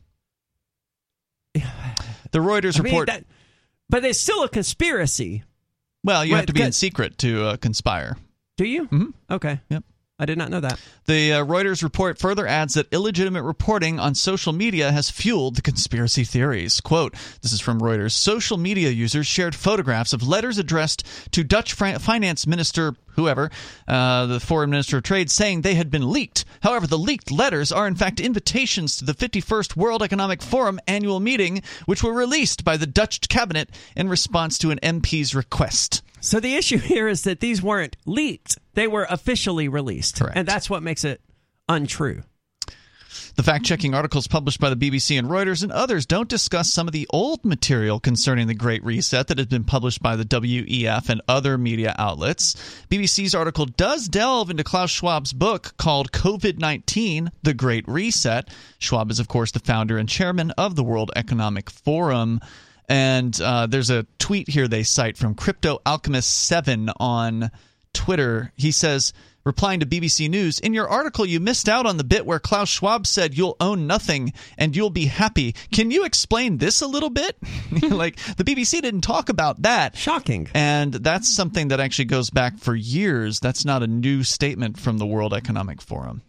The Reuters I mean, report. that- but it's still a conspiracy. well, you have to be in secret to uh, conspire. Do you? Mm-hmm. Okay. Yep. I did not know that. The uh, Reuters report further adds that illegitimate reporting on social media has fueled the conspiracy theories. Quote, this is from Reuters. Social media users shared photographs of letters addressed to Dutch finance minister whoever, uh, the foreign minister of trade, saying they had been leaked. However, the leaked letters are in fact invitations to the 51st World Economic Forum annual meeting, which were released by the Dutch cabinet in response to an MP's request. So the issue here is that these weren't leaked; they were officially released, and that's what makes it untrue. The fact checking articles published by the BBC and Reuters and others don't discuss some of the old material concerning the Great Reset that has been published by the WEF and other media outlets. BBC's article does delve into Klaus Schwab's book called COVID 19 The Great Reset. Schwab is, of course, the founder and chairman of the World Economic Forum. And uh, there's a tweet here they cite from Crypto Alchemist 7 on Twitter. He says, replying to BBC News, in your article, you missed out on the bit where Klaus Schwab said you'll own nothing and you'll be happy. Can you explain this a little bit? like, the BBC didn't talk about that. Shocking. And that's something that actually goes back for years. That's not a new statement from the World Economic Forum.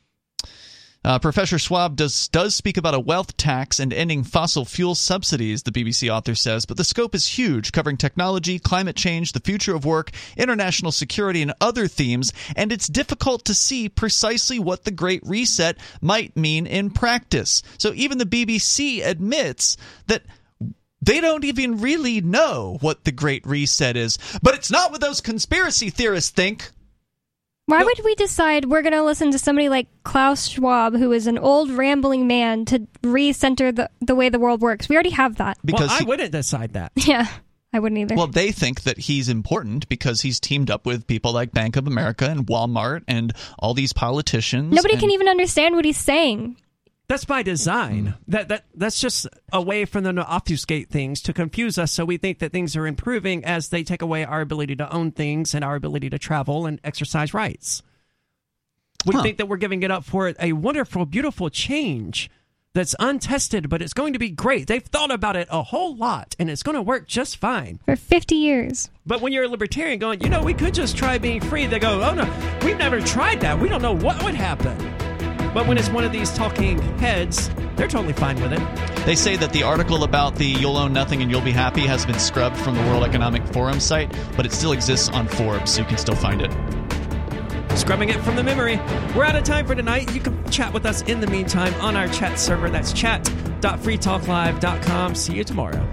Uh, Professor Schwab does does speak about a wealth tax and ending fossil fuel subsidies, the BBC author says, but the scope is huge, covering technology, climate change, the future of work, international security, and other themes, and it's difficult to see precisely what the Great Reset might mean in practice. So even the BBC admits that they don't even really know what the Great Reset is. But it's not what those conspiracy theorists think. Why would we decide we're going to listen to somebody like Klaus Schwab, who is an old rambling man, to recenter the, the way the world works? We already have that. Because well, I he- wouldn't decide that. Yeah, I wouldn't either. Well, they think that he's important because he's teamed up with people like Bank of America and Walmart and all these politicians. Nobody and- can even understand what he's saying. That's by design. Hmm. That that that's just a way for them to obfuscate things to confuse us, so we think that things are improving as they take away our ability to own things and our ability to travel and exercise rights. We Huh. think that we're giving it up for a wonderful, beautiful change that's untested, but it's going to be great. They've thought about it a whole lot, and it's going to work just fine. For 50 years. But when you're a libertarian going, you know, we could just try being free, they go, oh no, we've never tried that. We don't know what would happen. But when it's one of these talking heads, they're totally fine with it. They say that the article about the you'll own nothing and you'll be happy has been scrubbed from the World Economic Forum site, but it still exists on Forbes, so you can still find it. Scrubbing it from the memory. We're out of time for tonight. You can chat with us in the meantime on our chat server. That's chat.freetalklive.com. See you tomorrow.